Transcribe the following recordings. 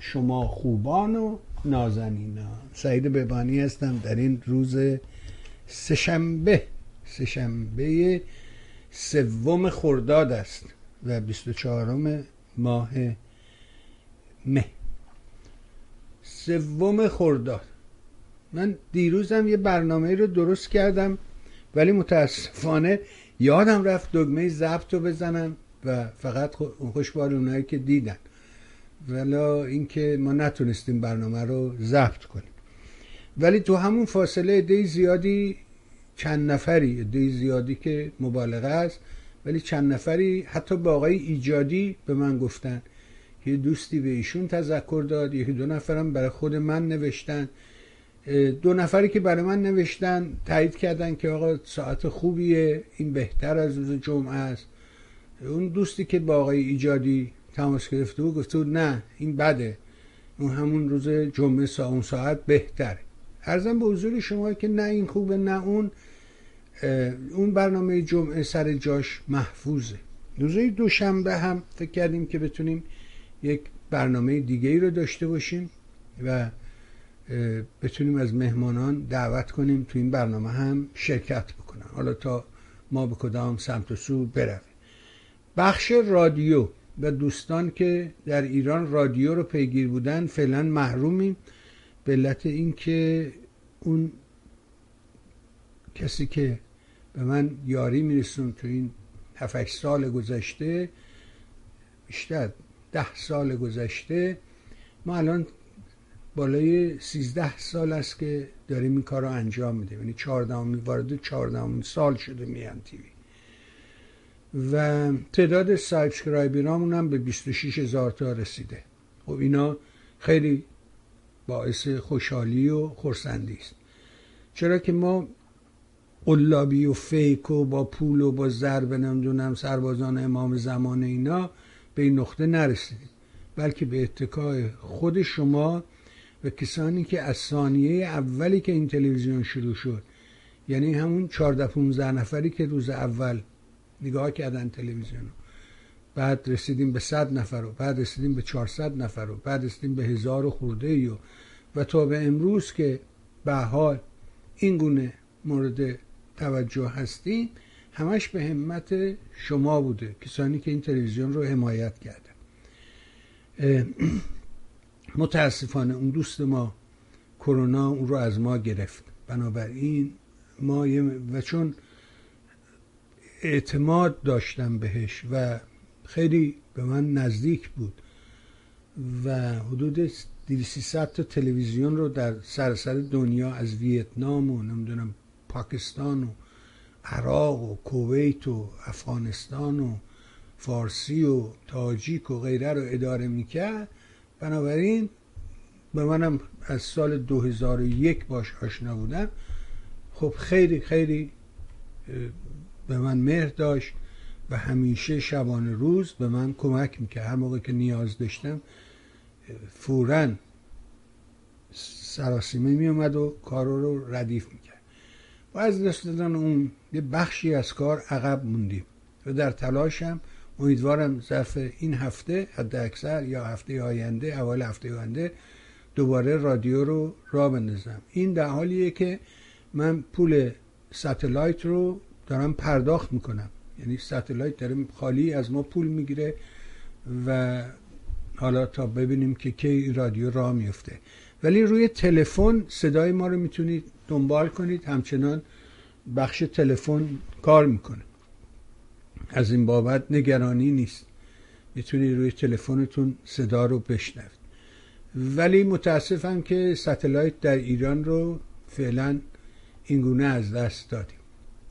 شما خوبان و نازنینان. سعید ببانی هستم. در این روز سهشنبه سهشنبه سوم خرداد است و 24 ماه مه. سوم خرداد. من دیروزم یه برنامه رو درست کردم ولی متاسفانه یادم رفت دگمه ضبط رو بزنم و فقط خوشبال اونایی که دیدن. ولا اینکه ما نتونستیم برنامه رو ضبط کنیم. ولی تو همون فاصله عده زیادی چند نفری عده زیادی که مبالغه است ولی چند نفری حتی با آقای ایجادی به من گفتن یه دوستی به ایشون تذکر داد یکی دو نفرم برای خود من نوشتن. دو نفری که برای من نوشتن تایید کردن که آقا ساعت خوبیه این بهتر از روز جمعه است. اون دوستی که با آقای ایجادی تماس گرفته بود گفته بود نه این بده. اون همون روز جمعه سا اون ساعت بهتره ارزم به حضور شما که نه این خوبه نه اون اون برنامه جمعه سر جاش محفوظه. روزه دوشنبه هم فکر کردیم که بتونیم یک برنامه دیگه ای رو داشته باشیم و بتونیم از مهمانان دعوت کنیم تو این برنامه هم شرکت بکنن. حالا تا ما به کدام سمت و سو برویم. بخش رادیو. و دوستان که در ایران رادیو رو پیگیر بودن فعلا محرومیم. به علت اینکه اون کسی که به من یاری میرسون تو این 7 سال گذشته بیشتر ده سال گذشته ما الان بالای 13 سال است که داریم این کار رو انجام میده یعنی 14 وارد 14 سال شده میان تیوی. و تعداد سابسکرایبرامون هم به 26 هزار تا رسیده. خب اینا خیلی باعث خوشحالی و خورسندی است. چرا که ما قلابی و فیک و با پول و با ضرب نمی‌دونم سربازان امام زمان اینا به این نقطه نرسیدیم. بلکه به اتکای خود شما و کسانی که از ثانیه اولی که این تلویزیون شروع شد یعنی همون 14 15 نفری که روز اول نگاه کردن تلویزیون بعد رسیدیم به 100 نفر و بعد رسیدیم به 400 نفر و بعد رسیدیم به هزار و خورده و و تا به امروز که به حال این گونه مورد توجه هستیم همش به همت شما بوده کسانی که این تلویزیون رو حمایت کردن. متاسفانه اون دوست ما کرونا اون رو از ما گرفت. بنابراین ما و چون اعتماد داشتم بهش و خیلی به من نزدیک بود و حدود 200 تا تلویزیون رو در سراسر دنیا از ویتنام و نمی‌دونم پاکستان و عراق و کویت و افغانستان و فارسی و تاجیک و غیره رو اداره می‌کرد. بنابراین به منم از سال 2001 باش آشنا بودم خب خیلی خیلی به من مهر داشت و همیشه شبانه روز به من کمک می‌کرد. هر موقع که نیاز داشتم فورا سراسیمه میومد و کار رو ردیف می‌کرد. و از دست دادن اون یه بخشی از کار عقب موندیم و در تلاشم امیدوارم ظرف این هفته حد اکثر یا هفته آینده اول هفته آینده دوباره رادیو رو را بندازم. این در حالیه که من پول satellite رو دارم پرداخت می‌کنم. یعنی satellite داره خالی از ما پول می‌گیره و حالا تا ببینیم که کی رادیو راه میفته ولی روی تلفن صدای ما رو می‌تونید دنبال کنید. همچنان بخش تلفن کار می‌کنه. از این بابت نگرانی نیست. می‌تونید روی تلفنتون صدا رو بشنوید. ولی متاسفم که ستلایت در ایران رو فعلا اینگونه از دست دادیم.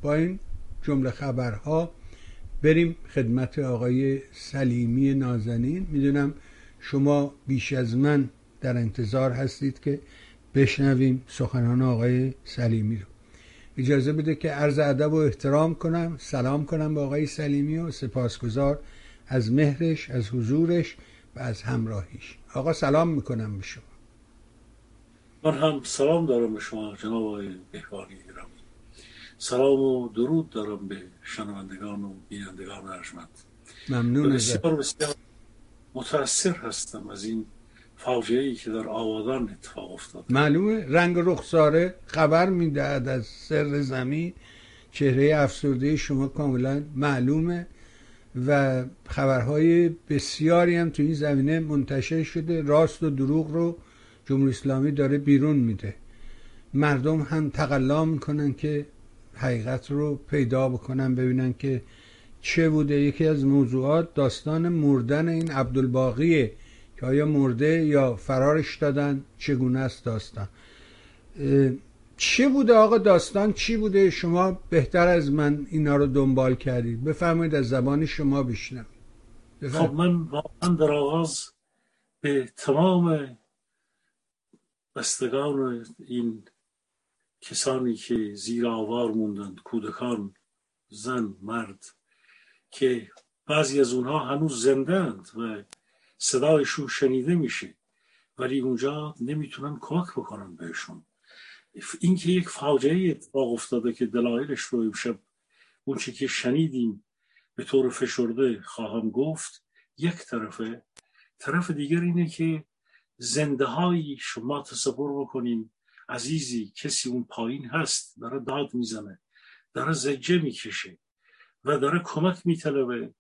با این جمله خبرها. بریم خدمت آقای سلیمی نازنین. می‌دونم شما بیش از من در انتظار هستید که بشنویم سخنان آقای سلیمی رو. اجازه بده که عرض ادب و احترام کنم. سلام کنم به آقای سلیمی و سپاسگزار از مهرش از حضورش و از همراهیش. آقا سلام می‌کنم به شما. من هم سلام دارم به شما جناب آقای بهبانی. سلام و درود دارم به شنوندگان و بینندگان ارجمند. ممنون بسیار بسیار متاثر هستم از این فاجعه ای که در آبادان اتفاق افتاد. معلومه رنگ رخساره خبر می‌دهد از سر زمین. چهره افسرده شما کاملا معلومه و خبرهای بسیاری هم تو این زمینه منتشر شده. راست و دروغ رو جمهوری اسلامی داره بیرون میده. مردم هم تقلا می‌کنن که حقیقت رو پیدا بکنن ببینن که چه بوده. یکی از موضوعات داستان مردن این عبدالباقیه که آیا مرده یا فرارش دادن چگونه است داستان. چه بوده آقا داستان؟ چی بوده؟ شما بهتر از من اینا رو دنبال کردید. بفرمایید از زبان شما بشنم خب من واقعا در آغاز به تمام بستگان این کسانی که زیر آوار موندند کودکان زن مرد که بعضی از اونها هنوز زندند و صدایشون شنیده میشه ولی اونجا نمی‌تونن کمک بکنن بهشون. اینکه یک فاجعه اتفاق افتاده که دلایلش رو امشب اون که شنیدیم به طور فشرده خواهم گفت یک طرفه. طرف دیگر اینه که زنده هایی شما تصور بکنیم عزیزی کسی اون پایین هست داره داد می‌زنه داره زجه می‌کشه و داره کمک میطلبه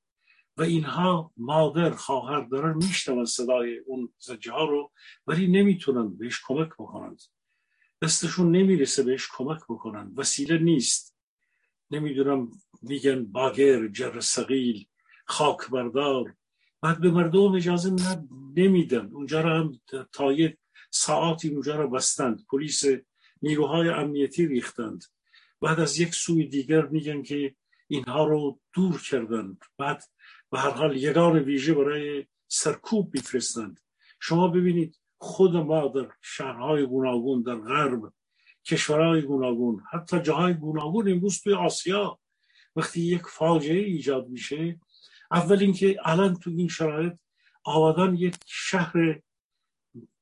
و اینها مادر خواهر دارن میشنون صدای اون زجه ها رو ولی نمی‌تونن بهش کمک بکنند. دستشون نمی‌رسه بهش کمک بکنن وسیله نیست. نمی‌دونم میگن باگر جر سقیل خاک بردار بعد به مردم اجازه نمیدن. اونجا رو هم تا یک ساعتی اونجا رو بستند. پلیس نیروهای امنیتی ریختند. بعد از یک سوی دیگر میگن که اینها رو دور کردند. بعد به هر حال یگان ویژه برای سرکوب میفرستند. شما ببینید خود ما در شهرهای گوناگون در غرب کشورهای گوناگون حتی جاهای گوناگون امروز توی آسیا وقتی یک فاجعه ایجاد میشه اول اینکه الان تو این شرایط آبادان یک شهر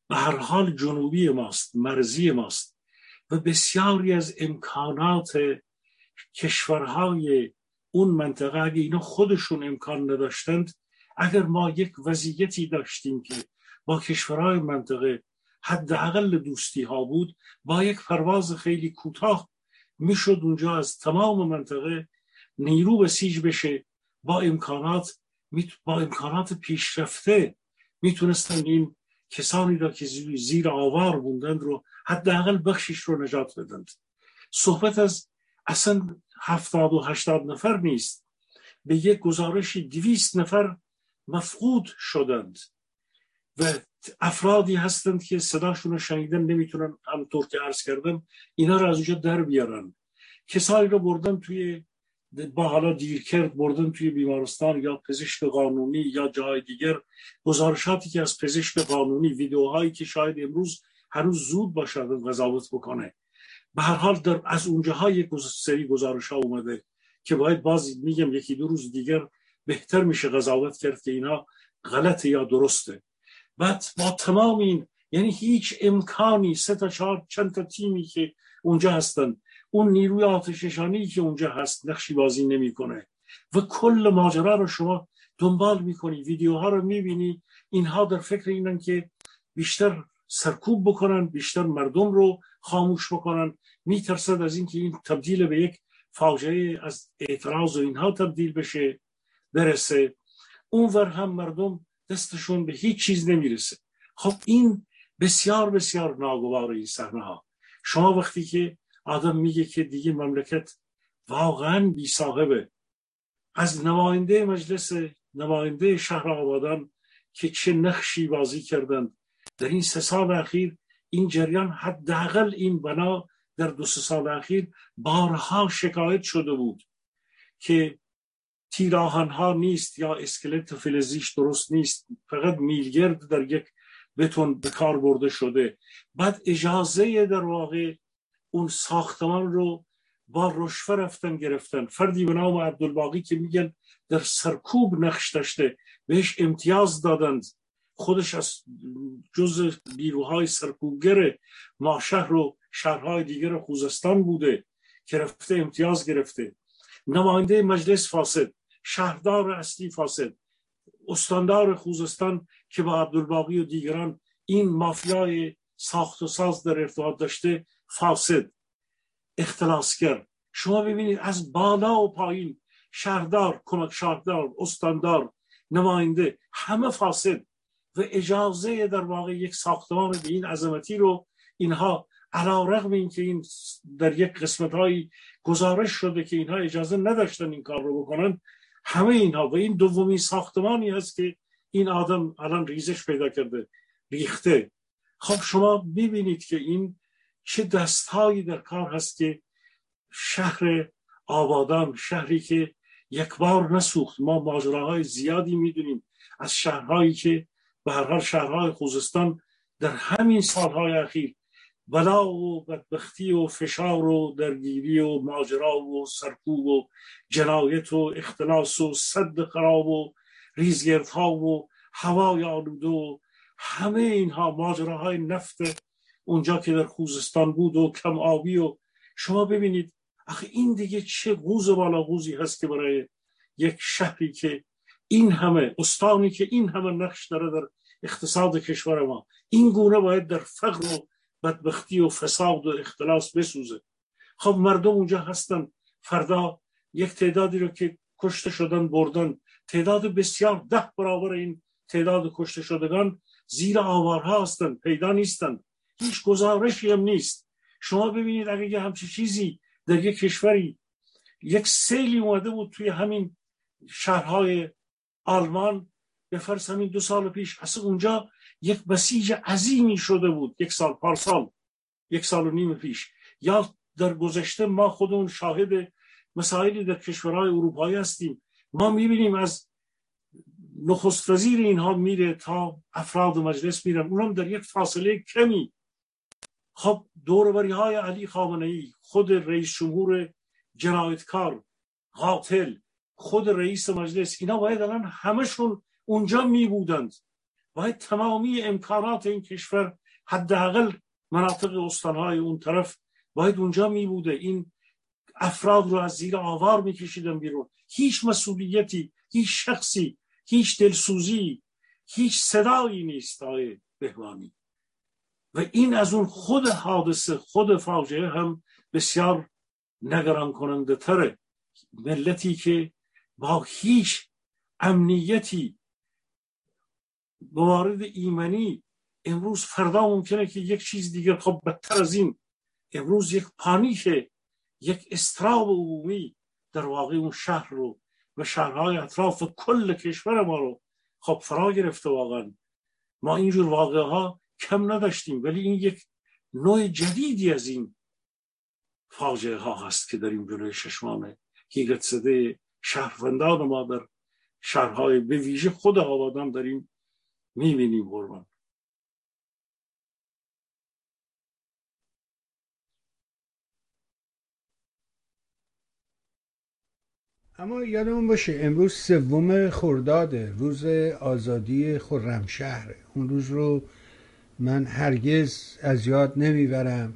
به هر حال جنوبی ماست مرزی ماست و بسیاری از امکانات کشورهای اون منطقه اگه اینا خودشون امکان نداشتند اگر ما یک وضعیتی داشتیم که با کشورهای منطقه حداقل دوستی ها بود با یک پرواز خیلی کوتاه می‌شد اونجا از تمام منطقه نیرو بسیج بشه با امکانات با امکانات پیشرفته می‌تونستن این کسانی را که زیر آوار بوندند رو حداقل بخشش رو نجات بدند صحبت از اصلا هفتاد و هشتاد نفر نیست. به یک گزارشی دویست نفر مفقود شدند و افرادی هستند که صداشون رو شنیدن نمی‌تونن همطور که عرض کردم اینا رو از اونجا در بیارن. کسایی رو بردن توی با حالا دیر کرد بردن توی بیمارستان یا پزشک قانونی یا جای دیگر گزارشاتی که از پزشک قانونی ویدیوهایی که شاید امروز هنوز زود باشد قضاوت بکنه. به هر حال در از اونجاها یک سری گزارش ها اومده که باید باز میگم یکی دو روز دیگر بهتر میشه قضاوت کرد که اینا غلطه یا درسته. بعد با تمام این یعنی هیچ امکانی سه تا چهار چند تا تیمی که اونجا هستن اون نیروی آتششانی که اونجا هست نقشی بازی نمی‌کنه. و کل ماجرا رو شما دنبال می‌کنی ویدیوها رو می‌بینی. اینها در فکر اینن که بیشتر سرکوب بکنن بیشتر مردم رو خاموش بکنن. میترسد از اینکه این تبدیل به یک فاجعه از اعتراض و اینها تبدیل بشه برسه. اونور هم مردم دستشون به هیچ چیز نمی‌رسه. خب این بسیار بسیار ناگوار این صحنه ها شما وقتی که آدم میگه که دیگه مملکت واقعا بی صاحبه از نماینده مجلس نماینده شهر آبادان که چه نقشی بازی کردند. در این سه سال اخیر این جریان حداقل این بنا در دو سه سال اخیر بارها شکایت شده بود که تیراهن ها نیست یا اسکلت فلزیش درست نیست. فقط میلگرد در یک بتون به کار برده شده. بعد اجازه در واقع اون ساختمان رو با رشوه رفتن گرفتن. فردی به نام عبدالباقی که میگن در سرکوب نقش داشته بهش امتیاز دادند. خودش از جز نیروهای سرکوبگر ماشهر و شهرهای دیگر خوزستان بوده که رفته امتیاز گرفته. نماینده مجلس فاسد شهردار اصلی فاسد استاندار خوزستان که با عبدالباقی و دیگران این مافیای ساخت و ساز در ارتباط داشته فاسد اختلاسگر. شما ببینید از بالا و پایین شهردار کمک شهردار استاندار نماینده همه فاسد. و اجازه در واقع یک ساختمان به این عظمتی رو اینها علا رغم این که این در یک قسمت های گزارش شده که اینها اجازه نداشتن این کار رو بکنن همه اینها. و این دومی ساختمانی هست که این آدم الان ریزش پیدا کرده ریخته. خب شما ببینید که این چه دستهایی در کار هست که شهر آبادان شهری که یک بار نسوخت. ما ماجراهای زیادی می‌دونیم از شهرهایی که به هر حال شهرهای خوزستان در همین سالهای اخیر بلا و بدبختی و فشار و درگیری و ماجرا و سرکوب و جنایت و اختلاس و صد خراب و ریزگردها و هوای آلوده و همه اینها ماجراهای نفت اونجا که در خوزستان بود و کم آبی و شما ببینید آخه این دیگه چه غوز بالا غوزی هست که برای یک شهری که این همه استانی که این همه نقش داره در اقتصاد کشور ما این گونه باید در فقر و بدبختی و فساد و اختلاس بسوزه. خب مردم اونجا هستن. فردا یک تعدادی رو که کشته شدن بردن. تعداد بسیار ده برابر این تعداد کشته شدگان زیر آوارها هستن پیدا نیستن. هیچ گزارشی هم نیست. شما ببینید اگه یه همچی چیزی در یک کشوری یک سیلی اومده بود توی همین شهرهای آلمان به فرض همین دو سال پیش اصلا اونجا یک بسیج عظیمی شده بود. یک سال پارسال یک سال و نیم پیش. یا در گذشته ما خودمون شاهد مسائلی در کشورهای اروپایی هستیم. ما می‌بینیم از نخست وزیر اینها میره تا افراد مجلس میرن. اونم در یک فاصله کمی خب دوربری های علی خامنه ای خود رئیس جمهور جنایتکار قاتل خود رئیس مجلس اینا باید الان همشون اونجا می بودند باید تمامی امکانات این کشور حداقل مناطق استانهای اون طرف باید اونجا می بوده این افراد رو از زیر آوار میکشیدن بیرون. هیچ مسئولیتی هیچ شخصی هیچ دلسوزی هیچ صدایی نیست آقای بهوانی. و این از اون خود حادثه خود فاجعه هم بسیار نگران کننده تره. ملتی که با هیچ امنیتی موارد ایمنی امروز فردا ممکنه که یک چیز دیگر خب بدتر از این امروز یک پانیک یک استراب عمومی در واقع اون شهر رو و شهرهای اطراف و کل کشور ما رو خب فرا گرفته واقعا. ما اینجور واقعه ها کم نداشتیم ولی این یک نوع جدیدی از این فاجعه ها هست که این جلوی ششمان حیرت زده شهروندان ما در شهرهای به ویژه خود آبادان داریم می‌بینیم قربان. اما یادمون باشه امروز سوم خرداده روز آزادی خرمشهر. اون روز رو من هرگز از یاد نمی‌برم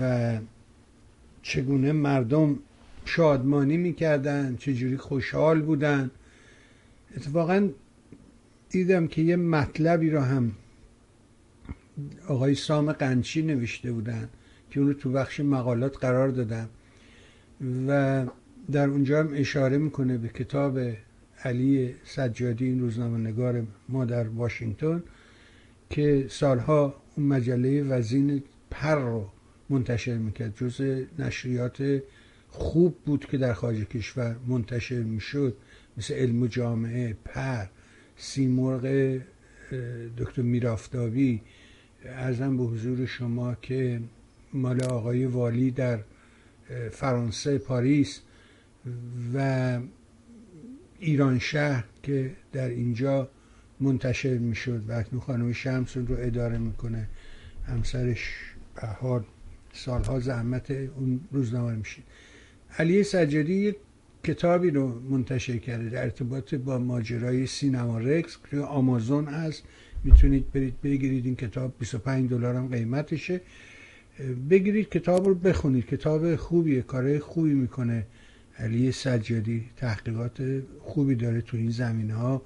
و چگونه مردم شادمانی می‌کردن چجوری خوشحال بودن. اتفاقا دیدم که یه مطلبی رو هم آقای سام قنچی نوشته بودن که اونو تو بخش مقالات قرار دادم و در اونجا هم اشاره می‌کنه به کتاب علی سجادی این روزنامه نگار ما در واشنگتن. که سالها اون مجله وزین پر رو منتشر می‌کرد. جز نشریات خوب بود که در خارج کشور منتشر می‌شد. مثل علم و جامعه پر سیمرغ دکتر میرافتابی. ارزم به حضور شما که مال آقای والی در فرانسه پاریس و ایران شهر که در اینجا منتشر می‌شد و اکنون خانم شمس رو اداره می‌کنه. همسرش به حال سالها زحمت اون روزنامه میشه علی سجادی یک کتابی رو منتشر کرده در ارتباط با ماجرای سینما رکس که آمازون هست. می‌تونید برید بگیرید. این کتاب 25 دلار هم قیمتشه. بگیرید کتاب رو بخونید. کتاب خوبیه کارهای خوبی می‌کنه. علی سجادی تحقیقات خوبی داره تو این زمینه ها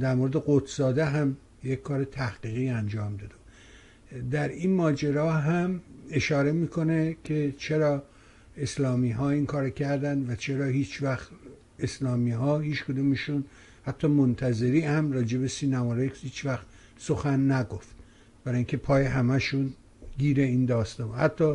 در مورد قدساده هم یک کار تحقیقی انجام داده در این ماجرا هم اشاره می‌کنه که چرا اسلامی ها این کار کردن و چرا هیچ وقت اسلامی ها هیچ کدومشون حتی منتظری هم راجب سینما رکس هیچ وقت سخن نگفت. برای اینکه پای همشون گیر این داستان. حتی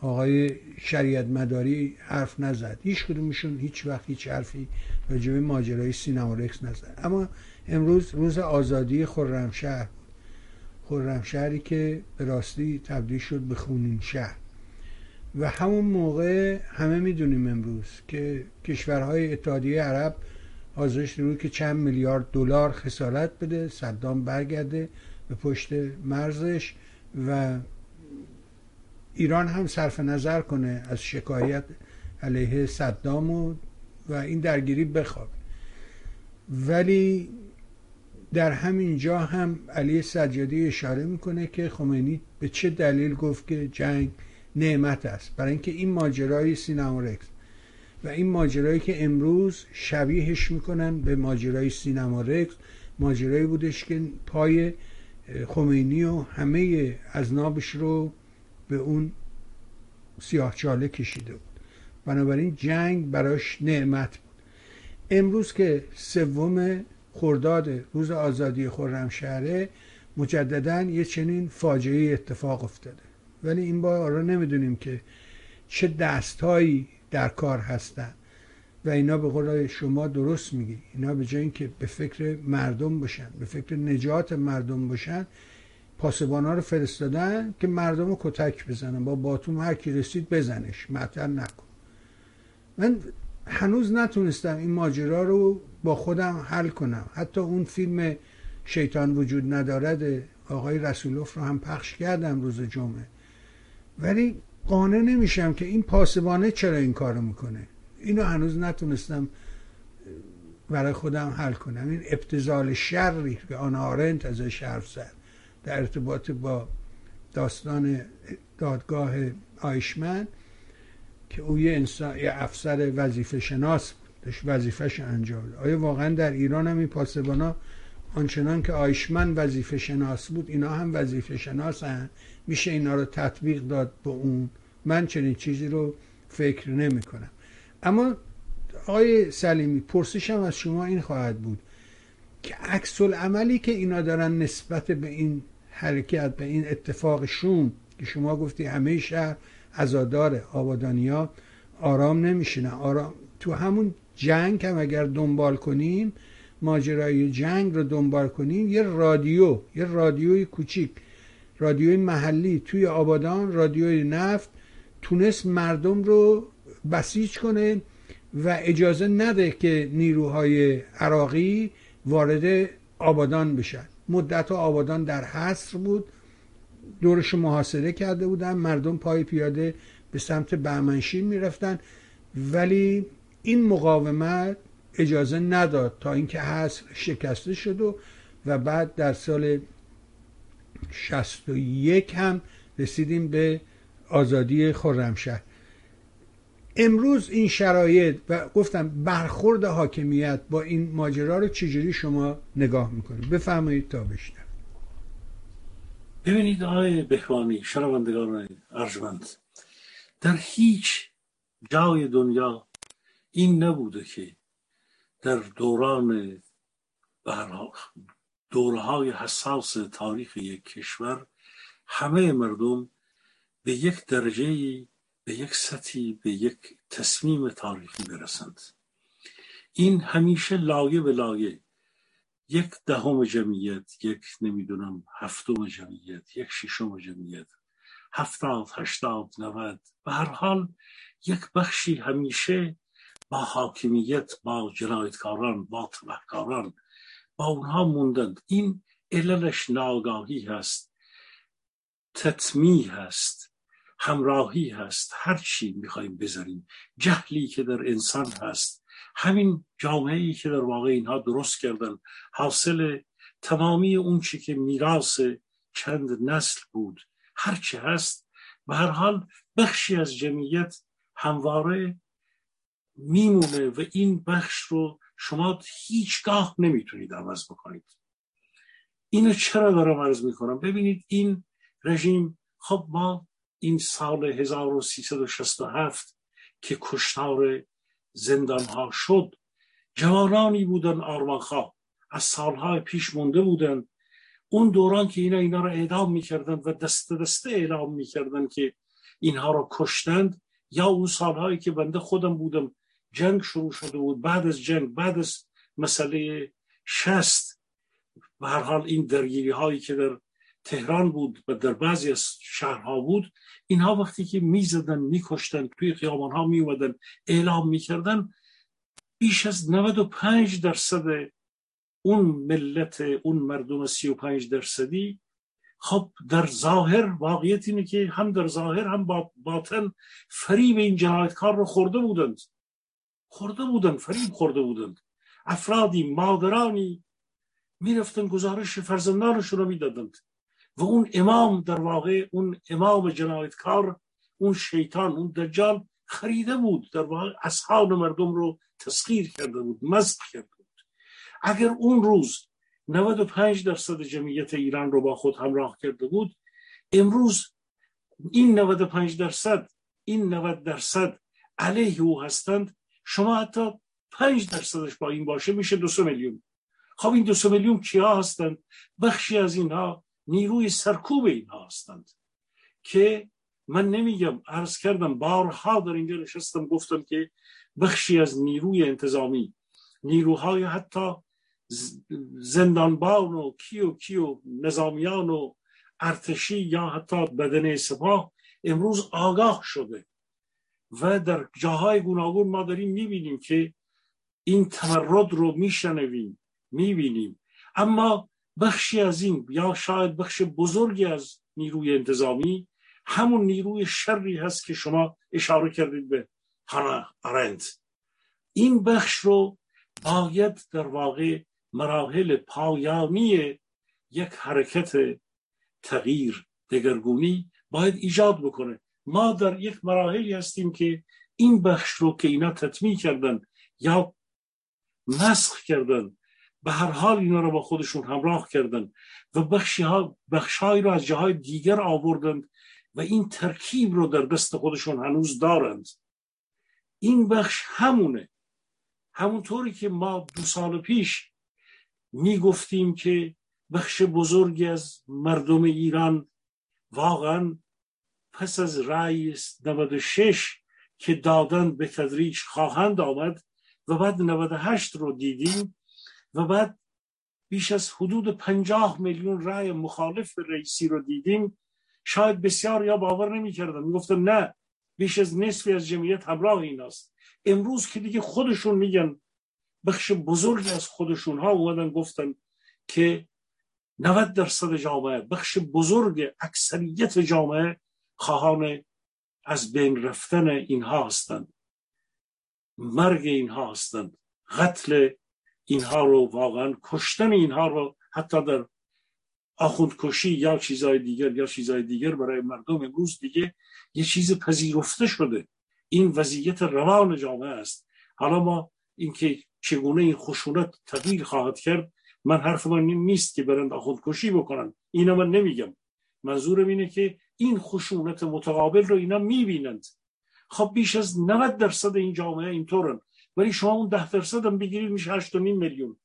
آقای شریعت مداری حرف نزد. هیچ کدومشون هیچ وقت هیچ حرفی راجب ماجرای سینما رکس نزد. اما امروز روز آزادی خرمشهر. بود خرمشهری که به راستی تبدیل شد به خونین شهر. و همون موقع همه می‌دونیم امروز که کشورهای اتحادیه عرب حاضرش روی که چند میلیارد دلار خسارت بده صدام برگرده به پشت مرزش و ایران هم صرف نظر کنه از شکایت علیه صدام و, و این درگیری بخواب. ولی در همین جا هم علی سجادی اشاره می‌کنه که خمینی به چه دلیل گفت که جنگ نعمت است. برای اینکه این ماجرای سینما رکس و این ماجرایی که امروز شبیهش می‌کنن به ماجرای سینما رکس ماجرایی بودش که پای خمینی و همه از نابش رو به اون سیاه چاله کشیده بود. بنابراین جنگ براش نعمت بود. امروز که سوم خرداد روز آزادی خرمشهره مجددا یه چنین فاجعه اتفاق افتاده. ولی این بار را نمی‌دونیم که چه دستهایی در کار هستن و اینا به قول شما درست میگی. اینا به جای اینکه به فکر مردم باشن به فکر نجات مردم باشن پاسبان ها رو فرستادن که مردم رو کتک بزنن. با باتوم هر کی رسید بزنش. معطل نکن. من هنوز نتونستم این ماجرا رو با خودم حل کنم. حتی اون فیلم شیطان وجود ندارد آقای رسولوف رو هم پخش کردم روز جمعه. ولی قانع نمیشم که این پاسبانه چرا این کارو می‌کنه. اینو هنوز نتونستم برای خودم حل کنم. این ابتزال شری که آن آرنت ازش حرف زد در ارتباط با داستان دادگاه آیشمن که او یه, انسان، یه افسر وظیفه شناس داشت وظیفهش انجام آیا واقعا در ایران هم این پاسبانا آنچنان که آیشمن وظیفه شناس بود اینا هم وظیفه شناس هن. میشه اینا رو تطبیق داد به اون؟ من چنین چیزی رو فکر نمی کنم اما آقای سلیمی پرسشم از شما این خواهد بود که عکس عملی که اینا دارن نسبت به این حرکت به این اتفاق شوم که شما گفتی همه شهر ازادار آبادانیا آرام نمیشینن. آرام تو همون جنگ هم اگر دنبال کنیم ماجرای جنگ رو دنبال کنیم یه رادیو یه رادیوی کوچیک رادیوی محلی توی آبادان رادیوی نفت تونست مردم رو بسیج کنه و اجازه نده که نیروهای عراقی وارد آبادان بشن. مدت آبادان در حصر بود دورش محاصره کرده بودن مردم پای پیاده به سمت بهمنشین می‌رفتن. ولی این مقاومت اجازه نداد تا اینکه حصر شکسته شد و, و بعد در سال 61 هم رسیدیم به آزادی خرمشهر. امروز این شرایط و گفتم برخورد حاکمیت با این ماجرا رو چجوری شما نگاه می‌کنید؟ بفرمایید تا بشنم ببینید آقای بهوانی شنوندگان ارجمند در هیچ جای دنیا این نبوده که در دوران دورهای حساس تاریخ یک کشور همه مردم به یک درجه به یک سطحی به یک تصمیم تاریخی برسند. این همیشه لایه به لایه یک دهم جمعیت یک نمی‌دونم هفتم جمعیت یک ششم جمعیت هفتاد هشتاد نود به هر حال یک بخشی همیشه با حاکمیت با جنایتکاران با تبهکاران با اونها موندند. این عللش ناگاهی هست تطمی هست همراهی هست. هر چی می‌خوایم بذاریم. جهلی که در انسان هست. همین جامعه ای که در واقع اینها درست کردن. حاصل تمامی اون چی که میراث چند نسل بود. هر چی هست. به هر حال بخشی از جمعیت همواره میمونه و این بخش رو شما هیچگاه نمی‌تونید عوض بکنید. اینو چرا دارم عرض می‌کنم؟ ببینید این رژیم خب ما این سال 1367 که کشتار زندان ها شد جوانانی بودن آرمانخواه از سالهای پیش مونده بودن. اون دوران که اینا اینا رو اعدام می‌کردن و دست دسته اعلام می‌کردن که اینها رو کشتند یا اون سالهایی که بنده خودم بودم جنگ شروع شده بود. بعد از جنگ بعد از مسئله شست و هر حال این درگیری هایی که در تهران بود و در بعضی از شهرها بود اینها وقتی که می‌زدن میکشتن توی خیابان ها میومدن اعلام می‌کردن بیش از 95 درصد اون ملت اون مردم 35 درصدی خب در ظاهر واقعیت اینه که هم در ظاهر هم باطن فریب این جنایتکار رو خورده بودند. خورده بودند فریب خورده بودند افرادی مادرانی می‌رفتن گزارش فرزندانشون رو می‌دادند. و اون امام در واقع اون امام جنایتکار اون شیطان اون دجال خریده بود. در واقع اصحاب مردم رو تسخیر کرده بود مزد کرده بود. اگر اون روز 95 درصد جمعیت ایران رو با خود همراه کرده بود امروز این 95 درصد این 90 درصد علیه او هستند. شما حتی 5 درصدش با این باشه میشه دو میلیون. خب این دو میلیون کیا هستند؟ بخشی از اینها نیروی سرکوب اینها هستند. که من نمیگم عرض کردم بارها در اینجا نشستم گفتم که بخشی از نیروی انتظامی نیروهای حتی زندانبان و کیو کیو نظامیان و ارتشی یا حتی بدن سپاه امروز آگاه شده. و در جاهای گوناگون ما داریم می‌بینیم که این تمرد رو میشنویم می‌بینیم. اما بخشی از این یا شاید بخش بزرگی از نیروی انتظامی همون نیروی شری هست که شما اشاره کردید به هانا آرند این بخش رو باید در واقع مراحل پایانی یک حرکت تغییر دگرگونی باید ایجاد بکنه. ما در یک مراحلی هستیم که این بخش رو که اینا تطمیع کردن یا مسخ کردن به هر حال اینا رو با خودشون همراه کردن و بخشی ها بخشهایی رو از جاهای دیگر آوردند و این ترکیب رو در دست خودشون هنوز دارند. این بخش همونه. همونطوری که ما دو سال پیش می گفتیم که بخش بزرگی از مردم ایران واقعا پس از رأی 96 که دادن به تدریج خواهند آمد و بعد 98 رو دیدیم و بعد بیش از حدود 50 میلیون رأی مخالف رئیسی رو دیدیم. شاید بسیار یا باور نمی‌کردن می‌گفتن نه بیش از نصفی از جمعیت همراه ایناست. امروز که دیگه خودشون میگن بخش بزرگی از خودشون ها اومدن گفتن که 90 درصد جامعه بخش بزرگ اکثریت جامعه خواهان از بین رفتن اینها هستند. مرگ اینها هستند. قتل اینها رو واقعا کشتن اینها رو حتی در آخوندکشی یا چیزهای دیگر یا چیزهای دیگر برای مردم امروز دیگه یه چیز پذیرفته شده. این وضعیت روان جامعه است. حالا ما اینکه چگونه این خشونت تغییر خواهد کرد من حرف من نیست که برند خودکشی بکنن. اینا من نمیگم. منظورم اینه که این خشونت متقابل رو اینا می‌بینند. خب بیش از 90 درصد این جامعه اینطورن. ولی شما اون ده درصد هم بگیرید میشه 8.5 میلیون.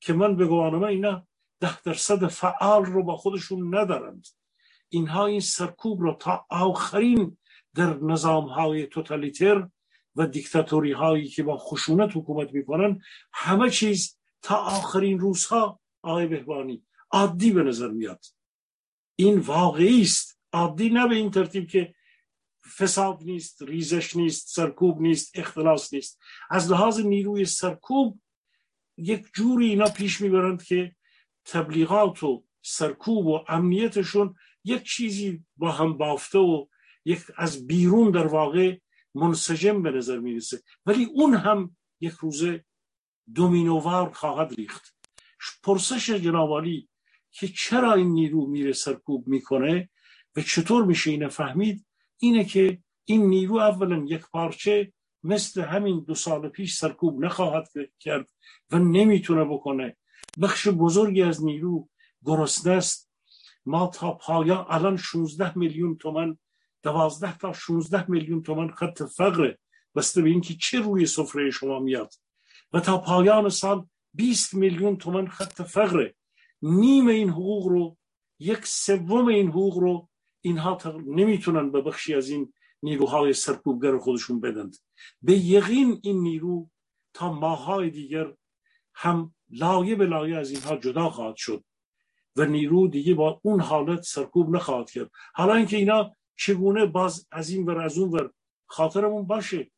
که من به گوانم اینا ده درصد فعال رو با خودشون ندارند. اینها این سرکوب رو تا آخرین در نظام های توتالیتر و دیکتاتوری هایی که با خشونت حکومت می‌کنن همه چیز تا آخرین روزها آقای بهبانی عادی به نظر میاد. این واقعی است عادی نه به این ترتیب که فساد نیست ریزش نیست سرکوب نیست اختلاس نیست. از لحاظ نیروی سرکوب یک جوری اینا پیش می‌برند که تبلیغات و سرکوب و امنیتشون یک چیزی با هم بافته و یک از بیرون در واقع منسجم به نظر می‌رسه. ولی اون هم یک روزه دومینووار خواهد ریخت. پرسش جنابالی که چرا این نیرو میره سرکوب می‌کنه؟ و چطور میشه اینه فهمید؟ اینه که این نیرو اولا یک پارچه مثل همین دو سال پیش سرکوب نخواهد کرد و نمی‌تونه بکنه. بخش بزرگی از نیرو گرسنه است. ما تا پایان الان 16 میلیون تومن دوازده تا 16 میلیون تومن خط فقره. بسته به اینکه چه روی سفره شما میاد؟ و تا پایان سال 20 میلیون تومن خط فقره. نیم این حقوق رو یک سوم این حقوق رو اینها نمی‌تونن به بخشی از این نیروهای سرکوبگر خودشون بدند. به یقین این نیرو تا ماهای دیگر هم لایه به لایه از اینها جدا خواهد شد و نیرو دیگه با اون حالت سرکوب نخواهد کرد. حالا اینکه اینا چگونه باز از این ور از اون ور خاطرمون باشه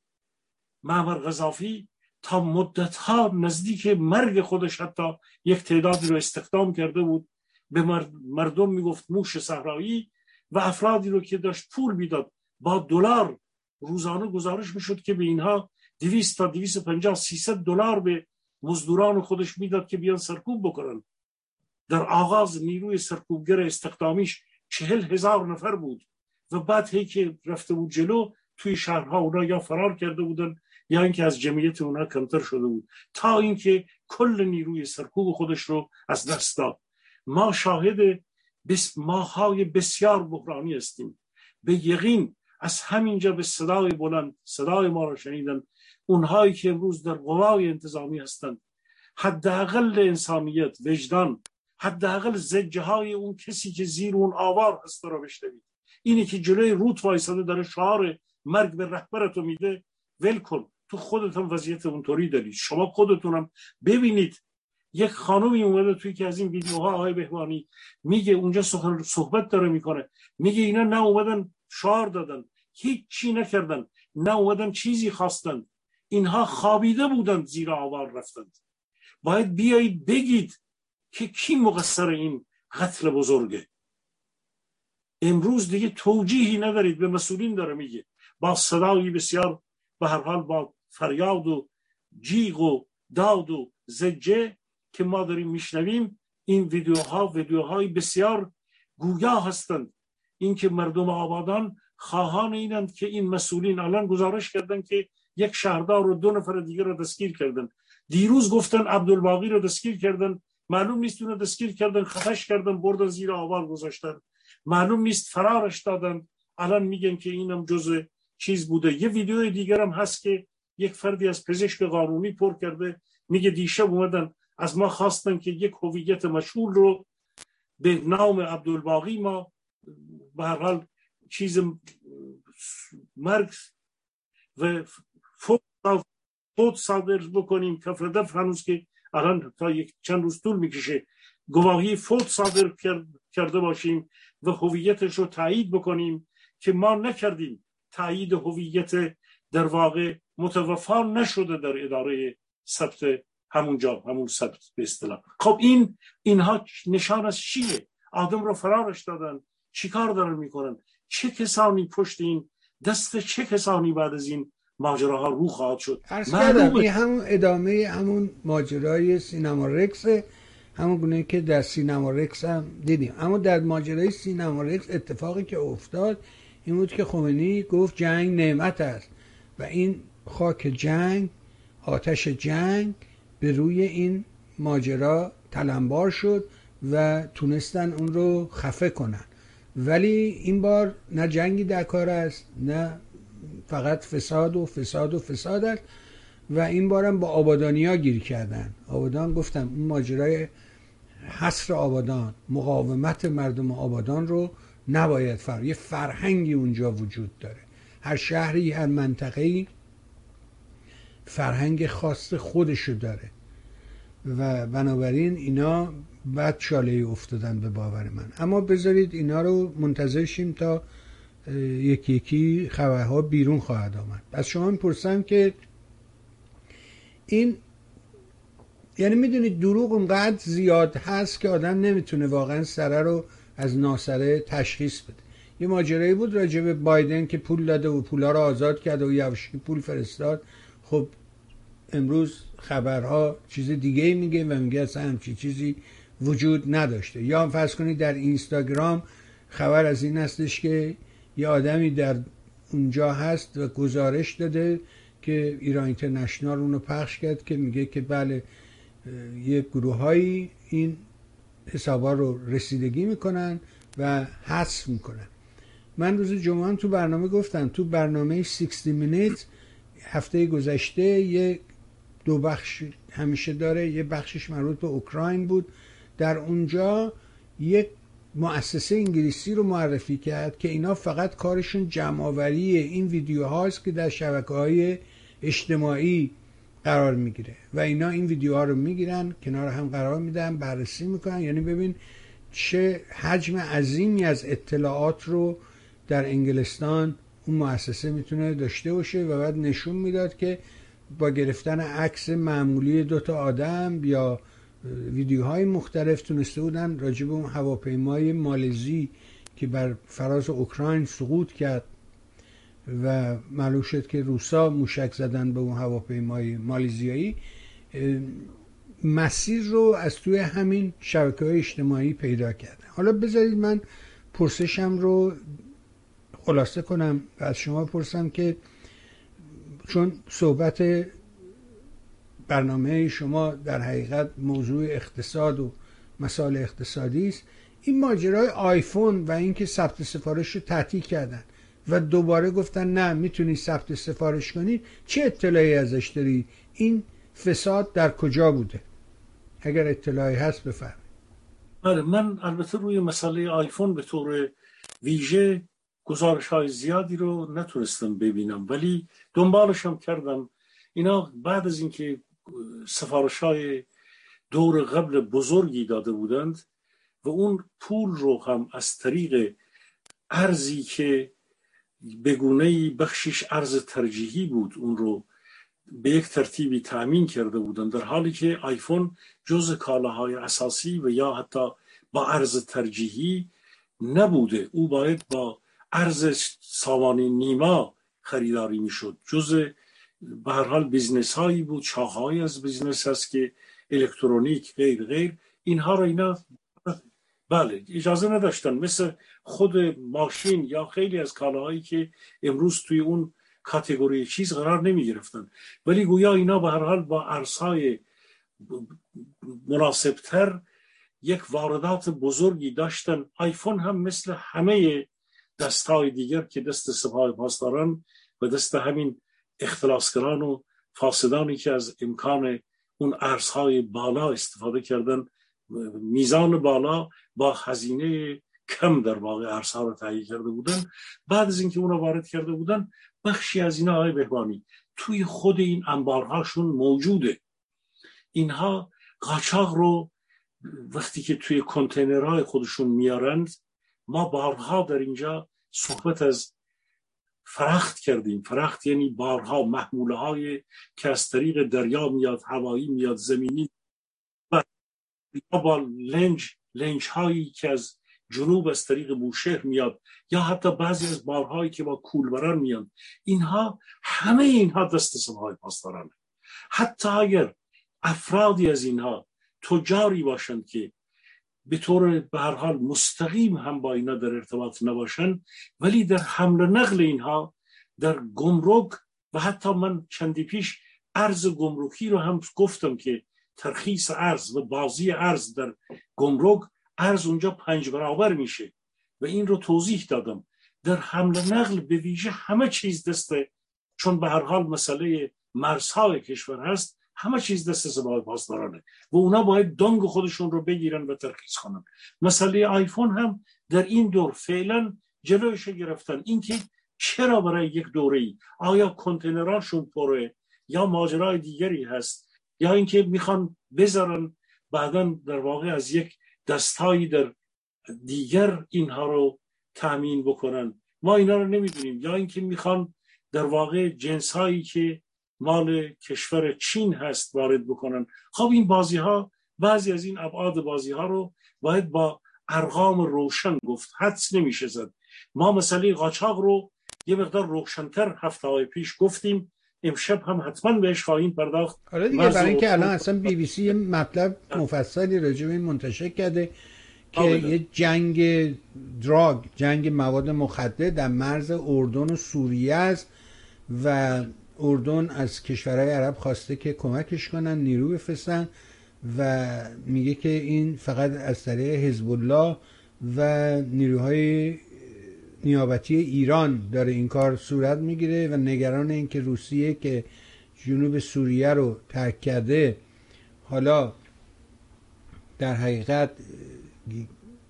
معمر غذافی تا مدت ها نزدیک مرگ خودش حتی یک تعدادی رو استخدام کرده بود. به مردم می‌گفت موش صحرایی و افرادی رو که داشت پول می‌داد با دلار روزانه گزارش می‌شد که به اینها 200 تا 250 300 دلار به مزدوران خودش می‌داد که بیان سرکوب بکنن. در آغاز نیروی سرکوبگر استخدامیش چهل هزار نفر بود و بعد هی که رفته بود جلو توی شهرها اونا یا فرار کرده بودن یا اینکه از جمعیت اونا کمتر شده بود تا اینکه کل نیروی سرکوب خودش رو از دست داد. ما شاهد بس ماهای بسیار بحرانی هستیم. به یقین از همینجا به صدای بلند صدای ما را شنیدن اونهایی که امروز در قوای انتظامی هستند. حداقل انسانیت وجدان حداقل زجه های اون کسی که زیر اون آوار هست را بشنوید. اینی که جلوی روت وایساده داره شعار مرگ به رهبرتو میده ول کن. تو خودت هم وضعیت اونطوری دارید شما خودتونم ببینید یک خانومی اومده توی که از این ویدیوها آقای بهوانی میگه اونجا صحبت داره می‌کنه. میگه اینا نه اومدن شعار دادن هیچی نکردن نه اومدن چیزی خواستن. اینها خوابیده بودند زیر آوار رفتند باید بیایید بگید که کی مقصر این قتل بزرگه. امروز دیگه توجیهی ندارید به مسئولین داره میگه. با صدایی بسیار به هر حال با فریاد و جیغ و داد و زجه که ما داریم میشنویم این ویدیوها ویدیوهای بسیار گویا هستند. اینکه مردم آبادان خواهان اینند که این مسئولین الان گزارش کردن که یک شهردار و دو نفر دیگر رو دستگیر کردن. دیروز گفتن عبدالباقی رو دستگیر کردن. معلوم نیست اونو دستگیر کردن خفش کردن بردن زیر آوار گذاشتن. معلوم نیست فرارش دادن. الان میگن که اینم جز چیز بوده. یه ویدیو دیگر هم هست که یک فردی از پزشک قانونی پر کرده. میگه دیشب اومدن از ما خواستن که یک هویت مشهور رو به نام عبدالباقی ما به هر حال چیز مرگ و فوت صادر بکنیم. کفردف هنوز که الان تا یک چند روز طول می‌کشه. گواهی فوت صادر کرده باشیم و هویتش رو تایید بکنیم که ما نکردیم. تایید هویت در واقع متوفا نشده در اداره ثبت همونجا همون ثبت به اصطلاح. خب این اینها نشان از چیه؟ آدم رو فرارش دادن. چیکار دارن می‌کنن؟ چه کسانی پشت این؟ دست چه کسانی بعد از این ماجراها رو خواهد شد؟ این همون ادامه همون ماجرای سینما رکس همون گونه که در سینما رکس هم دیدیم. اما در ماجرای سینما رکس اتفاقی که افتاد این بود که خمینی گفت جنگ نعمت است. و این خاک جنگ آتش جنگ به روی این ماجرا تلمبار شد و تونستن اون رو خفه کنن. ولی این بار نه جنگی در کار است نه فقط فساد و فساد و فساد است و این بارم با آبادانیا گیر کردن. آبادان گفتم اون ماجرای حصر آبادان مقاومت مردم آبادان رو نباید فر یه فرهنگی اونجا وجود داره. هر شهری هر منطقه‌ای فرهنگ خاص خودشو داره. و بنابراین اینا بعد چاله افتادن به باور من. اما بذارید اینا رو منتظر شیم تا یکی یکی خبرها بیرون خواهد آمد. از شما می‌پرسم که این یعنی می‌دونید دروغ اونقدر زیاد هست که آدم نمی‌تونه واقعا سره رو از ناسره تشخیص بده. یه ماجرایی بود راجع به بایدن که پول داده و پولا رو آزاد کرده و یواشکی پول فرستاد. خب امروز خبرها چیز دیگه میگه و میگه اصلا همچی چیزی وجود نداشته. یا فرض کنید در اینستاگرام خبر از این هستش که یه آدمی در اونجا هست و گزارش داده که ایران اینترنشنال اونو پخش کرد که میگه که بله یه گروه این حسابا رو رسیدگی می‌کنن و حذف می‌کنن. من روز جمعه تو برنامه گفتم تو برنامه 60 مینیت هفته گذشته یه دو بخش همیشه داره یه بخشش مربوط به اوکراین بود. در اونجا یک مؤسسه انگلیسی رو معرفی کرد که اینا فقط کارشون جمعآوری این ویدیو هاست که در شبکه های اجتماعی قرار می‌گیره و اینا این ویدیوها رو می‌گیرن کنار هم قرار میدن بررسی می‌کنن. یعنی ببین چه حجم عظیمی از اطلاعات رو در انگلستان اون مؤسسه می‌تونه داشته باشه و بعد نشون می‌داد که با گرفتن عکس معمولی دوتا آدم یا ویدیوهای مختلف تونسته بودن راجب اون هواپیمای مالزی که بر فراز اوکراین سقوط کرد و معلوم شد که روسا موشک زدن به اون هواپیمای مالیزیایی مسیر رو از توی همین شبکه های اجتماعی پیدا کردن. حالا بذارید من پرسشم رو خلاصه کنم و از شما پرسم که چون صحبت برنامه شما در حقیقت موضوع اقتصاد و مسائل اقتصادی است این ماجرای آیفون و اینکه ثبت سفارش رو تعطیل کردن و دوباره گفتن نه می‌تونی ثبت سفارش کنی چه اطلاعی ازش داری؟ این فساد در کجا بوده؟ اگر اطلاعی هست بفرمایید. بله من البته روی مسئله آیفون به طور ویژه گزارش های زیادی رو نتونستم ببینم ولی دنبالشم کردم. اینا بعد از اینکه سفارش های دور قبل بزرگی داده بودند و اون پول رو هم از طریق ارزی که بگونه بخشش ارز ترجیحی بود اون رو به یک ترتیبی تأمین کرده بودند در حالی که آیفون جز کالاهای اساسی و یا حتی با ارز ترجیحی نبوده. او باید با ارز سامانی نیما خریداری می‌شد. جز به هر حال business هایی بود چاهایی از business هست که الکترونیک غیر غیر اینها رو اینا بله اجازه نداشتن. مثل خود ماشین یا خیلی از کالاهایی که امروز توی اون category چیز قرار نمی گرفتن ولی گویا اینا به هر حال با ارزهای مناسبتر یک واردات بزرگی داشتن. آیفون هم مثل همه دستهای دیگر که دست سپاه پاسداران و دست همین اختلاسگران و فاسدانی که از امکان اون ارزهای بالا استفاده کردن میزان بالا با هزینه کم در واقع ارزها رو تهیه کرده بودن. بعد از اینکه اون وارد کرده بودن بخشی از اینا های بهبانی توی خود این انبارهاشون موجوده. اینها قاچاق رو وقتی که توی کنتینرهای خودشون میارند ما بارها در اینجا صحبت از فرخت کردیم. فرخت یعنی بارها محموله های که از طریق دریا میاد هوایی میاد زمینی و با لنج لنج هایی که از جنوب از طریق بوشهر میاد یا حتی بعضی از بارهایی که با کولبران میاد اینها همه اینها دست سپاه پاسدارانه. حتی اگر افرادی از اینها تجاری باشند که به طور به هر حال مستقیم هم با اینا در ارتباط نباشن ولی در حمل و نقل اینها در گمرک و حتی من چندی پیش ارز گمرکی رو هم گفتم که ترخیص ارز و بازی ارز در گمرک ارز اونجا پنج برابر میشه و این رو توضیح دادم. در حمل نقل به ویژه همه چیز دسته چون به هر حال مسئله مرزهای کشور هست همه چیز دست سپاه پاسدارانه و اونا باید دنگ خودشون رو بگیرن و ترخیص کنن. مسئله آیفون هم در این دور فعلا جلوش گرفتن. اینکه چرا برای یک دوره ای آیا کنتینراشون پره یا ماجرای دیگری هست؟ یا اینکه می‌خوان بذارن بعدا در واقع از یک دستهایی در دیگر اینها رو تامین بکنن؟ ما اینا رو نمی‌دونیم. یا اینکه می‌خوان در واقع جنس هایی که مال کشور چین هست وارد بکنن. خب این بازی ها بعضی از این ابعاد بازی ها رو باید با ارقام روشن گفت. حدس نمیشه زد. ما مسئله قاچاق رو یه مقدار روشنتر هفته های پیش گفتیم. امشب هم حتما بهش خواهیم پرداخت. حالا دیگه برای اینکه الان اصلا بی بی سی مطلب مفصلی راجع به این منتشر کرده که یه جنگ دراگ جنگ مواد مخدر در مرز اردن و سوریه است و اردن از کشورهای عرب خواسته که کمکش کنن نیرو بفرستن و میگه که این فقط از طریق حزب الله و نیروهای نیابتی ایران داره این کار صورت می‌گیره و نگران اینکه روسیه که جنوب سوریه رو ترک کرده حالا در حقیقت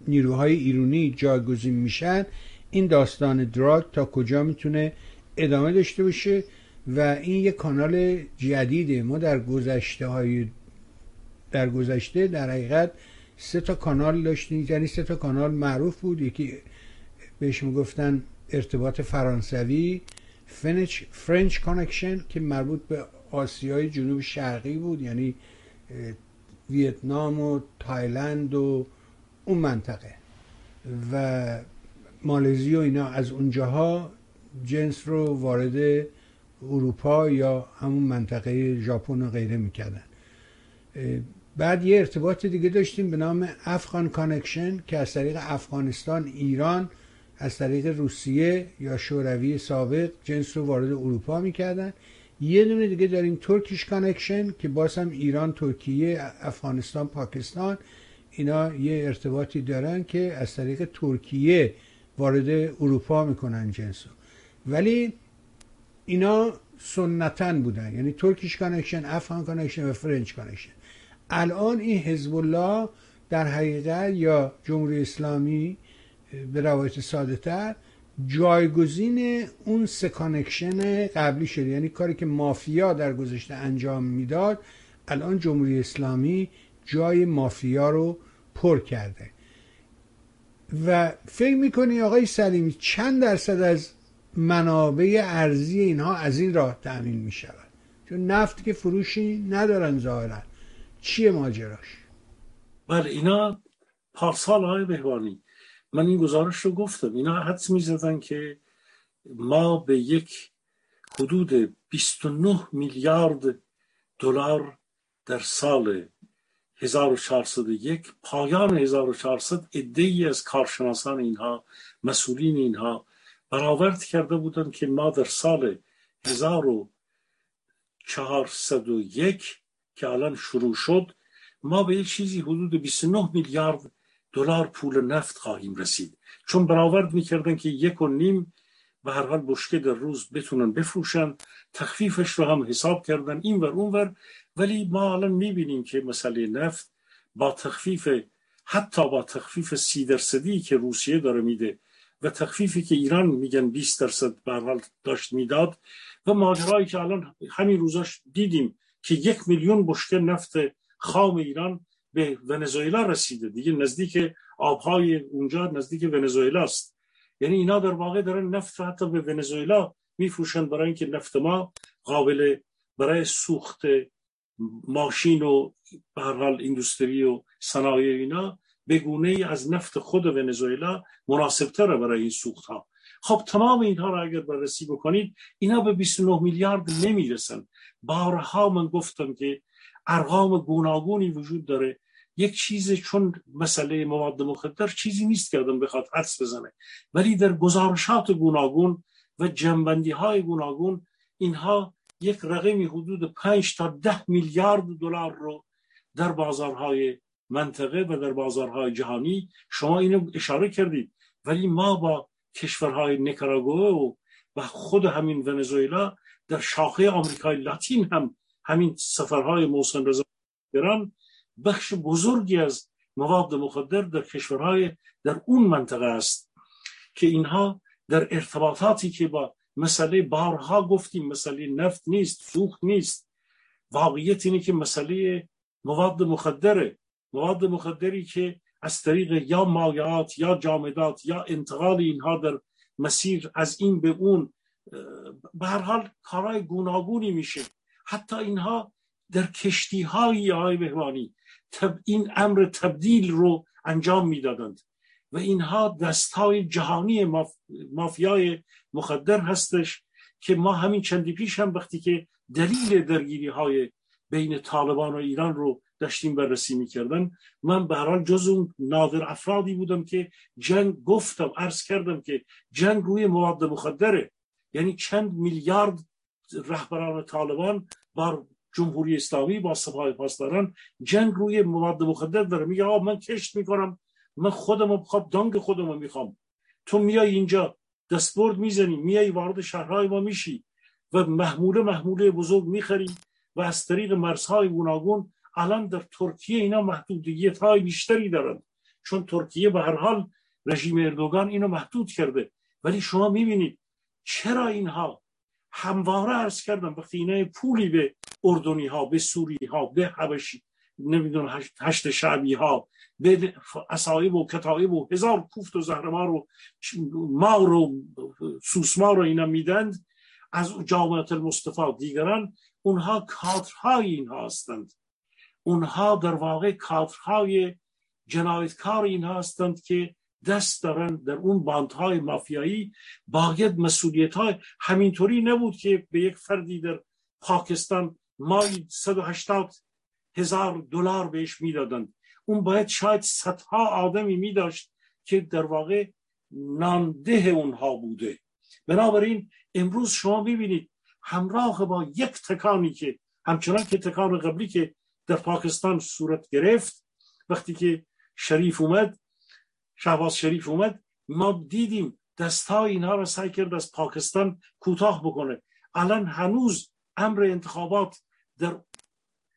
نیروهای ایرونی جایگزین میشن. این داستان drug تا کجا می‌تونه ادامه داشته باشه؟ و این یک کانال جدیده. ما در گذشته های در گذشته در حقیقت سه تا کانال داشتیم. یعنی سه تا کانال معروف بود. یکی بهش می‌گفتن ارتباط فرانسوی French French Connection که مربوط به آسیای جنوب شرقی بود. یعنی ویتنام و تایلند و اون منطقه. و مالزی و اینا از اونجاها جنس رو وارد اروپا یا همون منطقه ژاپن و غیره می‌کردن. بعد یه ارتباط دیگه داشتیم به نام Afghan Connection که از طریق افغانستان ایران از طریق روسیه یا شوروی سابق جنس رو وارد اروپا می‌کردن. یه دونه دیگه داریم Turkish Connection که باز هم ایران ترکیه افغانستان پاکستان اینا یه ارتباطی دارن که از طریق ترکیه وارد اروپا می‌کنن جنس ولی اینا سنتن بودن. یعنی Turkish Connection Afghan Connection و French Connection. الان این حزب الله در حقیقت یا جمهوری اسلامی به روایت ساده تر جایگزین اون سه connection قبلی شده. یعنی کاری که مافیا در گذشته انجام می‌داد الان جمهوری اسلامی جای مافیا رو پر کرده. و فکر می‌کنی آقای سلیمی چند درصد از منابع ارزی اینها از این راه تأمین می‌شود. چون نفت که فروشی ندارن ظاهرا. چیه ماجراش؟ بله اینا پارسال های بهوانی من این گزارش رو گفتم. اینا حدس می‌زدن که ما به یک حدود 29 میلیارد دلار در سال 1401 پایان 1400 ای از کارشناسان اینها مسئولین اینها برآورد کرده بودند که ما در سال 1401 که الان شروع شد ما به یک چیزی حدود 29 میلیارد دلار پول نفت خواهیم رسید. چون برآورد می‌کردن که یک و نیم به هر حال بشکه در روز بتونن بفروشن تخفیفش رو هم حساب کردن این ور اون ور. ولی ما الان می‌بینیم که مسئله نفت با تخفیف حتی با تخفیف سی درصدی که روسیه داره میده و تخفیفی که ایران میگن 20 درصد به داشت می‌داد و ماجرایی که الان همین روزاش دیدیم که یک میلیون بشکه نفت خام ایران به ونزوئلا رسیده. دیگه نزدیک آبهای اونجا نزدیک ونزوئلا است. یعنی اینا در واقع دارن نفت حتی به ونزوئلا میفروشن برای اینکه نفت ما قابل برای سوخت ماشین و به هر حال ایندوستری و صنایع اینا به گونه ای از نفت خود ونزوئلا مناسبتره برای این سوخت ها خب تمام اینها را اگر بررسی بکنید اینا به 29 میلیارد نمی‌رسن. بارها من گفتم که ارقام گوناگونی وجود داره. یک چیز چون مسئله مواد مخدر چیزی نیست که آدم بخواد حدس بزنه. ولی در گزارشات گوناگون و جنبندی های گوناگون اینها یک رقمی حدود 5 تا 10 میلیارد دلار رو در بازارهای منطقه و در بازارهای جهانی شما اینو اشاره کردید. ولی ما با کشورهای نیکاراگوه و خود همین ونزوئلا در شاخه آمریکای لاتین هم همین سفرهای موسم رضا بخش بزرگی از مواد مخدر در کشورهای در اون منطقه است که اینها در ارتباطاتی که با مسئله بارها گفتیم مسئله نفت نیست سوخت نیست واقعیت اینه که مسئله مواد مخدره. مواد مخدری که از طریق یا مایعات یا جامدات یا انتقال اینها در مسیر از این به اون به هر حال کارهای گوناگونی میشه. حتی اینها در کشتی های های بهوانی این امر تبدیل رو انجام می‌دادند و اینها دست های جهانی مافیای مخدر هستش که ما همین چندی پیش هم وقتی که دلیل درگیری های بین طالبان و ایران رو داشتیم بررسی می‌کردن. من به حال جز اون نادر افرادی بودم که جنگ گفتم عرض کردم که جنگ روی مواد مخدره. یعنی چند میلیارد رهبران طالبان با جمهوری اسلامی با سپاه پاسداران جنگ روی مواد مخدر داره. میگه آقا من کشت می‌کنم من خودم بخوام دانگ خودم رو می‌خوام. تو میای اینجا دستبرد می‌زنی میای وارد شهرهای ما میشی و محموله محموله بزرگ می‌خری و از طریق مرزهای گوناگون الان در ترکیه اینا محدودیت های بیشتری دارن. چون ترکیه به هر حال رژیم اردوگان اینو محدود کرده. ولی شما می‌بینید چرا اینها همواره عرض کردم وقتی اینا پولی به اردنی ها به سوری ها به حبشی نمی‌دونم هشت شعبی ها به اصایب و کتایب و هزار کوفت و زهرمار و مار و سوسمار رو اینا میدند از جامعه المصطفى دیگران اونها کادرهای اینها هستند. اونها در واقع کادرهای جنایتکار اینها هستند که دست دارن در اون باندهای مافیایی باید مسئولیت های همینطوری نبود که به یک فردی در پاکستان مای 180 هزار دلار بهش می‌دادند. اون باید شاید صدها آدمی می داشت که در واقع نانده اونها بوده. بنابراین امروز شما ببینید همراه با یک تکانی که همچنان که تکان قبلی که در پاکستان صورت گرفت. وقتی که شریف اومد شهباز شریف اومد ما دیدیم دستای اینها را سعی کرد از پاکستان کوتاه بکنه. الان هنوز امر انتخابات در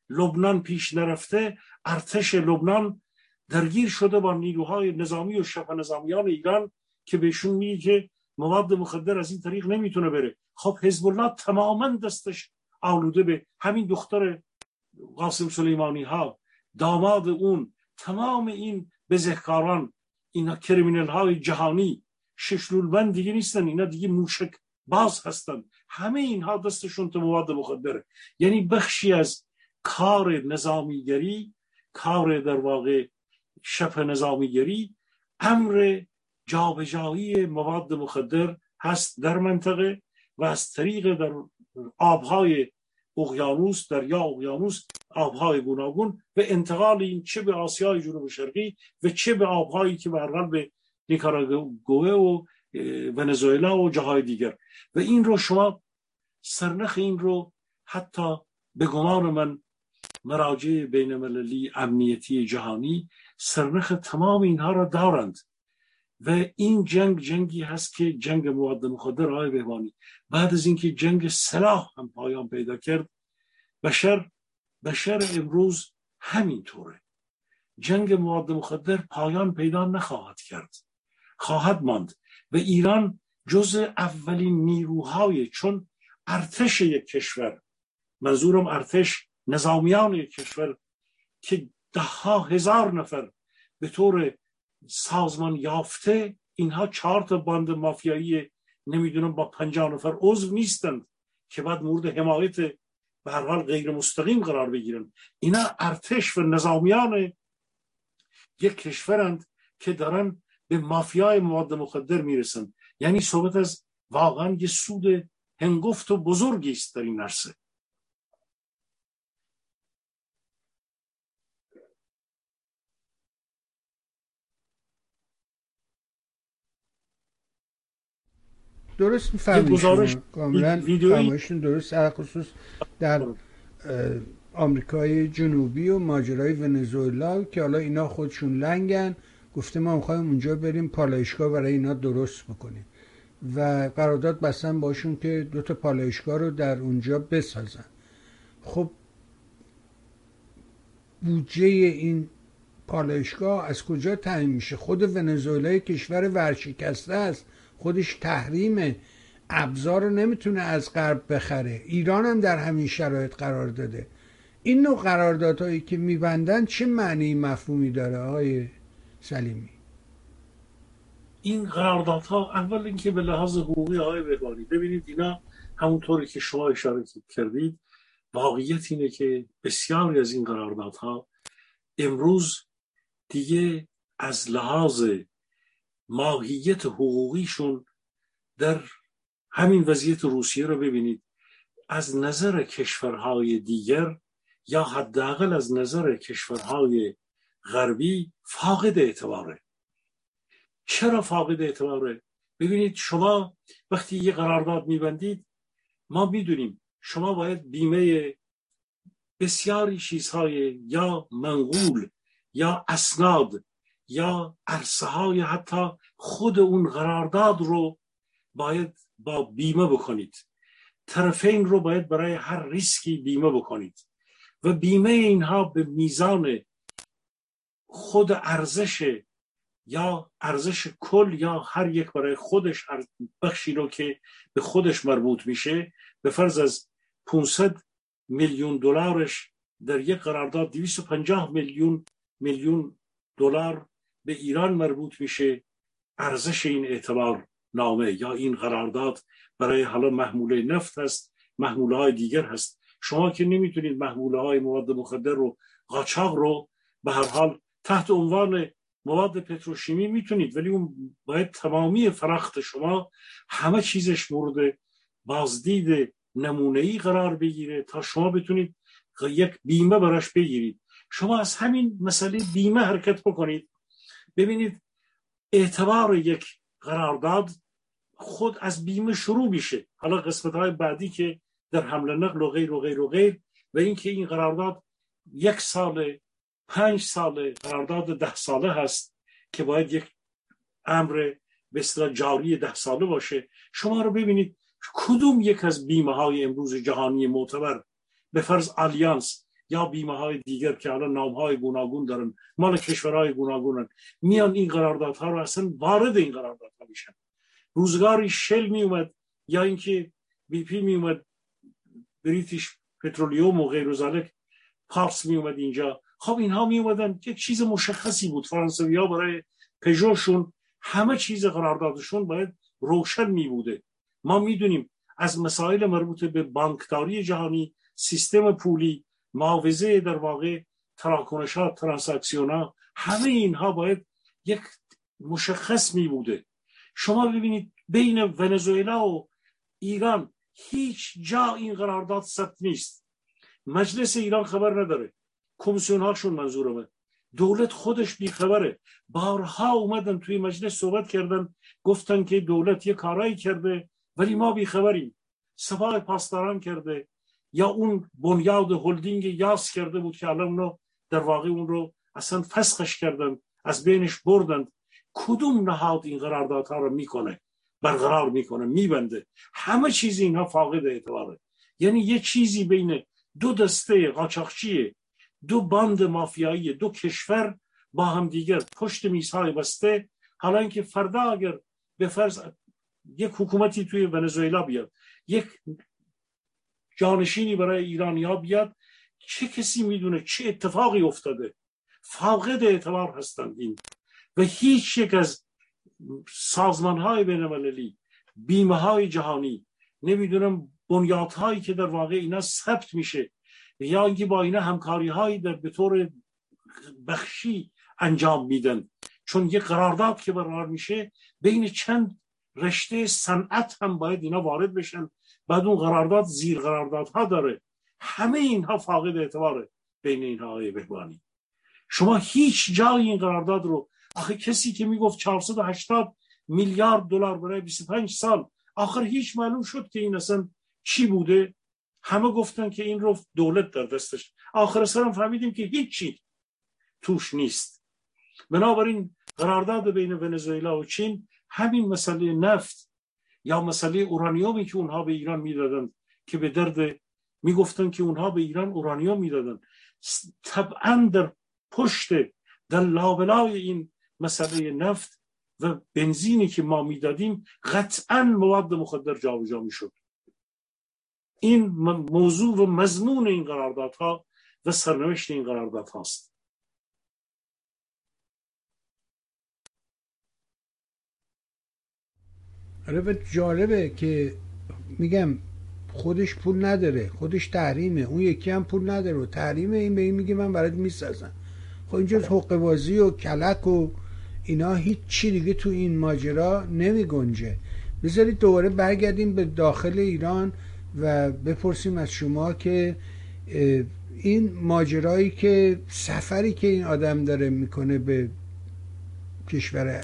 لبنان پیش نرفته. ارتش لبنان درگیر شده با نیروهای نظامی و شبه نظامیان ایران که بهشون میگه که مواد مخدر از این طریق نمی‌تونه بره. خب حزب الله تماما دستش آلوده به همین دختر قاسم سلیمانی ها داماد اون تمام این بزهکاران اینا کریمینل های جهانی ششلول بند دیگه نیستن اینا دیگه موشک باز هستن همه اینها دستشون تو مواد مخدره یعنی بخشی از کار نظامیگری کار در واقع شبه نظامیگری امر جابجایی مواد مخدر هست در منطقه و از طریق در آبهای اقیانوس یا اقیانوس آبهای گوناگون و انتقال این چه به آسیای جنوب شرقی و چه به آبهایی که به به نیکاراگوه و ونزوئلا و جاهای دیگر. و این رو شما سرنخ این رو حتی به گمان من مراجع بین المللی امنیتی جهانی سرنخ تمام اینها را دارند. و این جنگ جنگی هست که جنگ مواد مخدر آقای بهبانی بعد از اینکه جنگ سلاح هم پایان پیدا کرد بشر بشر امروز همینطوره. جنگ مواد مخدر پایان پیدا نخواهد کرد. خواهد ماند و ایران جز اولین نیروهای چون ارتش یک کشور منظورم ارتش نظامیان یک کشور که ده ها هزار نفر به طور سازمان یافته اینها چهار تا باند مافیایی نمی‌دونم با پنجاه نفر عضو نیستند که بعد مورد حمایت به هر حال غیر مستقیم قرار بگیرن. اینا ارتش و نظامیان یک کشورند که دارن به مافیای مواد مخدر می‌رسن. یعنی صحبت از واقعا یه سود هنگفت و بزرگی است در این عرصه. درست می‌فهمید کاملا درست خصوص در آمریکای جنوبی و ماجرای ونزوئلا که حالا اینا خودشون لنگن. گفته ما می‌خوایم اونجا بریم پالایشگاه برای اینا درست بکنیم. و قرارداد بستن باشون که دو تا پالایشگاه رو در اونجا بسازن. خب بودجه این پالایشگاه از کجا تعیین میشه؟ خود ونزوئلا کشور ورشکسته است. خودش تحریم ابزار رو نمی‌تونه از غرب بخره. ایران هم در همین شرایط قرار داده. این نوع قراردادهایی که میبندن چه معنی مفهومی داره آقای سلیمی؟ این قراردادها اول اینکه به لحاظ حقوقی آقای بهبانی ببینید اینا همونطوری که شما اشاره کردید واقعیت اینه که بسیاری از این قراردادها امروز دیگه از لحاظ ماهیت حقوقیشون در همین وضعیت روسیه رو ببینید. از نظر کشورهای دیگر یا حداقل از نظر کشورهای غربی فاقد اعتباره. چرا فاقد اعتباره؟ ببینید شما وقتی یه قرارداد میبندید ما می‌دونیم شما باید بیمه بسیاری چیزهای یا منقول یا اسناد یا عرصه های حتی خود اون قرارداد رو باید با بیمه بکنید. طرفین رو باید برای هر ریسکی بیمه بکنید. و بیمه اینها به میزان خود ارزش یا ارزش کل یا هر یک برای خودش بخشی رو که به خودش مربوط میشه به فرض از 500 میلیون دلارش در یک قرارداد 250 میلیون میلیون دلار به ایران مربوط میشه ارزش این اعتبار نامه یا این قرارداد برای حالا محموله نفت هست محموله های دیگر هست. شما که نمی‌تونید محموله های مواد مخدر رو قاچاق رو به هر حال تحت عنوان مواد پتروشیمی می‌تونید ولی اون باید تمامی فرخت شما همه چیزش مورد بازدید نمونه ای قرار بگیره تا شما بتونید یک بیمه براش بگیرید. شما از همین مسئله بیمه حرکت بکنید. ببینید اعتبار یک قرارداد خود از بیمه شروع میشه. حالا قسمت های بعدی که در حمل نقل و غیر و غیر و غیر و اینکه این قرارداد یک سال پنج سال قرارداد ده ساله هست که باید یک امر به جاری ده ساله باشه. شما رو ببینید کدوم یک از بیمه های امروز جهانی معتبر به فرض آلیانس یا بیمه های دیگر که الان نام های گوناگون دارن مال کشورهای گوناگونن میان این قراردادها رو اصلا وارد این قراردادها میشن. روزگاری شل می اومد یا اینکه BP می اومد British Petroleum و غیر پارس می اومد اینجا. خب اینها می اومدن یک چیز مشخصی بود. فرانسوی ها برای پژوشون همه چیز قراردادشون باید روشن می بوده ما می‌دونیم از مسائل مربوط به بانکداری جهانی سیستم پولی معاوضه در واقع تراکنش ها ترانساکسیون ها همه اینها باید یک مشخص می بوده شما ببینید بین ونزوئلا و ایران هیچ جا این قرارداد ثبت نیست. مجلس ایران خبر نداره. کمیسیون هاشون منظورمه. دولت خودش بیخبره. بارها اومدن توی مجلس صحبت کردن. گفتن که دولت یه کارایی کرده ولی ما بیخبریم. سپاه پاسداران کرده. یا اون بنیاد هلدینگ یاس کرده بود که الان رو در واقع اون رو اصلا فسخش کردن از بینش بردند کدوم نهاد این قراردادها رو می‌کنه؟ برقرار می‌کنه میبنده. همه چیز اینها فاقد اعتباره. یعنی یه چیزی بین دو دسته قاچاقچی دو باند مافیایی دو کشور با هم دیگر پشت میزهای بسته. حالا اینکه فردا اگر به فرض یک حکومتی توی ونزوئلا بیاد یک جانشینی برای ایرانیا بیاد چه کسی می‌دونه چه اتفاقی افتاده؟ فاقد اعتبار هستند این. و هیچ یک از سازمان های بین المللی بیمه های جهانی نمی‌دونم بنیادهایی که در واقع اینا ثبت میشه یا اینکه با اینا همکاری هایی در به طور بخشی انجام میدن. چون یه قرارداد که برقرار میشه بین چند رشته صنعت هم باید اینا وارد بشن. بعد اون قرارداد زیر قراردادها داره. همه اینها فاقد اعتباره بین اینها های بهبانی. شما هیچ جای این قرارداد رو آخه کسی که می‌گفت 480 میلیارد دلار برای 25 سال آخر هیچ معلوم شد که این اصلا چی بوده؟ همه گفتن که این رو دولت در دستش. آخر سرم فهمیدیم که هیچی توش نیست. بنابراین قرارداد بین ونزوئلا و چین همین مسئله نفت یا مسئله اورانیومی که اونها به ایران می‌دادن که به درد می‌گفتن که اونها به ایران اورانیوم می‌دادن طبعا در پشت در لابلای این مسئله نفت و بنزینی که ما می‌دادیم قطعا مواد مخدر جابجا می‌شد. این موضوع و مضمون این قراردادها و سرنوشت این قرارداد آره و جالبه که میگم خودش پول نداره خودش تحریمه. اون یکی هم پول نداره و تحریمه. این به این میگه من برات می‌سازم. خب اینجا حقوق بازی و کلک و اینا هیچ چی دیگه تو این ماجرا نمی گنجه بذارید دوباره برگردیم به داخل ایران و بپرسیم از شما که این ماجرایی که سفری که این آدم داره می‌کنه به کشور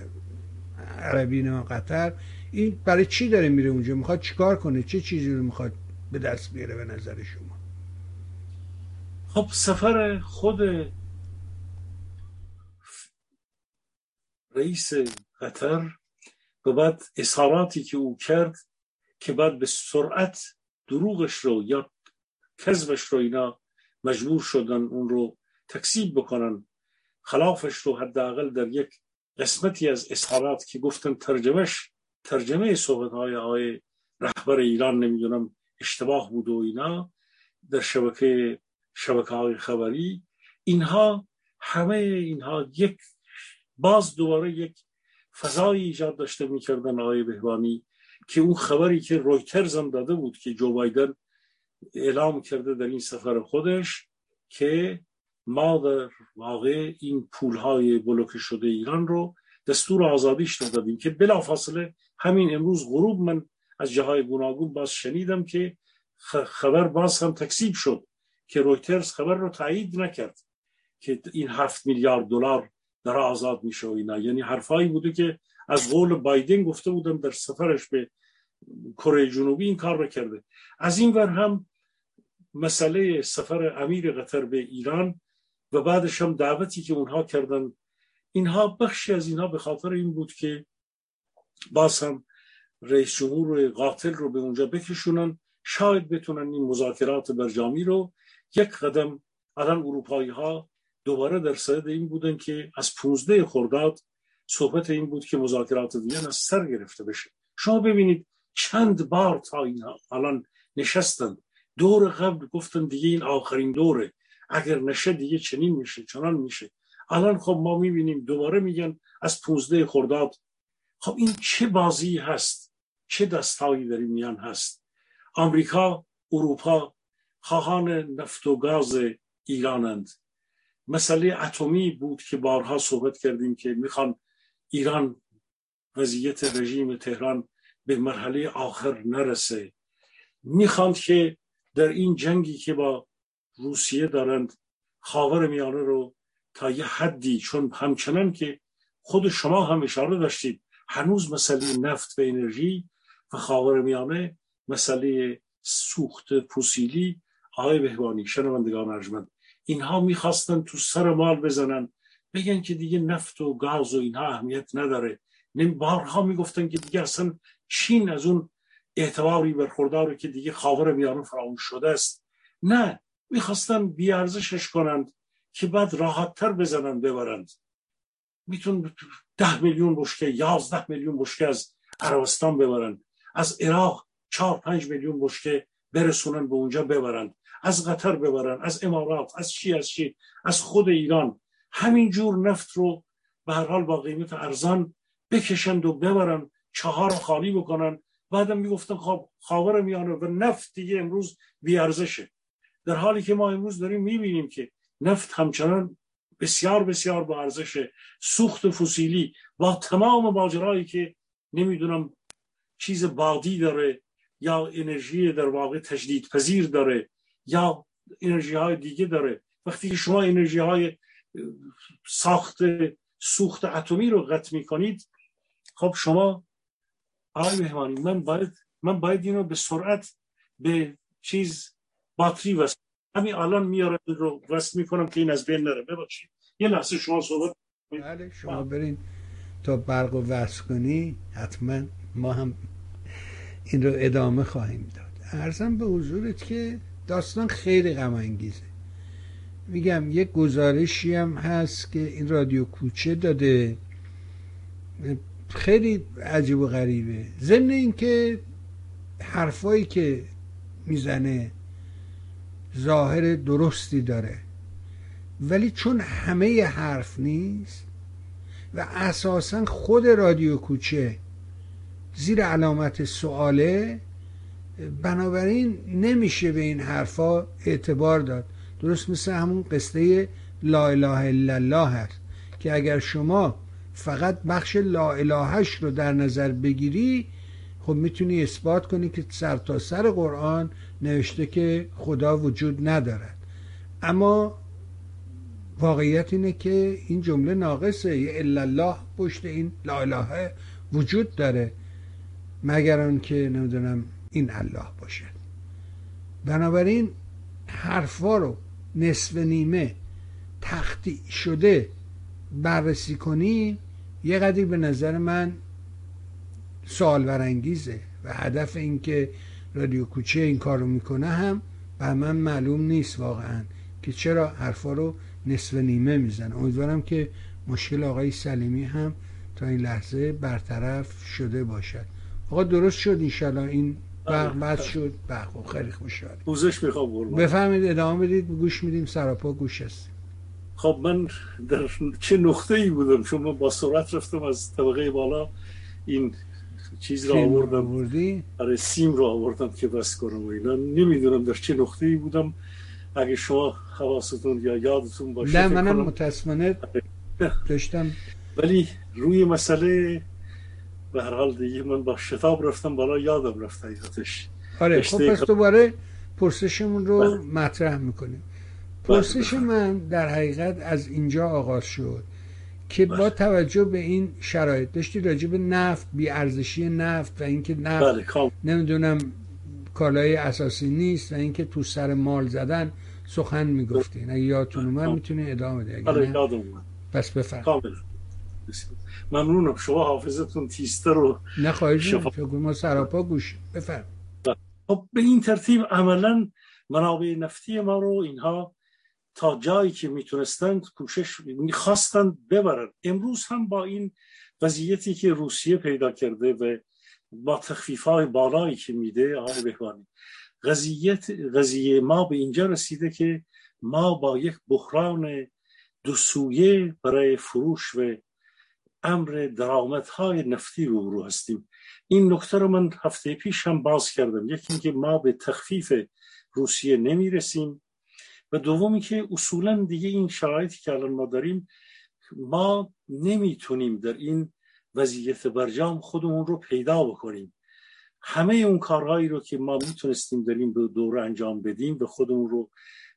عربی قطر این برای چی داره میره اونجا؟ می‌خواد چیکار کنه؟ چه چیزی رو می‌خواد به دست بیاره به نظر شما؟ خب سفر خود رئیس قطر و بعد اظهاراتی که او کرد که بعد به سرعت دروغش رو یا کذبش رو اینا مجبور شدن اون رو تکسیب بکنن خلافش رو حداقل در یک قسمتی از اظهارات که گفتن ترجمهش ترجمه صحبت های آقای رهبر ایران نمی‌دونم اشتباه بود و اینا در شبکه شبکه های خبری. اینها همه اینها یک باز دوباره یک فضایی ایجاد داشته می‌کردن آقای بهبانی که اون خبری که رویترز هم داده بود که جو بایدن اعلام کرده در این سفر خودش که ما در واقع این پولهای بلوکه شده ایران رو دستور آزادیش دادیم که بلافاصله همین امروز غروب من از جاهای گوناگون باز شنیدم که خبر باز هم تکسیب شد که رویترز خبر رو تایید نکرد که این هفت میلیارد دلار در آزاد میشه و اینا. یعنی حرفایی بوده که از قول بایدن گفته بودم در سفرش به کره جنوبی این کار رو کرده. از این ور هم مسئله سفر امیر قطر به ایران و بعدش هم دعوتی که اونها کردن اینها بخشی از اینها به خاطر این بود که باز هم رئیس جمهور قاتل رو به اونجا بکشونن. شاید بتونن این مذاکرات برجامی رو یک قدم الان اروپایی ها دوباره در صدد این بودن که از 15 خرداد صحبت این بود که مذاکرات وین از سر گرفته بشه. شما ببینید چند بار تا اینها الان نشستن. دور قبل گفتن دیگه این آخرین دوره. اگر نشه دیگه چنین میشه چنان میشه. الان خب ما می‌بینیم دوباره میگن از 15 خرداد خب این چه بازی هست؟ چه دستایی در میان هست؟ آمریکا اروپا خواهان نفت و گاز ایرانند. مسئله اتمی بود که بارها صحبت کردیم که می‌خوان ایران وضعیت رژیم تهران به مرحله آخر نرسه. می‌خوان که در این جنگی که با روسیه دارند خاور میانه رو تا یه حدی چون همچنان که خود شما هم اشاره داشتید هنوز مسئله نفت و انرژی و خاور میانه مسئله سوخت پوسیلی آقای بهبانی شنوندگان ارجمند اینها می‌خواستن تو سر مال بزنن. بگن که دیگه نفت و گاز و اینها اهمیت نداره. بارها می‌گفتن که دیگه اصلا چین از اون اعتباری برخورداره که دیگه خاور میانه فراموش شده است. نه می‌خواستن بیارزشش کنند که بعد راحت تر بزنن ببرند. میتون ده میلیون بشکه یازده میلیون بشکه از عربستان ببرند از عراق چهار پنج میلیون بشکه برسونن به اونجا ببرند از قطر ببرن از امارات از چی از چی؟ از خود ایران. همین جور نفت رو به هر حال با قیمت ارزان بکشند و ببرن چهار خالی بکنن. بعدم می‌گفتن خب خاور میانه و نفت دیگه امروز بیارزشه. در حالی که ما امروز داریم می‌بینیم که نفت همچنان بسیار بسیار با ارزش سوخت فسیلی با تمام ماجرایی که نمی‌دونم چیز بادی داره یا انرژی در واقع تجدید پذیر داره یا انرژی های دیگه داره. وقتی که شما انرژی های ساخت سوخت اتمی رو قطع می کنید خب شما آقای مهمانی من باید من باید اینو به سرعت به چیز باتری وصل همین الان میارم رو وصل می‌کنم که این از بین نره. ببخشید. یه لحظه شما صحبت بله شما برین تا برق و وصل کنی حتما ما هم این رو ادامه خواهیم داد. ارزم به حضورت که داستان خیلی غم انگیزه میگم یک گزارشی هم هست که این رادیو کوچه داده. خیلی عجیب و غریبه. ضمن اینکه حرفایی که می‌زنه ظاهر درستی داره. ولی چون همه حرف نیست و اساسا خود رادیو کوچه زیر علامت سواله بنابراین نمیشه به این حرفا اعتبار داد. درست مثل همون قصه لا اله الا الله هست که اگر شما فقط بخش لا الهش رو در نظر بگیری خب می‌تونی اثبات کنی که سر تا سر قرآن نوشته که خدا وجود ندارد. اما واقعیت اینه که این جمله ناقصه. یه الا الله پشت این لا اله وجود داره مگر که نمی‌دونم این الله باشه. بنابراین حرفا رو نصف نیمه تختی شده بررسی کنی یه قدری به نظر من سوال برانگیزه و هدف اینکه رادیو کوچه این کارو می‌کنه هم بر من معلوم نیست واقعا که چرا حرفا رو نصف نیمه میزن امیدوارم که مشکل آقای سلیمی هم تا این لحظه برطرف شده باشد. آقا درست شد انشالله این برق بله. بد شد؟ برق خب، خیلی خوشحال پوزش می‌خوام بفهمید ادامه بدید. گوش میدیم سراپا گوش هستیم. خب من در چه نقطه ای بودم؟ چون من با سرعت رفتم از طبقه بالا. این چیز را آوردم. برای سیم را آوردم که بس کنم و اینا. نمی‌دونم در چه نقطه ای بودم. اگه شما حواستون یا یادتون باشه نه منم متاسفانه داشتم. ولی روی مسئله به هر حال دیگه من با شتاب رفتم بالا یادم رفت حقیقتش. آره خب پس دوباره پرسشمون رو بله. مطرح می‌کنیم. بله، پرسش من در حقیقت از اینجا آغاز شد. که با بله. توجه به این شرایط داشتی راجع به نفت بی ارزشی نفت و اینکه نفت نمی‌دونم کالای اساسی نیست و اینکه تو سر مال زدن سخن می‌گفتین اگه یادتون اومد می‌تونی ادامه بده اگه پس بفرم ممنونم. شما حافظتون تیسته رو نه خواهش ما سراپا گوش بفرم خب به این ترتیب عملا منابع نفتی ما رو اینها تا جایی که می‌تونستند کوشش می‌خواستند ببرن. امروز هم با این وضعیتی که روسیه پیدا کرده و با تخفیف های بالایی که میده آقای بهبانی قضیه ما به اینجا رسیده که ما با یک بحران دو سویه برای فروش و امر درآمدهای نفتی رو هستیم. این نکته رو من هفته پیش هم باز کردم. یکی اینکه ما به تخفیف روسیه نمی‌رسیم. و دومی که اصولا دیگه این شرایطی که الان ما داریم ما نمی‌تونیم در این وضعیت برجام خودمون رو پیدا بکنیم. همه اون کارهایی رو که ما می‌تونستیم در این دور انجام بدیم به خودمون رو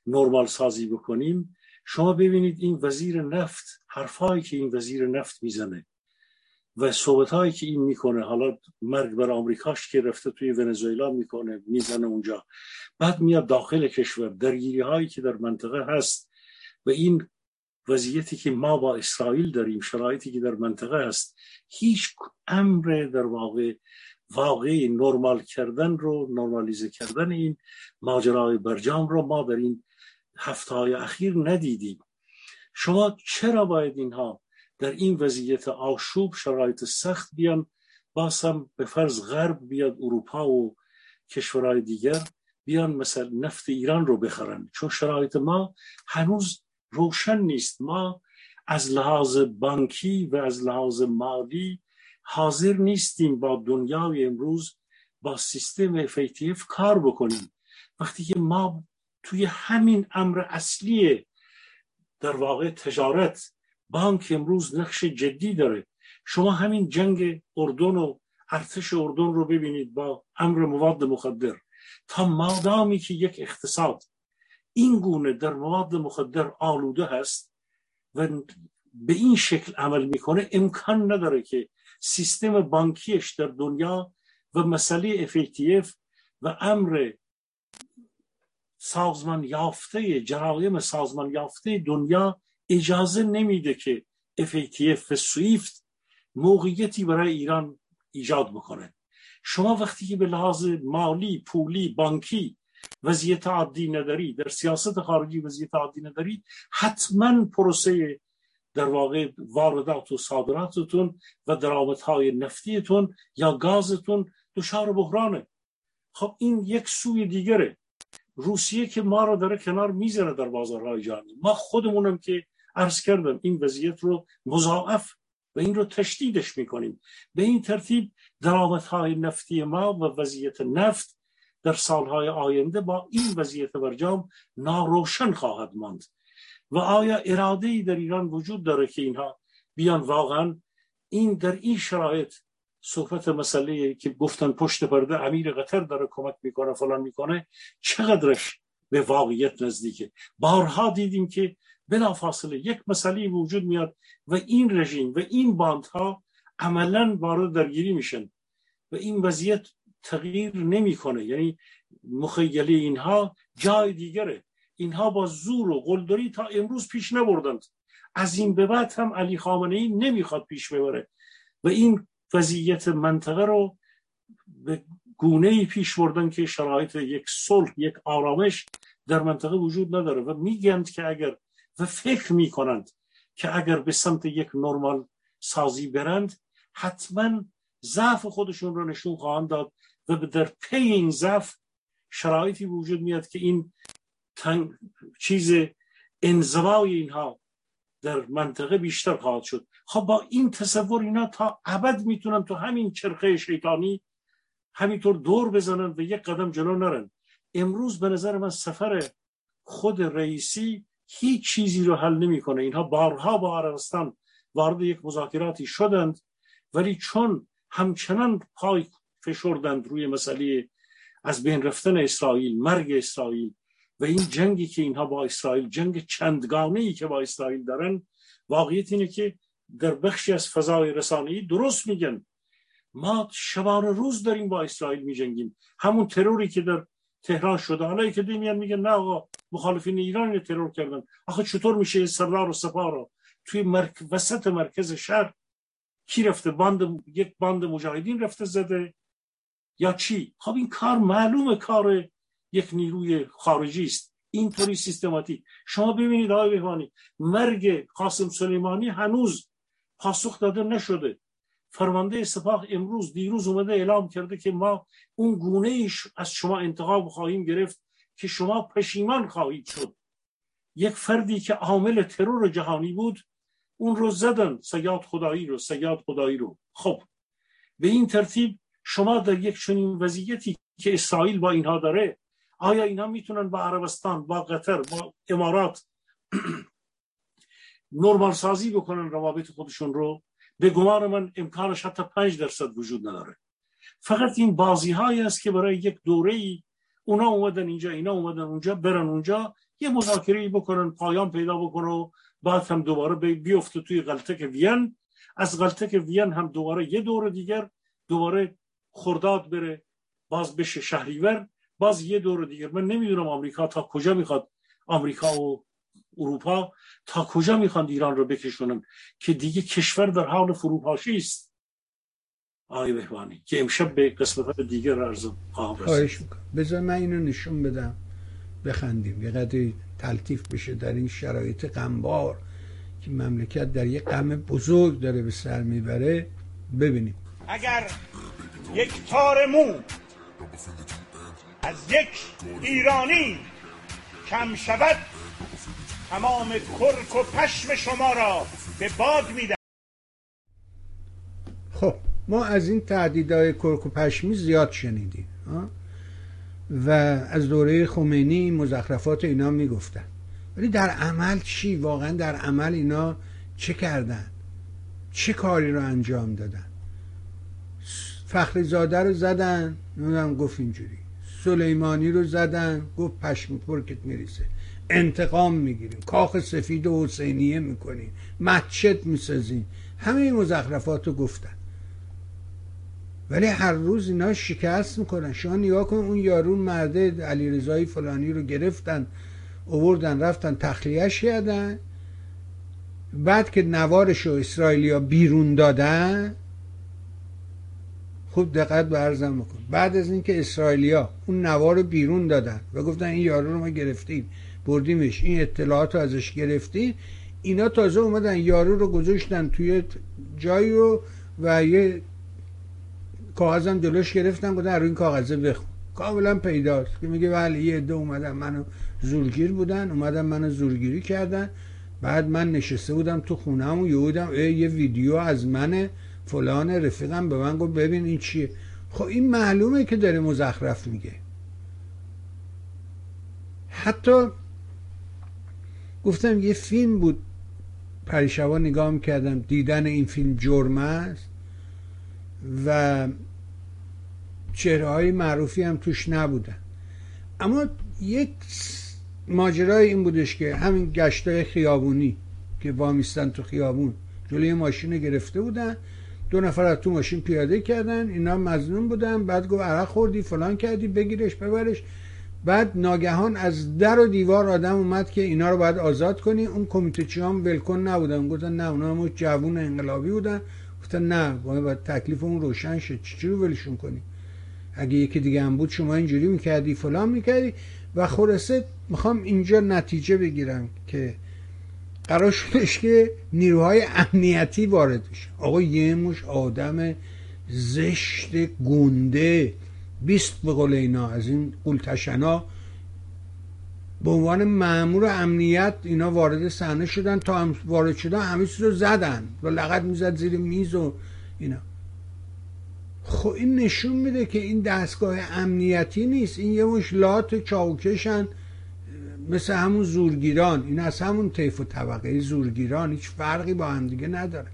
نرمال سازی بکنیم. شما ببینید این وزیر نفت حرفهایی که این وزیر نفت می‌زنه و صحبت هایی که این می‌کنه حالا مرگ بر آمریکاش که رفته توی ونزوئلا می‌کنه می‌زنه اونجا. بعد میاد داخل کشور درگیری هایی که در منطقه هست و این وضعیتی که ما با اسرائیل داریم شرایطی که در منطقه هست هیچ امر در واقع واقعی نرمال کردن رو نرمالیزه کردن این ماجرای برجام رو ما در این هفته های اخیر ندیدیم. شما چرا باید اینها در این وضعیت آشوب شرایط سخت بیان باز به فرض غرب بیاد اروپا و کشورهای دیگر بیان مثل نفت ایران رو بخرن. چون شرایط ما هنوز روشن نیست. ما از لحاظ بانکی و از لحاظ مالی حاضر نیستیم با دنیای امروز با سیستم FATF کار بکنیم. وقتی که ما توی همین امر اصلی در واقع تجارت بانک امروز نقش جدی داره. شما همین جنگ اردن و ارتش اردن رو ببینید با امر مواد مخدر. تا مادامی که یک اقتصاد این گونه در مواد مخدر آلوده هست و به این شکل عمل می‌کنه امکان نداره که سیستم بانکیش در دنیا و مسئله FATF و امر سازمان یافته جرایم سازمان یافته دنیا اجازه نمیده که FATF و سویفت موقعیتی برای ایران ایجاد بکنه. شما وقتی که به لحاظ مالی پولی بانکی وضعیت عادی نداری در سیاست خارجی وضعیت عادی نداری حتما پروسه در واقع واردات و صادراتتون و درآمدهای نفتیتون یا گازتون دچار بحرانه. خب این یک سوی دیگره. روسیه که ما رو داره کنار می‌ذاره در بازارهای جهانی. ما خودمونم که عرض کردم این وضعیت رو مضاعف و این رو تشدیدش می‌کنیم. به این ترتیب درآمدهای نفتی ما و وضعیت نفت در سالهای آینده با این وضعیت برجام ناروشن خواهد ماند. و آیا اراده ای در ایران وجود داره که اینها بیان؟ واقعا این در این شرایط صحبت مسئله که گفتن پشت پرده امیر قطر داره کمک می‌کنه فلان می‌کنه چقدرش به واقعیت نزدیکه؟ بارها دیدیم که بلافاصله یک مسئله وجود میاد و این رژیم و این باندها عملا وارد درگیری میشن و این وضعیت تغییر نمی‌کنه. یعنی مخیله اینها جای دیگره. اینها با زور و قلدری تا امروز پیش نبردند. از این به بعد هم علی خامنه ای نمی‌خواد پیش ببره. و این وضعیت منطقه رو به گونه ای پیش بردن که شرایط یک صلح یک آرامش در منطقه وجود نداره. و میگند که اگر و فکر می‌کنند که اگر به سمت یک نرمال سازی برند حتما ضعف خودشون رو نشون خواهند داد و در پی این ضعف شرایطی وجود میاد که این تنگ چیز انزوای اینها در منطقه بیشتر خواهد شد. خب با این تصور اینا تا ابد می‌تونن تو همین چرخه شیطانی همینطور دور بزنن و یک قدم جلو نرن. امروز به نظر من سفر خود رئیسی هیچ چیزی رو حل نمی‌کنه. اینها بارها با عربستان وارد یک مذاکراتی شدند ولی چون همچنان پای فشردند روی مسئله از بین رفتن اسرائیل مرگ اسرائیل و این جنگی که اینها با اسرائیل جنگ چندگانه ای که با اسرائیل دارن واقعیت اینه که در بخشی از فضای رسانه‌ای درست میگن. ما شبانه روز داریم با اسرائیل میجنگیم. همون تروری که در تهران شده. حالا که میان میگن نه آقا مخالفین ایران ترور کردن. آخه چطور میشه سردار و سپاه رو توی مرک... وسط مرکز شهر کی رفته؟ باند یک باند مجاهدین رفته زده. یا چی؟ خب این کار معلومه کار یک نیروی خارجی است. اینطوری سیستماتیک. شما ببینید آقای بهوانی مرگ قاسم سلیمانی هنوز پاسخ داده نشده. فرمانده سپاه امروز دیروز اومده اعلام کرده که ما اون گونه ایش از شما انتخاب خواهیم گرفت که شما پشیمان خواهید شد. یک فردی که عامل ترور جهانی بود اون رو زدن سیاد خدایی رو سیاد خدایی رو. خب به این ترتیب شما در یک چنین وضعیتی که اسرائیل با اینها داره آیا اینها می‌تونن با عربستان با قطر با امارات نرمال سازی بکنن روابط خودشون رو؟ به گمان من امکانش حتی پنج درصد وجود نداره. فقط این بازی هایی است که برای یک دوره ای اونا اومدن اینجا اینا اومدن اونجا برن اونجا یه مذاکره بکنن پایان پیدا بکنن و بعد هم دوباره بیفته توی غلطک وین. از غلطک وین هم دوباره یه دور دیگر دوباره خرداد بره باز بشه شهریور باز یه دور دیگر. من نمی‌دونم آمریکا تا کجا می‌خواد آمریکا و اروپا تا کجا می‌خوان ایران رو بکشونن که دیگه کشور در حال فروپاشی است؟ آقای بهبانی که امشب به قسمت دیگر ارزم خواهم بذار من اینو نشون بدم. بخندیم. یه قدری تلطیف بشه در این شرایط غمبار که مملکت در یک غم بزرگ داره به سر می‌بره. ببینیم. اگر یک تار مو از یک ایرانی کم شود تمام کرک و پشم شما را به باد میدن خب ما از این تعدیدهای کرک و پشمی زیاد شنیدیم و از دوره خمینی مزخرفات اینا می‌گفتن ولی در عمل چی؟ واقعا در عمل اینا چه کردن؟ چه کاری رو انجام دادن؟ فخری زاده رو زدن نمی‌دونم گفت اینجوری. سلیمانی رو زدن گفت پشم پرکت میریسه انتقام می‌گیریم. کاخ سفید و حسینیه می‌کنیم. مسجد می‌سازیم. همه این مزخرفات رو گفتن. ولی هر روز اینا شکست می‌کنن. شما نگاه کن اون یارون مرده علی رضایی فلانی رو گرفتن اووردن رفتن تخلیهش کردن. بعد که نوارش رو اسرائیلیا بیرون دادن خوب دقت به بکن. بعد از اینکه اسرائیلیا اون نوار رو بیرون دادن و گفتن این یارو رو ما گرفتیم. بردیمش. این اطلاعات رو ازش گرفتیم. اینا تازه اومدن یارو رو گذاشتن توی جایی رو و یه کاغذم جلوش گرفتن گفتن رو این کاغذه بخون. کاملا پیداست. که میگه ولی یه عده اومدن منو زورگیر بودن اومدن منو زورگیری کردن. بعد من نشسته بودم تو خونم و یهودم یه ویدیو از من فلان رفیقم به من گفت ببین این چیه. خب این معلومه که داره مزخرف میگه. حتی گفتم یه فیلم بود. پریشبا نگاه می‌کردم. دیدن این فیلم جرمه است. و چهره های معروفی هم توش نبودن. اما یک ماجرای این بودش که همین گشتای خیابونی که وامیستن تو خیابون. جلوی ماشین گرفته بودن. دو نفر از تو ماشین پیاده کردن. اینا مزنون بودن. بعد گفت عرق خوردی فلان کردی بگیرش ببرش. بعد ناگهان از در و دیوار آدم اومد که اینا رو باید آزاد کنی. اون کمیته چی هم ولکن نبودن. گفتن نه اونا هم جوون انقلابی بودن. گفتن نه باید تکلیف اون روشن شد چی رو ولشون کنی؟ اگه یکی دیگه هم بود شما اینجوری می‌کردی فلان می‌کردی. و خلاصه می‌خوام اینجا نتیجه بگیرم که قرار شدش که نیروهای امنیتی وارد بشه آقا یه مش آدم زشت گنده. بیست به قول اینا از این قولتشنا. به عنوان معمور امنیت اینا وارد صحنه شدن تا هم وارد شدن همه رو زدن. و لغت می‌زد زیر میز و اینا. خب این نشون میده که این دستگاه امنیتی نیست. این یه مش لات چاوکشن مثل همون زورگیران. این از همون طیف و طبقه زورگیران. هیچ فرقی با هم دیگه نداره.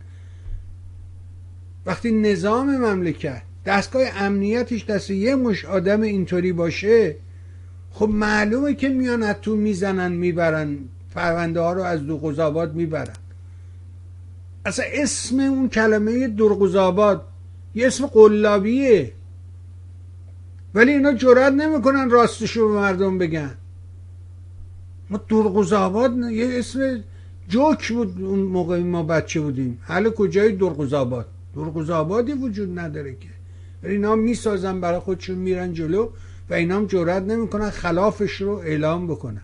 وقتی نظام مملکت دستگاه امنیتش دست یه مش آدم اینطوری باشه خب معلومه که میان از تو می‌زنن می‌برن. پرونده ها رو از درقزاباد می‌برن. اصلا اسم اون کلمه درقزاباد یه اسم قلابیه. ولی اینا جرات نمی‌کنن راستش رو به مردم بگن. ما درقزاباد یه اسم جوک بود اون موقع ما بچه بودیم. حالا کجای درقزاباد درقزابادی وجود نداره که. اینا می‌سازن برای خودشون میرن جلو و اینا هم جرات نمی‌کنن خلافش رو اعلام بکنن.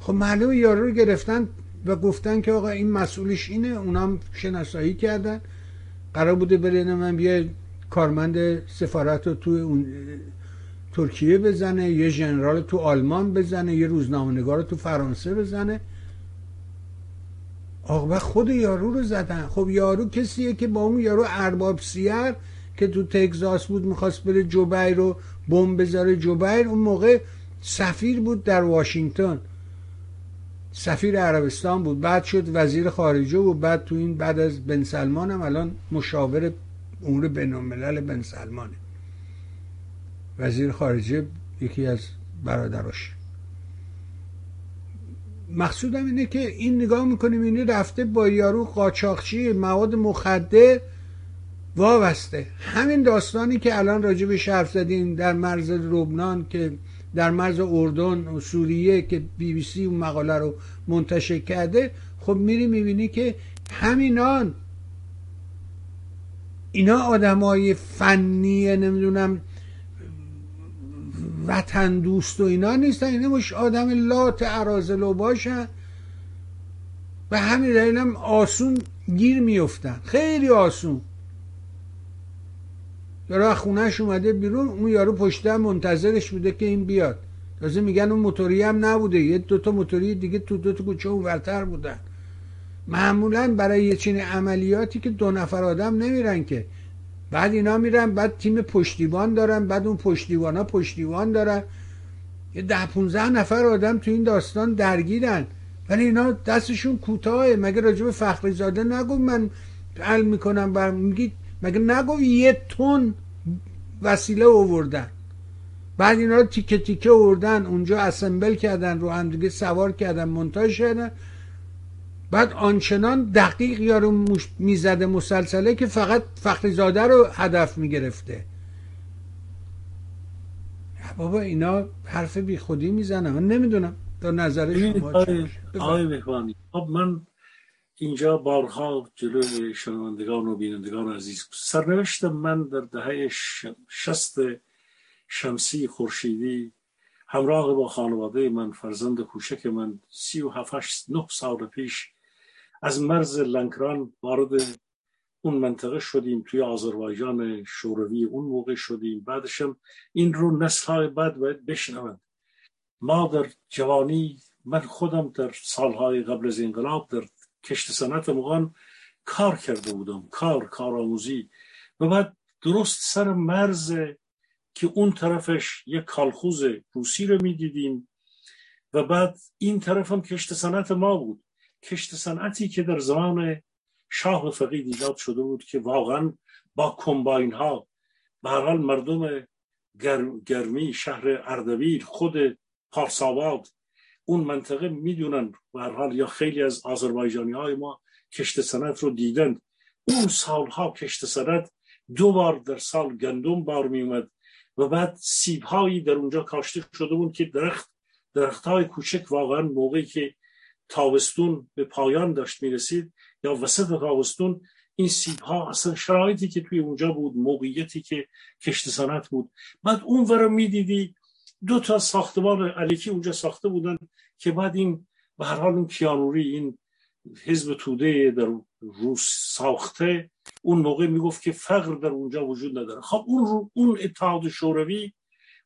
خب معلوم یارو رو گرفتن و گفتن که آقا این مسئولش اینه اونام شناسایی کردن. قرار بوده بره من بیا کارمند سفارت رو تو اون ترکیه بزنه یه ژنرال تو آلمان بزنه یه روزنامه‌نگار تو فرانسه بزنه. آقا خود یارو رو زدن. خب یارو کسیه که با اون یارو ارباب سیر که تو تگزاس بود می‌خواست بره جوبیر رو بمب بذاره جوبیر اون موقع سفیر بود در واشنگتن. سفیر عربستان بود. بعد شد وزیر خارجه و بعد تو این بعد از بن سلمان هم الان مشاور امور بین الملل بن سلمانه. وزیر خارجه یکی از برادراش. مقصودم اینه که این نگاه می‌کنیم اینه رفته با یارو قاچاقچی مواد مخدر وابسته. همین داستانی که الان راجع به حرف زدیم در مرز لبنان که در مرز اردن و سوریه که بی بی سی اون مقاله رو منتشر کرده خب میری می‌بینی که همینان اینا آدمای فنی نمی‌دونم وطن دوست و اینا نیستن. اینا مش آدم لات عرازلو باشن. و همین دلیل هم آسون گیر میفتن خیلی آسون. از خونهش اومده بیرون اون یارو پشته منتظرش بوده که این بیاد. تازه میگن اون موتوری هم نبوده. یه دوتا موتوری دیگه تو دوتا کوچه ورتر بودن. معمولا برای یه چین عملیاتی که دو نفر آدم نمیرن که. بعد اینا میرن بعد تیم پشتیبان دارن بعد اون پشتیبان ها پشتیبان دارن. یه ده پونزه نفر آدم تو این داستان درگیرن. ولی اینا دستشون کوتاهه. مگه راجب فخری زاده نگو من حل می‌کنم بر میگی مگه نگو یه تون وسیله اووردن بعد اینا رو تیکه تیکه اووردن اونجا اسمبل کردن رو هم دیگه سوار کردن منتاج کردن. بعد آنچنان دقیق یارو می‌زده مسلسله که فقط فخری زاده رو هدف می‌گرفته. بابا اینا حرف بی خودی می‌زنه من نمی‌دونم. تا نظر شما آقای خب من اینجا بارها جلوی شنوندگان و بینندگان عزیز سرنوشت من در دهه شست شمسی خورشیدی همراه با خانواده من فرزند کوچک من سی و هفت نه سال پیش از مرز لنکران وارد اون منطقه شدیم توی آذربایجان شوروی اون موقع شدیم. بعدش هم این رو نسل های بعد باید بشنوند. ما در جوانی من خودم در سالهای قبل از انقلاب در کشت سنت مغان کار کرده بودم کار کارآموزی. و بعد درست سر مرز که اون طرفش یک کالخوز روسی رو می‌دیدیم و بعد این طرف هم کشت صنعت ما بود. کشت صنعتی که در زمان شاه فقید ایجاد شده بود که واقعا با کمباین ها به حال مردم گرمی شهر اردبیل خود پارساباد اون منطقه می‌دونن به حال یا خیلی از آذربایجانی های ما کشت سنت رو دیدند اون سالها کشت سنت دو بار در سال گندم بار می اومد و بعد سیب هایی در اونجا کاشته شده بود که درخت درخت های کوچک واقعا موقعی که تابستون به پایان داشت می‌رسید یا وسط تابستون این سیب ها اصلا شرایطی که توی اونجا بود موقعیتی که کشت سنت بود. بعد اون ورا می‌دیدی دو تا ساختمان علیکی اونجا ساخته بودن که بعد این به هر حال این کیانوری این حزب توده در روس ساخته اون موقع می‌گفت که فقر در اونجا وجود نداره. خب اون اون اتحاد شوروی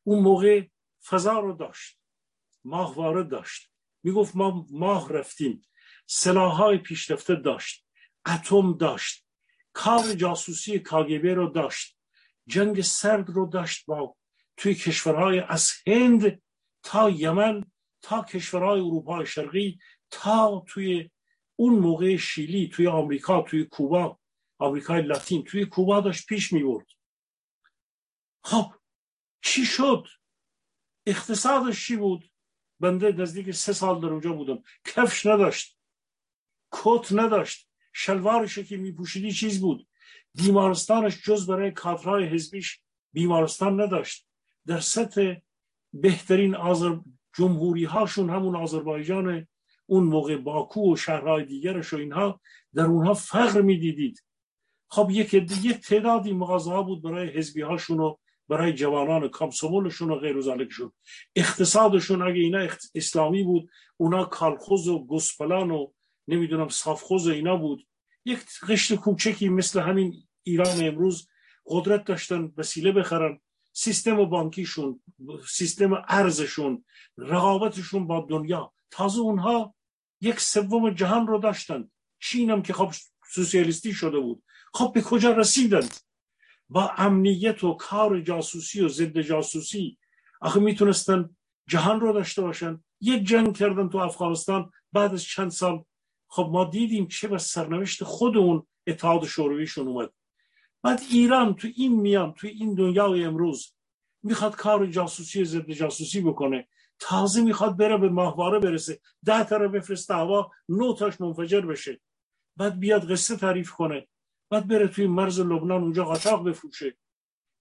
اون موقع فضا رو داشت ماهواره داشت. می‌گفت ما ماه رفتیم سلاحهای پیشرفته داشت اتم داشت کار جاسوسی کاگبه رو داشت جنگ سرد رو داشت با توی کشورهای از هند تا یمن تا کشورهای اروپا شرقی تا توی اون موقع شیلی توی آمریکا توی کوبا آمریکای لاتین توی کوبا داشت پیش می برد. خب چی شد؟ اقتصادش چی بود؟ بنده نزدیک سه سال در اونجا بودم. کفش نداشت. کت نداشت. شلوارش که می پوشیدی چیز بود؟ بیمارستانش جز برای کادرهای حزبیش بیمارستان نداشت. در سطح بهترین آزر جمهوری هاشون همون آذربایجان اون موقع باکو و شهرهای دیگرش و اینها در اونها فقر می‌دیدید. خب یک یک تعدادی مغازه ها بود برای حزبی هاشون و برای جوانان کامسومولشون و غیر و اقتصادشون اگه اینا اسلامی بود اونا کالخوز و گسپلان و نمی‌دونم صافخوز و اینا بود. یک قشت کوچکی مثل همین ایران امروز قدرت داشتن وسیله بخرن. سیستم بانکیشون سیستم ارزشون رقابتشون با دنیا. تازه اونها یک سوم جهان رو داشتن. چین که خب سوسیالیستی شده بود. خب به کجا رسیدند با امنیت و کار جاسوسی و ضد جاسوسی. آخه می‌تونستن جهان رو داشته باشن. یک جنگ کردن تو افغانستان. بعد از چند سال خب ما دیدیم چه به سرنوشت خود اون اتحاد شورویشون اومد. بعد ایران تو این میان تو این دنیای امروز می‌خواد کار جاسوسی ضد جاسوسی بکنه. تازه می‌خواد بره به ماهواره برسه. ده تا رو بفرسته هوا نو تاش منفجر بشه. بعد بیاد قصه تعریف کنه. بعد بره توی مرز لبنان اونجا قاچاق بفروشه.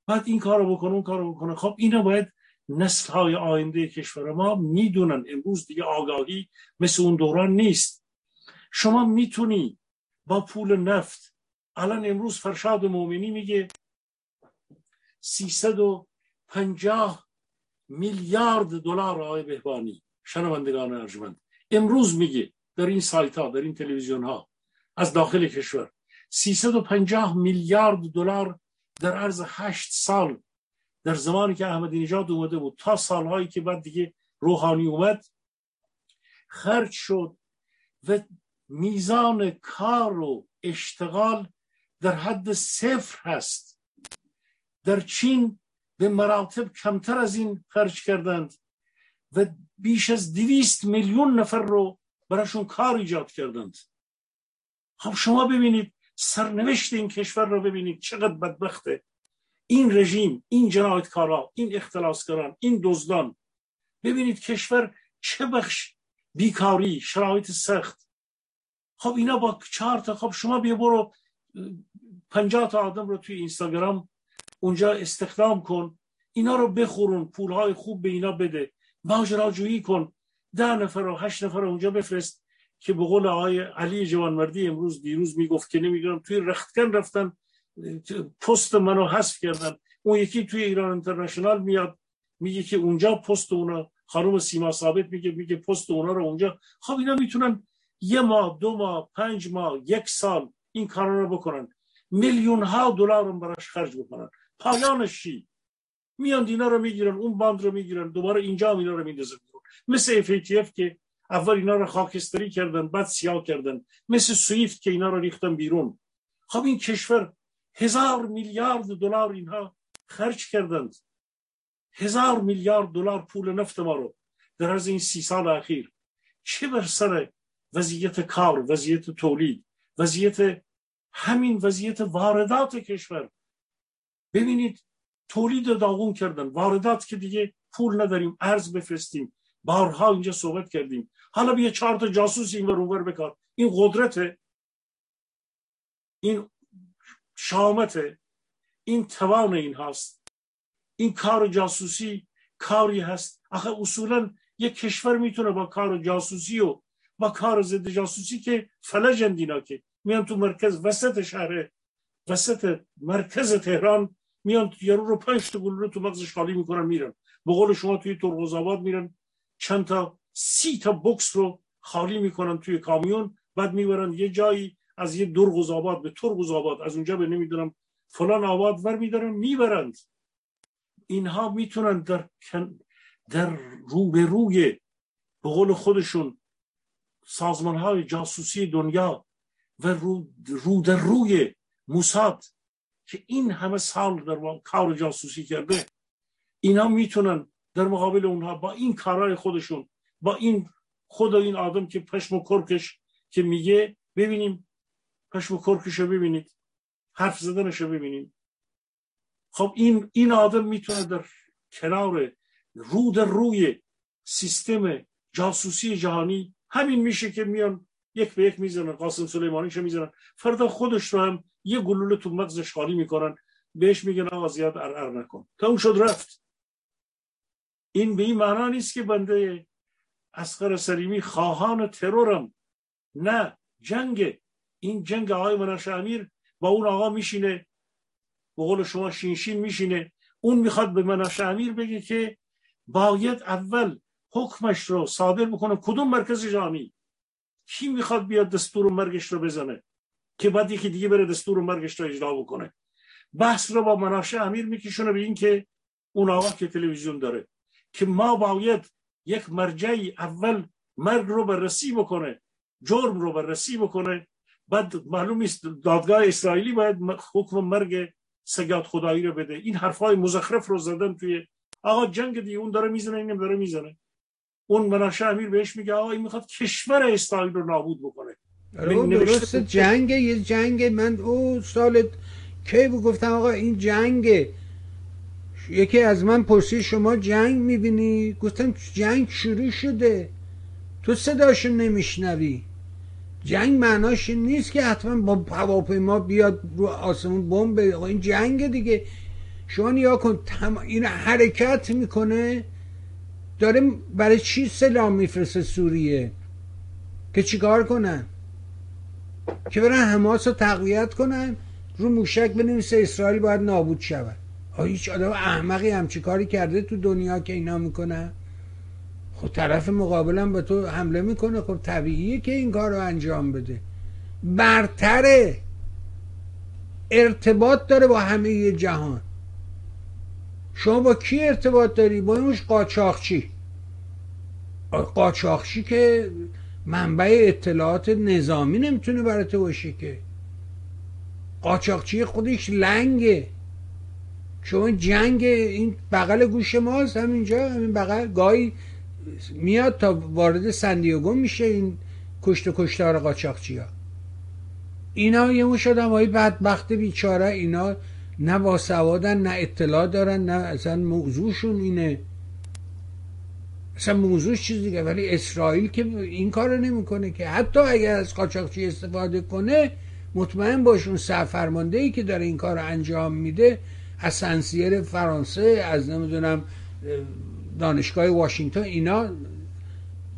بعد این کارو بکنه اون کارو بکنه. خب اینا باید نسل های آینده کشور ما می‌دونن. امروز دیگه آگاهی مثل اون دوران نیست. شما می‌تونی با پول نفت الان امروز فرشاد مومنی میگه 350 میلیارد دلار آقای بهبانی شنوندگان ارجمند. امروز میگه در این سایت ها در این تلویزیون ها از داخل کشور 350 میلیارد دلار در عرض هشت سال در زمانی که احمدی نژاد اومده بود. تا سالهایی که بعد دیگه روحانی اومد خرج شد و میزان کار و اشتغال در حد صفر هست. در چین به مراتب کمتر از این خرج کردند و بیش از دویست میلیون نفر رو براشون کار ایجاد کردند. خب شما ببینید سرنوشت این کشور رو ببینید چقدر بدبخته. این رژیم این جنایتکارا این اختلاسگران این دزدان. ببینید کشور چه بخش بیکاری شرایط سخت. خب اینا با چهار تا خب شما بیا برو پنجاه تا آدم رو توی اینستاگرام اونجا استخدام کن اینا رو بخورون پولهای خوب به اینا بده ماجراجویی کن. ده نفر و هشت نفر رو اونجا بفرست که به قول آقای علی جوانمردی امروز دیروز می‌گفت که نمی‌دونم توی رختکن رفتن پست منو حذف کردن. اون یکی توی ایران انترنشنال میاد میگه که اونجا پست اونا خانم سیما ثابت میگه میگه پست اونا رو اونجا. خب اینا می‌تونن یه ماه دو ماه پنج ماه یک سال این کارا رو بکنن. میلیون ها دلار رو براش خرج بکنن. پایانش چی؟ میان اینا رو می‌گیرن اون باند رو می‌گیرن دوباره اینجا اینا رو میندازن مثل FATF که اول اینا رو خاکستری کردن بعد سیاه کردن. مثل سویفت که اینا رو ریختن بیرون. خب این کشور هزار میلیارد دلار اینها خرج کردند. هزار میلیارد دلار پول نفت ما رو در از این سی سال اخیر. چه بر سر وضعیت کار وضعیت تولید وضعیت همین وضعیت واردات کشور. ببینید تولید داغون کردن. واردات که دیگه پول نداریم ارز بفرستیم. بارها اینجا صحبت کردیم. حالا بیا چهار تا جاسوس این ور بکار. این قدرت این شامت این توان این هست این کار جاسوسی کاری هست. آخه اصولا یک کشور می‌تونه با کار جاسوسی و با کار ضد جاسوسی که فلجن دینا که میان تو مرکز وسط شهر وسط مرکز تهران میان یارو رو پنج تا رو تو مغزش خالی می‌کنن میرن. به قول شما توی ترغوز آباد میرن چند تا سی تا بکس رو خالی می‌کنن توی کامیون بعد می‌برن یه جایی از یه درغوز آباد به ترغوز آباد از اونجا به نمی‌دونم فلان آباد ور میدارن می‌برند. اینها می‌تونن در در رو به روی به قول خودشون سازمان های جاسوسی دنیا و رو, رو در روی موساد که این همه سال در کار جاسوسی کرده اینا می‌تونن در مقابل اونها با این کارهای خودشون با این خود این آدم که پشم و کرکش که میگه ببینیم پشم و کرکش رو ببینید حرف زدنش رو ببینیم. خب این این آدم می‌تونه در کنار رو در روی سیستم جاسوسی جهانی همین میشه که میان یک به یک می‌زنن قاسم سلیمانیشو می‌زنن فردا خودش رو هم یه گلوله تو مغزش خالی می‌کنن. بهش میگن آقا زیاد ارعر نکن. تا اون شد رفت. این به این معنا نیست که بنده اسقر سلیمی خواهان ترورم. نه جنگ. این جنگ آقای مناش امیر با اون آقا میشینه. به قول شما شینشین میشینه. اون می‌خواد به مناش امیر بگه که باید اول حکمش رو صادر بکنه. کدوم مرکز جهانی کی می‌خواد بیاد دستور مرگش رو بزنه؟ که بعد یکی دیگه بره دستور مرگش رو اجرا بکنه. بحث رو با مناشه امیر میکشونه به این که اون آقا که تلویزیون داره که ما باید یک مرجعی اول مرگ رو بررسی بکنه جرم رو بررسی بکنه بعد معلوم است دادگاه اسرائیلی باید حکم مرگ سگات خدایی رو بده. این حرفای مزخرف رو زدن توی آقا جنگ دیگه اون داره می‌زنه اینم داره می‌زنه. اون مناشه امیر بهش میگه آقا این می‌خواد کشور اسرائیل رو نابود بکنه. آره، درست جنگ یه جنگ من او سال کی گفتم آقا این جنگه یکی از من پرسی شما جنگ می‌بینی؟ گفتم جنگ شروع شده. تو صداشو نمیشنوی. جنگ معناش نیست که حتما با هواپیما بیاد رو آسمون بمب. این جنگ دیگه. شما نیا کن این حرکت می‌کنه. داره برای چی سلام میفرسته سوریه؟ که چیکار کنن؟ که برن حماس رو تقویت کنن؟ رو موشک بنویسه اسرائیل باید نابود شود. هیچ آدم احمقی هم کاری کرده تو دنیا که اینا می‌کنن؟ خب طرف مقابلم به تو حمله می‌کنه. خب طبیعیه که این کار رو انجام بده. برتره. ارتباط داره با همه جهان. شما با کی ارتباط داری؟ با اینش قاچاقچی. قاچاقچی که منبع اطلاعات نظامی نمی‌تونه برای تو باشه که. قاچاقچی خودش لنگه. شما جنگ این بغل گوش ماست همینجا. همین بغل گاهی میاد تا وارد سندیاگو میشه این کشت و کشتار قاچاقچی ها اینا یه مش آدم های بدبخت بیچاره. اینا نه باسوادن نه اطلاع دارن نه اصلا موضوعشون اینه. اصلا موضوعش چیز دیگه ولی اسرائیل که این کار نمی‌کنه که. حتی اگر از قاچاقچی استفاده کنه مطمئن باش اون سرفرمانده ای که داره این کار رو انجام میده از سنسیر فرانسه از نمی‌دونم دانشگاه واشنگتن اینا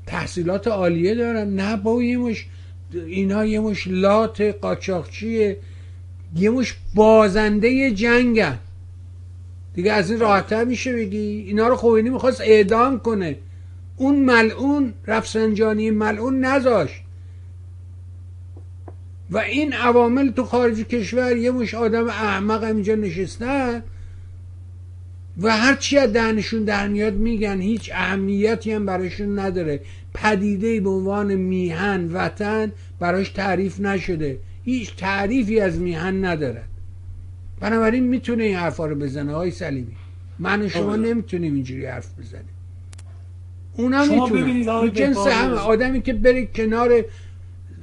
تحصیلات عالیه دارن. نه با یه مش اینا یه مش لات قاچاقچیه یه مش بازنده جنگن. دیگه از این راحتتر میشه بگی. اینا رو خوینی می‌خواست اعدام کنه. اون ملعون رفسنجانی ملعون نذاشت. و این عوامل تو خارج کشور یه مش آدم احمق اینجا نشستن. و هر چی از دهنشون در میاد میگن هیچ اهمیتی هم براشون نداره. پدیده به عنوان میهن وطن براش تعریف نشده. هیچ تعریفی از میهن نداره بنابراین می‌تونه این حرفا رو بزنه های سلیمی من و شما نمی‌تونیم اینجوری حرف بزنیم. اونا می‌تونه جنس هم آدمی که بره کنار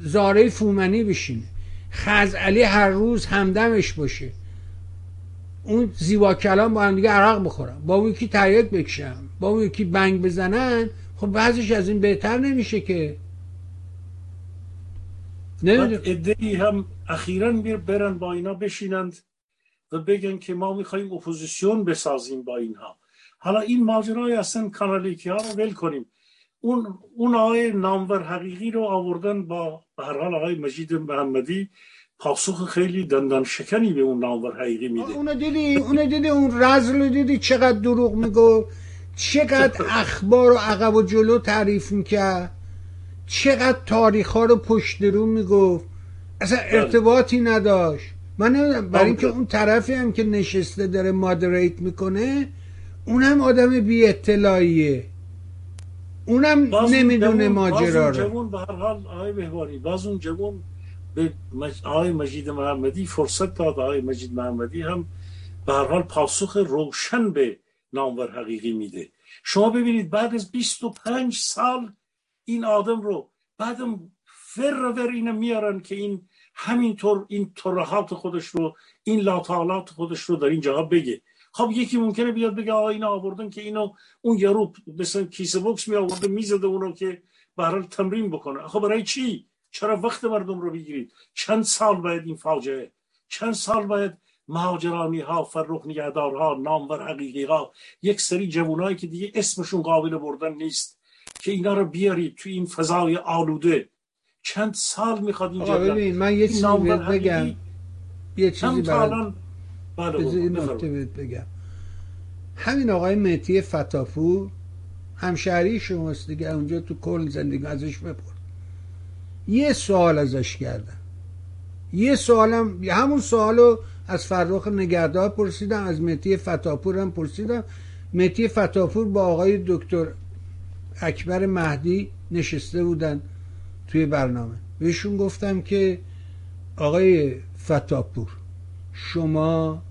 زاره فومنی بشینه. خز علی هر روز همدمش باشه. اون زیبا کلام با هم دیگه عرق بخورن. با اون یکی تریاک بکشن. با اون یکی بنگ بزنن. خب بعضش از این بهتر نمیشه که ادهی هم اخیرا برن با اینا بشینند و بگن که ما می‌خوایم اپوزیسیون بسازیم با اینها. حالا این ماجرای اصلا کانالیکی ها رو ول کنیم. اون اون آقای نامور حقیقی رو آوردن با به هر حال آقای مجید محمدی. پاسخ خیلی دندان شکنی به اون نامور حقیقی میده. اونو دیدی؟ اونو دیدی؟ اون رزل دیدی؟ چقدر دروغ میگو چقدر اخبار و عقب و جلو تعریف می‌کرد؟ چقدر تاریخ ها رو پشت رو می‌گفت. اصلا بله. ارتباطی نداشت. من نمی‌دونم برای اینکه اون طرفی هم که نشسته داره مادریت می‌کنه اونم آدم بی اطلاعیه اونم نمی‌دونه ماجرا رو. جوون به هر حال آقای بهوانی باز اون جوون به آقای مجید محمدی فرصت داد. آقای مجید محمدی هم به هر حال پاسخ روشن به نامور حقیقی میده. شما ببینید بعد از 25 سال این آدم رو بعدم فر ور اینو میارن که این همینطور این ترهات خودش رو این لاتالات خودش رو در این جاها بگه. خب یکی ممکنه بیاد بگه آقا اینا آوردن که اینو اون یارو مثلا کیسه بوکس می آورده می‌زده اونو که برای تمرین بکنه. خب برای چی؟ چرا وقت مردم رو بگیرید چند سال باید این فاجعه؟ چند سال باید مهاجرانی ها فرخ نگهدارها نامور حقیقی ها یک سری جوانایی که دیگه اسمشون قابل بردن نیست. که اینا رو بیارید توی این فضای آلوده. چند سال می‌خواد اینجا ببین من یه چیزی بگم. یه چیزی برای بله بگم. همین آقای مهتی فتافور همشهری شماست دیگه اونجا تو کل زندگی ازش بپرد یه سوال ازش کردم. یه سوالم همون سوالو از فرخ نگهدار پرسیدم از مهتی فتاپور هم پرسیدم. مهتی فتاپور با آقای دکتر اکبر مهدی نشسته بودن توی برنامه. بهشون گفتم که آقای فتاپور شما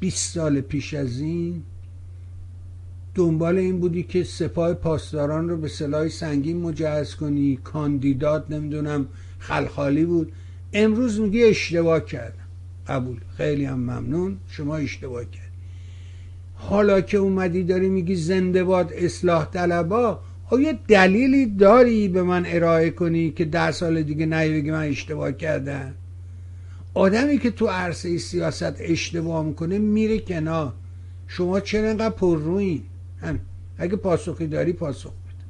20 سال پیش از این دنبال این بودی که سپاه پاسداران رو به سلاح سنگین مجهز کنی کاندیدات نمی‌دونم خلخالی بود. امروز میگی اشتباه کردم. قبول. خیلی هم ممنون. شما اشتباه کرد حالا که اومدی داری میگی زنده باد اصلاح طلبا آیا دلیلی داری به من ارائه کنی که ده سال دیگه نه بگی من اشتباه کردم؟ آدمی که تو عرصه سیاست اشتباه می‌کنه میره کنار. شما چرا انقدر پر روین؟ اگه پاسخی داری پاسخ بده.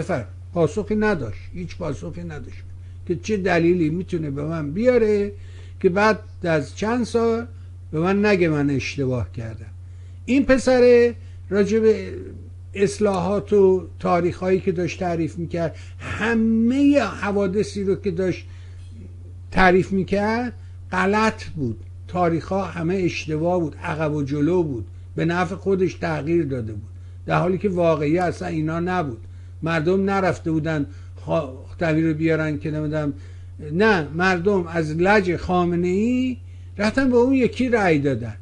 بفر پاسخی نداشت. هیچ پاسخی نداشت. که چه دلیلی می‌تونه به من بیاره که بعد از چند سال به من نگه من اشتباه کردم. این پسر راجع به اصلاحات و تاریخ هایی که داشت تعریف می‌کرد همه حوادثی رو که داشت تعریف می‌کرد غلط بود. تاریخ ها همه اشتباه بود عقب و جلو بود. به نفع خودش تغییر داده بود. در حالی که واقعی اصلا اینا نبود. مردم نرفته بودن خواهی رو بیارن که نمیدم نه مردم از لج خامنه ای رفتن به اون یکی رأی دادن.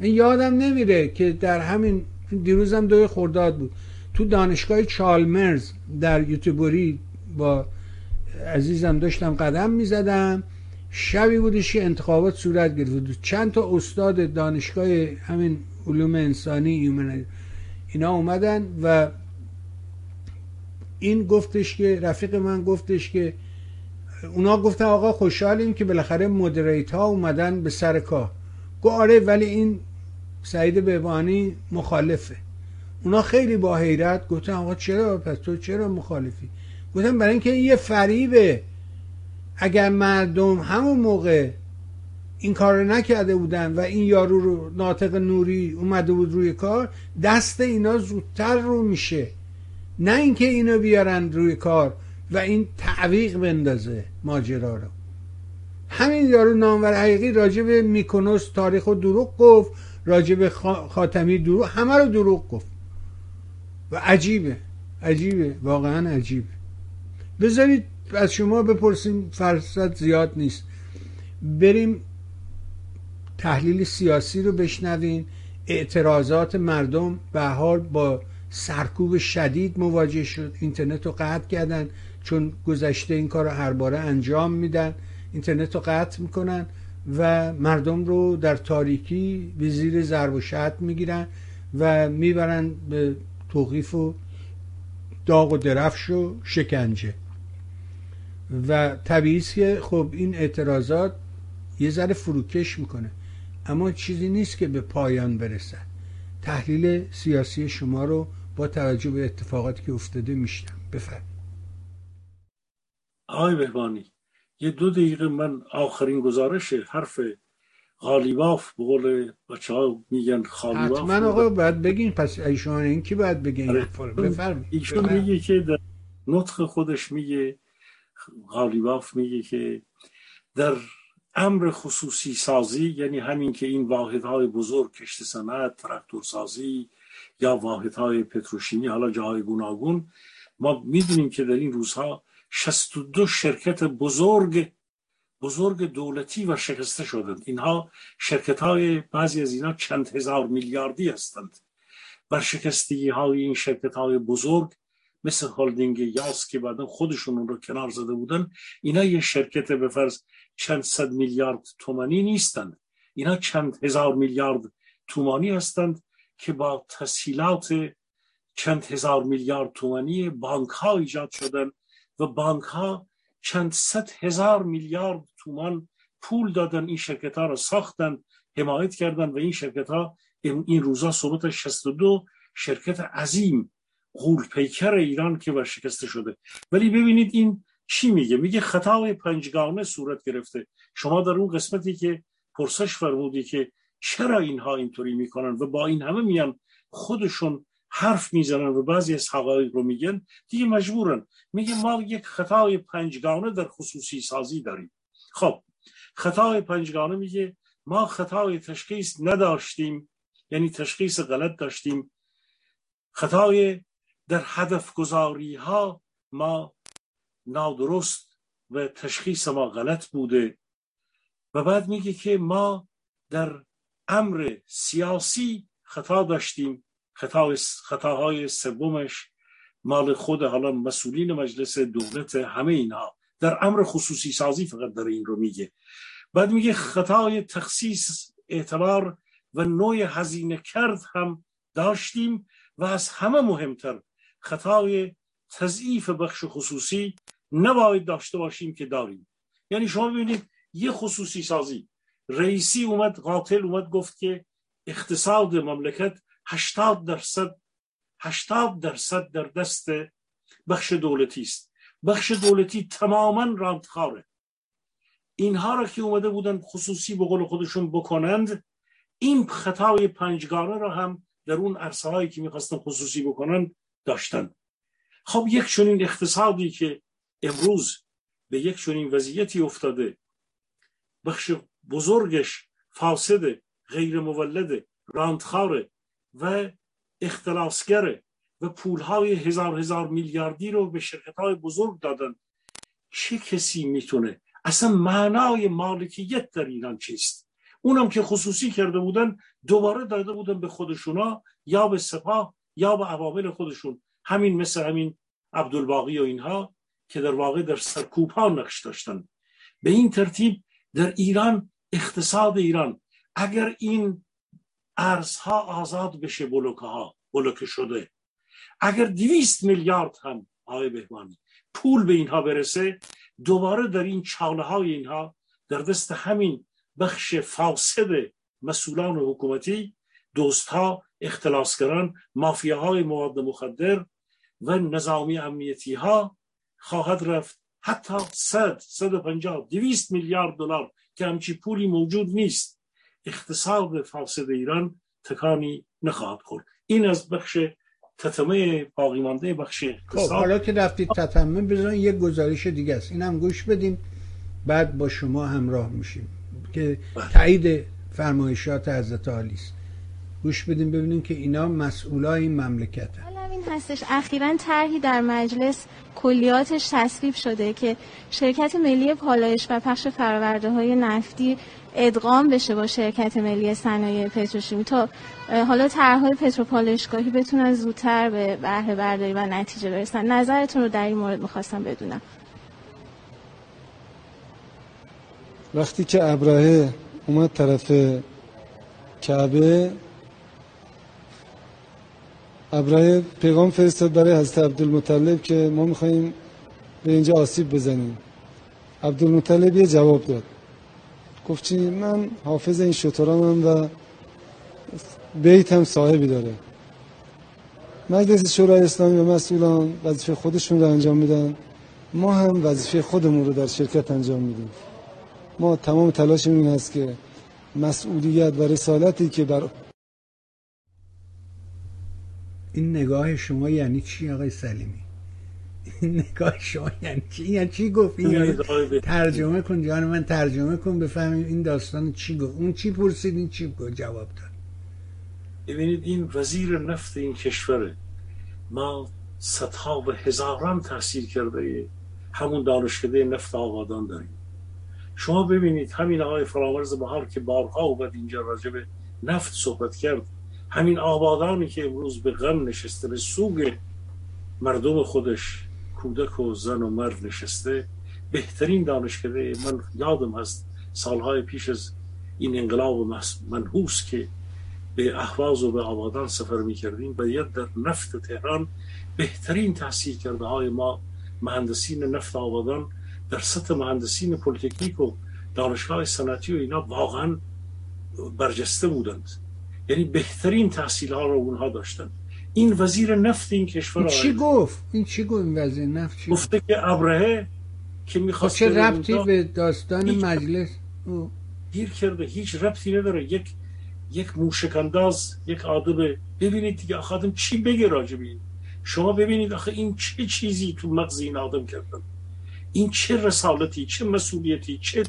این یادم نمیره که در همین دیروزم دوی خورداد بود. تو دانشگاه چالمرز در یوتیوبری با عزیزم داشتم قدم می‌زدم. شبی بودش که انتخابات صورت گرفت. چند تا استاد دانشگاه همین علوم انسانی اینا اومدن و این گفتش که رفیق من گفتش که اونا گفتن آقا خوشحالیم که بالاخره مدریت ها اومدن به سر کار. گو آره ولی این سعید بهبانی مخالفه. اونا خیلی با حیرت گفتن آقا چرا؟ پس تو چرا مخالفی؟ گفتن برای اینکه این یه فریبه. اگر مردم همون موقع این کار رو نکرده بودن و این یارو رو ناطق نوری اومده بود روی کار دست اینا زودتر رو میشه. نه اینکه اینو بیارن روی کار. و این تعویق بندازه ماجرا رو. همین یارو نامور حقیقی راجع به میکنوس تاریخ و دروغ گفت راجع به خاتمی دروغ همه رو دروغ گفت. و عجیبه عجیبه واقعا عجیبه. بذارید از شما بپرسیم فرصت زیاد نیست. بریم تحلیل سیاسی رو بشنویم اعتراضات مردم به حال با سرکوب شدید مواجه شد اینترنت رو قطع کردن. چون گذشته این کار رو هر باره انجام میدن اینترنت رو قطع می‌کنن و مردم رو در تاریکی به زیر ضرب و شد می‌گیرن و می‌برن به توقیف و داغ و درفش و شکنجه. و طبیعی که خب این اعتراضات یه ذره فروکش می‌کنه. اما چیزی نیست که به پایان برسد تحلیل سیاسی شما رو با توجه به اتفاقاتی که افتاده میشنم بفرمایید. آقای بهبانی یه دو دقیقه من آخرین گزارش حرف غالیباف به قول بچه ها میگن خالیباف حتما آقا باید بگین. پس ایشان این کی باید بگین آره. ایشون میگه که در نطق خودش میگه غالیباف میگه که در امر خصوصی سازی یعنی همین که این واحدهای بزرگ کشت صنعت ترکتور سازی یا واحدهای پتروشیمی حالا جاهای گوناگون ما می‌دونیم که در این روزها 62 شرکت بزرگ بزرگ دولتی و شکسته شدند. اینها شرکت های بعضی از اینها چند هزار میلیاردی هستند. بر شکستگی های این شرکت های بزرگ مثل هلدینگ یاس که بعدا خودشون رو کنار زده بودن اینا یه شرکت به فرض چند صد میلیارد تومانی نیستند. اینا چند هزار میلیارد تومانی هستند که با تسهیلات چند هزار میلیارد تومانی بانک ها ایجاد شدن. و بانک ها چند صد هزار میلیارد تومان پول دادن این شرکت ها را ساختن حمایت کردن و این شرکت ها این روزا ثبوت 62 شرکت عظیم غول پیکر ایران که ورشکسته شده. ولی ببینید این چی میگه؟ میگه خطای پنجگانه صورت گرفته. شما در اون قسمتی که پرسش فرمودی که چرا اینها اینطوری می‌کنن و با این همه میان خودشون حرف می‌زنن و بعضی از حقایق رو میگن دیگه مجبورن. میگه ما یک خطای پنجگانه در خصوصی سازی داریم. خب خطای پنجگانه میگه ما خطای تشخیص نداشتیم یعنی تشخیص غلط داشتیم. خطای در هدف گذاری ها ما نادرست و تشخیص ما غلط بوده. و بعد میگه که ما در امر سیاسی خطا داشتیم. خطا خطاهای سومش مال خود حالا مسئولین مجلس دولت همه اینها در امر خصوصی سازی فقط در این رو میگه. بعد میگه خطای تخصیص اعتبار و نوع هزینه کرد هم داشتیم و از همه مهمتر خطای تضعیف بخش خصوصی نباید داشته باشیم که داریم. یعنی شما ببینید یه خصوصی سازی. رئیسی اومد قاتل اومد گفت که اقتصاد مملکت 80 درصد 80 درصد در دست بخش دولتی است. بخش دولتی تماما راندخاره اینها را که اومده بودن خصوصی به قول خودشون بکنند این خطای پنجگانه را هم در اون عرصه هایی که می‌خواستن خصوصی بکنن داشتن. خب یک چنین اقتصادی که امروز به یک چنین وضعیتی افتاده بخش بزرگش فاسد غیر مولد راندخاره و اختلاسگره و پولهای هزار هزار میلیاردی رو به شرکت های بزرگ دادن. چه کسی می‌تونه؟ اصلا معنای مالکیت در ایران چیست؟ اونم که خصوصی کرده بودن دوباره داده بودن به خودشونا یا به سپاه یا به عوامل خودشون. همین مثل همین عبدالباقی و اینها که در واقع در سرکوب ها نقش داشتن. به این ترتیب در ایران اقتصاد ایران اگر این ارزها آزاد بشه بلوکه ها بلوکه شده. اگر دویست میلیارد هم آقای بهبانی پول به اینها برسه دوباره در این چاله های اینها در دست همین بخش فاسد مسئولان حکومتی دوست ها اختلاسگران مافیاهای مواد مخدر و نظامی امنیتی ها خواهد رفت. حتی صد صد و پنجاه دویست میلیارد دلار که همچی پولی موجود نیست. اقتصاد فاسد ایران تکانی نخواهد خورد. این از بخش تتمه باقی مانده بخش خب حالا که رفتید تتمه بزنید یک گزارش دیگه است. اینم گوش بدیم بعد با شما همراه میشیم. که بله. تایید فرمایشات حضرت عالی است. گوش بدیم ببینیم که اینا مسئولای این مملکت حالا این هستش. اخیرا طرحی در مجلس کلیاتش تصویب شده که شرکت ملی پالایش و پخش فرورده های نفتی ادغام بشه با شرکت ملی صنایع پتروشیمی. تا حالا طرحهای پتروپالشگاهی بتونن زودتر به بهره برداری و نتیجه برسن. نظرتون رو در این مورد می‌خواستم بدونم. وقتی که ابراهه اومد طرف کعبه ابراهه پیغام فرستاد برای حضرت عبدالمطلب که ما میخواییم به اینجا آسیب بزنیم. عبدالمطلب یه جواب داد. گفت چی من حافظ این شطرانم و بیت هم صاحبی داره. مجلس شورای اسلامی و مسئولان وظیفه خودشون رو انجام میدن. ما هم وظیفه خودمون رو در شرکت انجام میدیم. ما تمام تلاشمون این است که مسئولیت و رسالتی که بر این نگاه شما یعنی چی آقای سلیمی؟ نگاه شما یعنی چی؟ یعنی چی گفت این یعنی ترجمه کن جان من ترجمه کن بفهمیم این داستان چی گفت اون چی پرسید این چی جواب داد. ببینید این وزیر نفت این کشوره. ما صدها و هزاران تحصیل کرده همون دانشکده نفت آبادان داریم. شما ببینید همین آقای فرامرز بهار که بارها اومد اینجا راجع به نفت صحبت کرد. همین آبادانی که امروز به غم نشسته به سوگ مردم خودش کودک و زن و مرد نشسته. بهترین دانشکده من یادم هست سالهای پیش از این انقلاب منحوس که به احواز و به آبادان سفر می کردیم باید در نفت تهران بهترین تحصیل کرده های ما مهندسین نفت آبادان در سطح مهندسین پلیتکنیک و دانشگاه صنعتی و اینا واقعا برجسته بودند. یعنی بهترین تحصیل ها رو اونها داشتن این وزیر نفت این کشور این چی گفت؟ این چی گفت؟ این وزیر نفت چی گفته که ابرهه که می‌خواست خب چه ربطی به داستان مجلس؟ گیر کرده هیچ ربطی نداره. یک یک موشکنداز یک آدم ببینید دیگه آخه چی بگه راجبی شما ببینید آخه این چه چیزی تو مغز این آدم کردن؟ این چه رسالتی چه مسئولیتی چه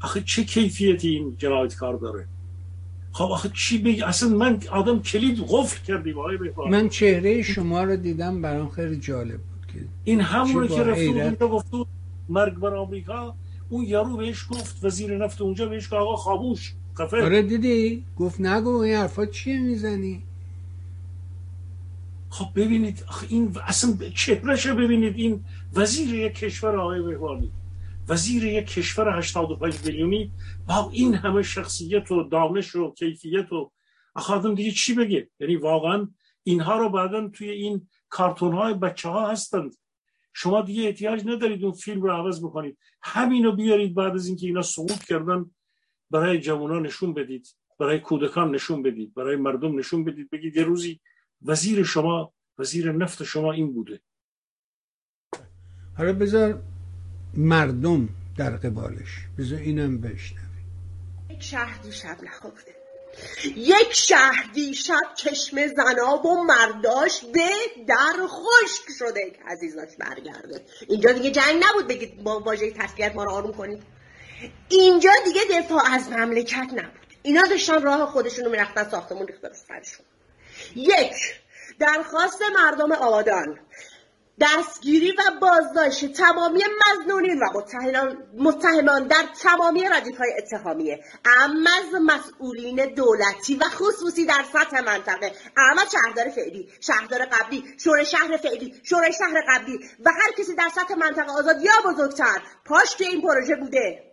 آخه چه کیفیتی این جنایتکار داره؟ خب آخه چی بگی اصلا من آدم کلید قفل کردیم آقای من چهره شما رو دیدم برام خیلی جالب بود که این همونه که رفت اونجا گفت مرگ بر آمریکا اون یارو بهش گفت وزیر نفت اونجا بهش که آقا خاموش کافه آره دیدی؟ گفت نگو این حرفا چیه می‌زنی؟ خب ببینید این اصلا چهرهشو ببینید این وزیر یک کشور آقای بهوانی. وزیر یک کشور 85 میلیونی با این همه شخصیت و دانش و کیفیت و آخادم دیگه چی بگه؟ یعنی واقعا اینها رو بعدا توی این کارتون های بچه ها هستند. شما دیگه احتیاج ندارید اون فیلم رو عوض بکنید. همینو بیارید بعد از اینکه اینا صعود کردن برای جوانان نشون بدید برای کودکان نشون بدید برای مردم نشون بدید. بگید یه روزی وزیر شما وزیر نفت شما این بوده. حالا بذار مردم در قبالش. بذار اینم بشنوی یک شهر دیشب نخوابیده یک شهر دیشب چشم زناب و مرداش به در خشک شده. عزیزاش برگرده. اینجا دیگه جنگ نبود. بگید با واژه تسلیت ما رو آروم کنید. اینجا دیگه دفاع از مملکت نبود. اینا داشتن راه خودشون رو می‌رفتن ساختمون ریخته سرشون. یک درخواست مردم آبادان دستگیری و بازداشت تمامی مزنونین و متهمان در تمامی های اتهامیه. اما از مسئولین دولتی و خصوصی در سطح منطقه. اما شهردار فعلی شهردار قبلی شور شهر فعلی شور شهر قبلی و هر کسی در سطح منطقه آزاد یا بزرگتر پاش توی این پروژه بوده.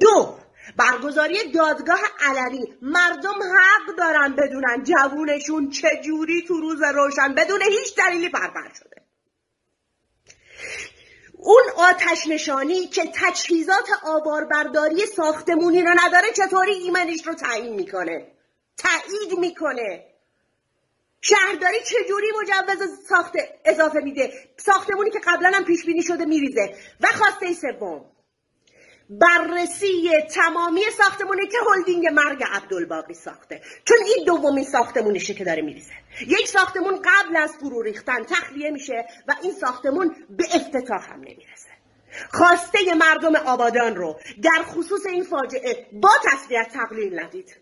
دو برگزاری دادگاه علنی. مردم حق دارن بدونن جوونشون چجوری تو روز روشن بدون هیچ دلیلی پرپر شده. اون آتش نشانی که تجهیزات آواربرداری ساختمونی رو نداره چطوری ایمنش رو تعیین می‌کنه؟ تایید می‌کنه. شهرداری چجوری مجوز ساخت اضافه میده؟ ساختمونی که قبلا هم پیش بینی شده میریزه. و خواسته سوم بررسی تمامی ساختمونی که هلدینگ مرگ عبدالباقی ساخته. چون این دومین ساختمونشه که داره میریزه. یک ساختمون قبل از فرو ریختن تخلیه میشه و این ساختمون به افتتاح هم نمی‌رسه. خواسته مردم آبادان رو در خصوص این فاجعه با تسلیت تقلیل ندید.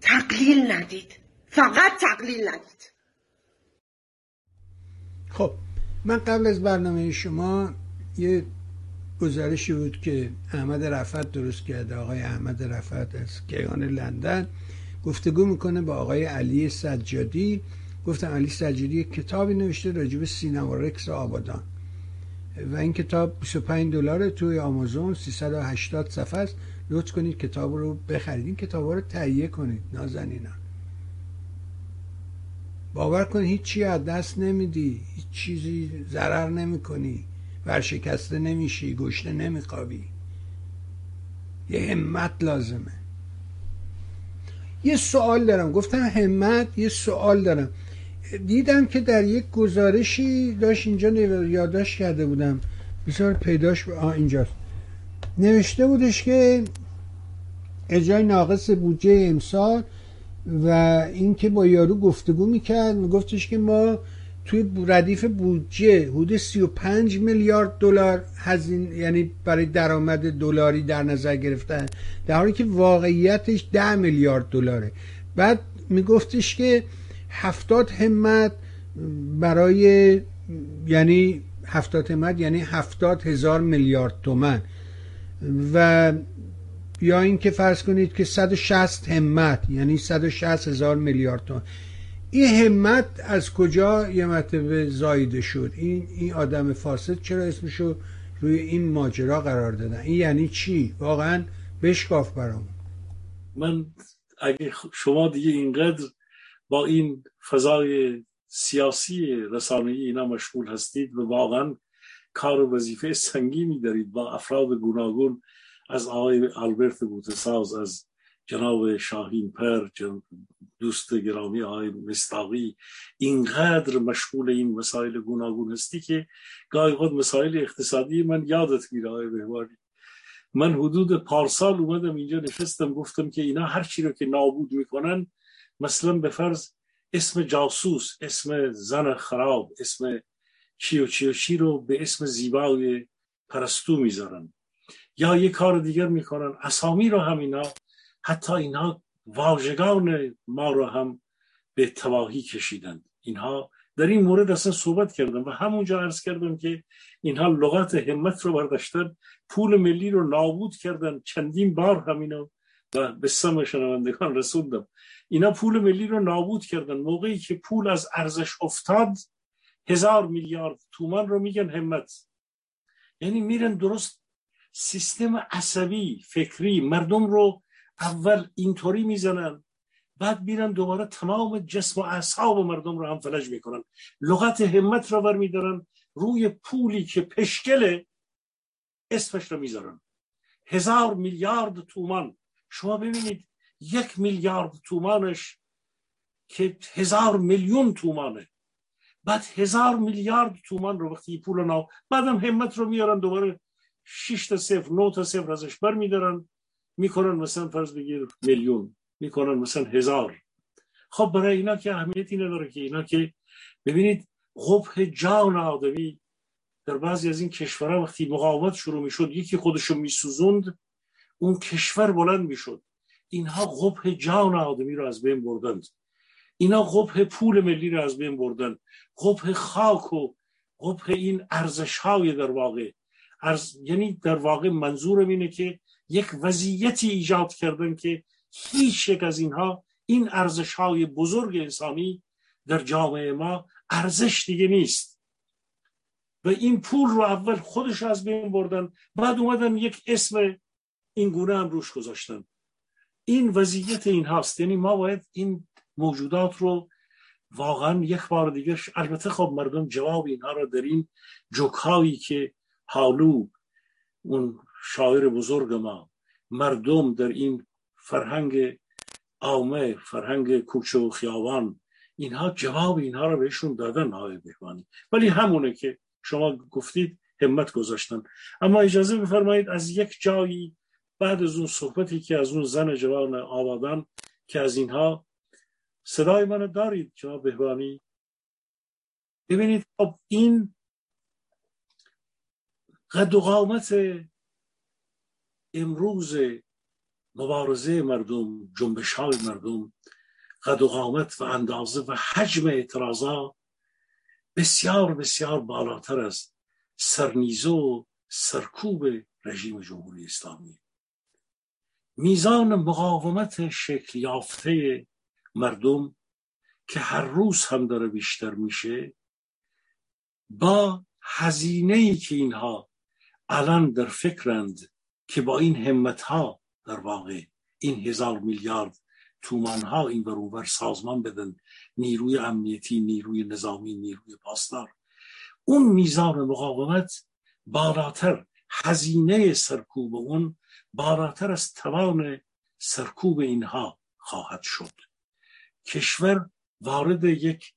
تقلیل ندید. فقط تقلیل ندید. خب من قبل از برنامه شما یه گزارشی بود که احمد رفت درست کرده آقای احمد رفت از کیان لندن. گفتگو می‌کنه با آقای علی سجادی. گفتم علی سجادی کتابی نوشته راجب سینما رکس آبادان. و این کتاب 25 دلار توی آمازون 380 صفحه است. لطف کنید کتاب رو بخرید. این کتاب رو تهیه کنید. نازنینان باور کن هیچ چی از دست نمیدی. هیچ چیزی ضرر نمی‌کنی. ورشکسته نمیشی گشته نمیخوابی. یه همت لازمه. یه سوال دارم. گفتم همت یه سوال دارم. دیدم که در یک گزارشی داشت اینجا یادداشت کرده بودم. بسیار پیداش آه اینجاست. نوشته بودش که اجرای ناقص بودجه امسال و اینکه با یارو گفتگو می‌کرد. میگفتش که ما توی ردیف بودجه حدود 35 میلیارد دلار هزین یعنی برای درآمد دلاری در نظر گرفتن. در حالی که واقعیتش 10 میلیارد دلاره. بعد میگفتش که هفتاد همت برای یعنی هفتاد همت یعنی هفتاد هزار میلیارد تومن. و یا اینکه فرض کنید که 160 همت یعنی 160 هزار میلیارد تومن. این همت از کجا یه مرتبه زایده شد؟ این این آدم فاسد چرا اسمشو روی این ماجرا قرار دادن؟ این یعنی چی؟ واقعا بشکاف برام من اگه شما دیگه اینقدر با این فضای سیاسی رسانه اینا مشغول هستید و واقعا کار و وظیفه سنگینی دارید با افراد گوناگون از آقای آلبرت بوتساز از جناب شاهین پر دوست گرامی آقای مستاقی اینقدر مشغول این مسائل گوناگون هستی که گاهی خود مسائل اقتصادی من یادت میره آقای بهواری. من حدود پارسال اومدم اینجا نشستم گفتم که اینا هر چی رو که نابود می‌کنن مثلا به فرض اسم جاسوس اسم زن خراب اسم چی و چی و چی رو به اسم زیبای پرستو می‌ذارن. یا یه کار دیگر می‌کنن. اسامی رو هم اینا حتی اینها واژگان ما رو هم به تواهی کشیدند. اینها در این مورد اصلا صحبت کردم و همونجا عرض کردم که اینها لغت همت رو برداشتن پول ملی رو نابود کردن چندین بار همینو و به سم شنوندگان رسوندم. اینا پول ملی رو نابود کردن. موقعی که پول از ارزش افتاد هزار میلیارد تومان رو میگن همت. یعنی میرن درست سیستم عصبی فکری مردم رو اول اینطوری می‌زنن بعد میرن دوباره تمام جسم و اعصاب مردم رو هم فلج می‌کنن. لغت همت رو بر میدارن روی پولی که پشکله اسمش رو می‌ذارن. هزار میلیارد تومان. شما ببینید یک میلیارد تومانش که هزار میلیون تومانه. بعد هزار میلیارد تومان رو وقتی پول ناو بعدم همت رو میارن دوباره 6 تا صفر 9 تا صفر ازش بر میدارن. می‌کنن مثلا فرض بگیر میلیون می‌کنن مثلا هزار. خب برای اینا که اهمیتی نداره که اینا که ببینید قبح جان آدمی در بعضی از این کشورها وقتی مقاومت شروع می‌شد یکی خودشو میسوزوند اون کشور بلند می‌شد. اینها قبح جان آدمی رو از بین بردند. اینا قبح پول ملی رو از بین بردن قبح خاک و قبح این ارزش های در واقع. یعنی در واقع منظورم اینه که یک وضعیتی ایجاد کردن که هیچ یک از اینها این ارزش های بزرگ انسانی در جامعه ما ارزش دیگه نیست. و این پول رو اول خودش از بین بردن بعد اومدن یک اسم این گونه هم روش گذاشتن. این وضعیت این هاست یعنی ما باید این موجودات رو واقعا یک بار دیگه البته خب مردم جواب اینها رو در این جوکهایی که حالو اون شاعر بزرگ ما مردم در این فرهنگ عامه فرهنگ کوچه و خیابان اینها جواب اینها رو بهشون دادن های بهوانی. ولی همونه که شما گفتید همت گذاشتن. اما اجازه بفرمایید از یک جایی بعد از اون صحبتی که از اون زن جوان آبادان که از اینها صدای منو دارید جناب بهوانی؟ ببینید خب این قد و قامت امروز مبارزه مردم جنبش های مردم قد و قامت و اندازه و حجم اعتراضا بسیار بسیار بالاتر از سرنیزه و سرکوب رژیم جمهوری اسلامی. میزان مقاومت شکل یافته مردم که هر روز هم داره بیشتر میشه با هزینه که اینها الان در فکرند که با این همت ها در واقع این هزار میلیارد تومان ها این بروبر سازمان بدن نیروی امنیتی نیروی نظامی نیروی پاسدار. اون میزان مقاومت بالاتر هزینه سرکوب اون بالاتر از توان سرکوب اینها خواهد شد. کشور وارد یک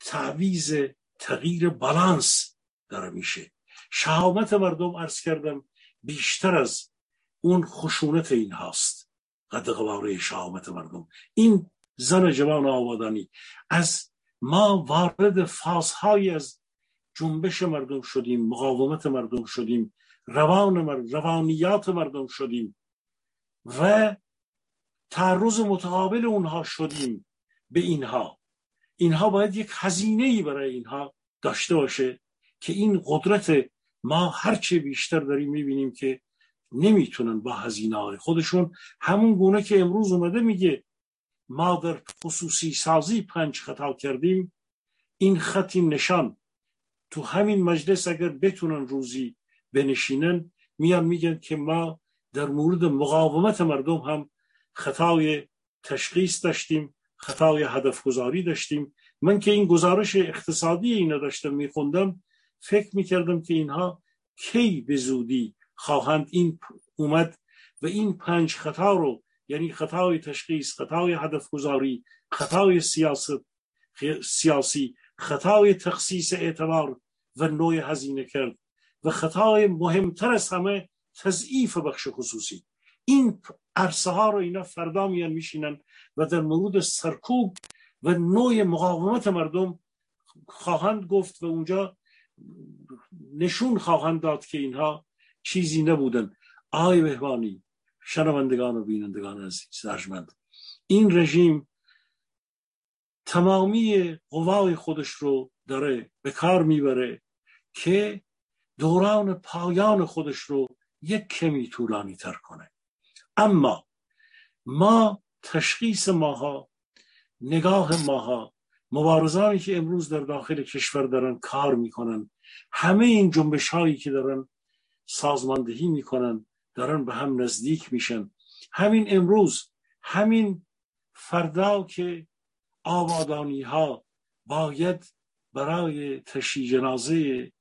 تعویز تغییر بالانس داره میشه. شهامت مردم ارز کردم بیشتر از اون خشونت این هاست. قد قواره شهامت مردم. این زن جوان آبادانی از ما وارد فازهایی از جنبش مردم شدیم مقاومت مردم شدیم روان مردم، روانیات مردم شدیم و تعرض متقابل اونها شدیم به اینها. اینها باید یک هزینه ای برای اینها داشته باشه که این قدرت ما هرچه بیشتر داریم می‌بینیم که نمی‌تونن با هزینه های خودشون همون گونه که امروز اومده میگه ما در خصوصی سازی پنج خطا کردیم این خط نشان. تو همین مجلس اگر بتونن روزی بنشینن میان میگن که ما در مورد مقاومت مردم هم خطای تشخیص داشتیم خطای هدف گذاری داشتیم. من که این گزارش اقتصادی اینا داشتم میخوندم فکر می‌کردم که اینها کی به زودی خواهند این اومد و این پنج خطا رو یعنی خطای تشخیص خطای هدف گذاری خطای سیاست سیاسی خطای تخصیص اعتبار و نوع هزینه کرد و خطای مهمتر از همه تضعیف بخش خصوصی. این عرصه ها رو اینا فردا میان میشینن و در مورد سرکوب و نوع مقاومت مردم خواهند گفت و اونجا نشون خواهند داد که اینها چیزی نبودن آی بهبانی شنوندگان و بینندگان عزیز ارجمند این رژیم تمامی قوای خودش رو داره به کار می‌بره که دوران پایان خودش رو یک کمی طولانی تر کنه. اما ما تشخیص ماها نگاه ماها مبارزانی که امروز در داخل کشور دارن کار می‌کنن. همه این جنبش هایی که دارن سازماندهی می‌کنن دارن به هم نزدیک میشن. همین امروز همین فردا که آبادانی ها باید برای تشی جنازه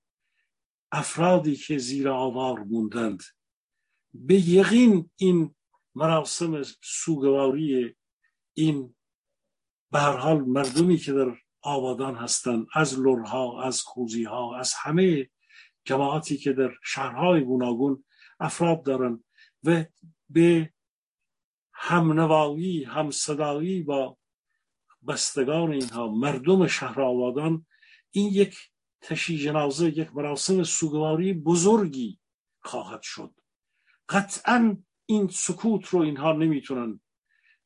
افرادی که زیر آوار موندند به یقین این مراسم سوگواری این به هر حال مردمی که در آبادان هستند از لرها از خوزی ها از همه جماعتی که در شهرهای گوناگون افراد دارن و به همنوایی همصدایی با بستگان اینها مردم شهر آبادان این یک تشی جنازه یک مراسم سوگواری بزرگی خواهد شد. قطعا این سکوت رو اینها نمی‌تونن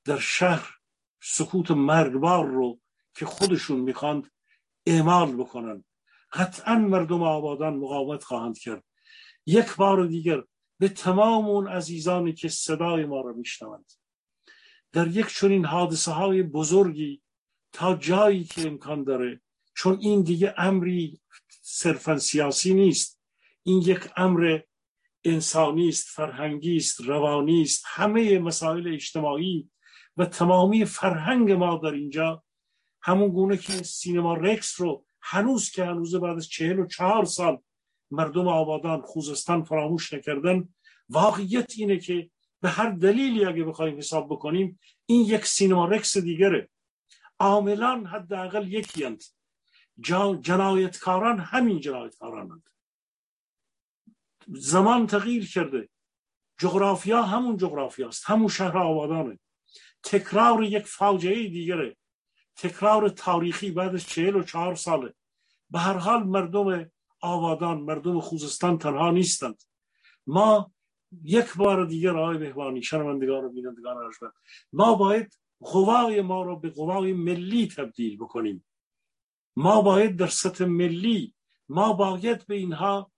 در شهر سکوت مرگبار رو که خودشون می‌خواند اعمال بکنن قطعا مردم آبادان مقاومت خواهند کرد. یک بار دیگر به تمام اون عزیزانی که صدای ما را میشنوند. در یک چنین حادثه های بزرگی تا جایی که امکان داره چون این دیگه امری صرفا سیاسی نیست این یک امر انسانی است فرهنگی است روانی است همه مسائل اجتماعی و تمامی فرهنگ ما در اینجا همون گونه که سینما رکس رو هنوز که هنوز بعد از چهل و چهار سال مردم آبادان خوزستان فراموش نکردن واقعیت اینه که به هر دلیلی اگه بخوایم حساب بکنیم این یک سینما رکس دیگره. عاملان حداقل یکی اند. جنایتکاران همین جنایتکارانند. زمان تغییر کرده. جغرافیا همون جغرافیاست. همون شهر آبادانه. تکرار یک فاجعه دیگره. تکرار تاریخی بعد از چهل و چهار ساله. به هر حال مردم آبادان مردم خوزستان تنها نیستند. ما یک بار دیگر آقای بهبانی شنوندگان و بینندگان ارجمند ما باید قوای ما رو به قوای ملی تبدیل بکنیم. ما باید در سطح ملی ما باید به اینها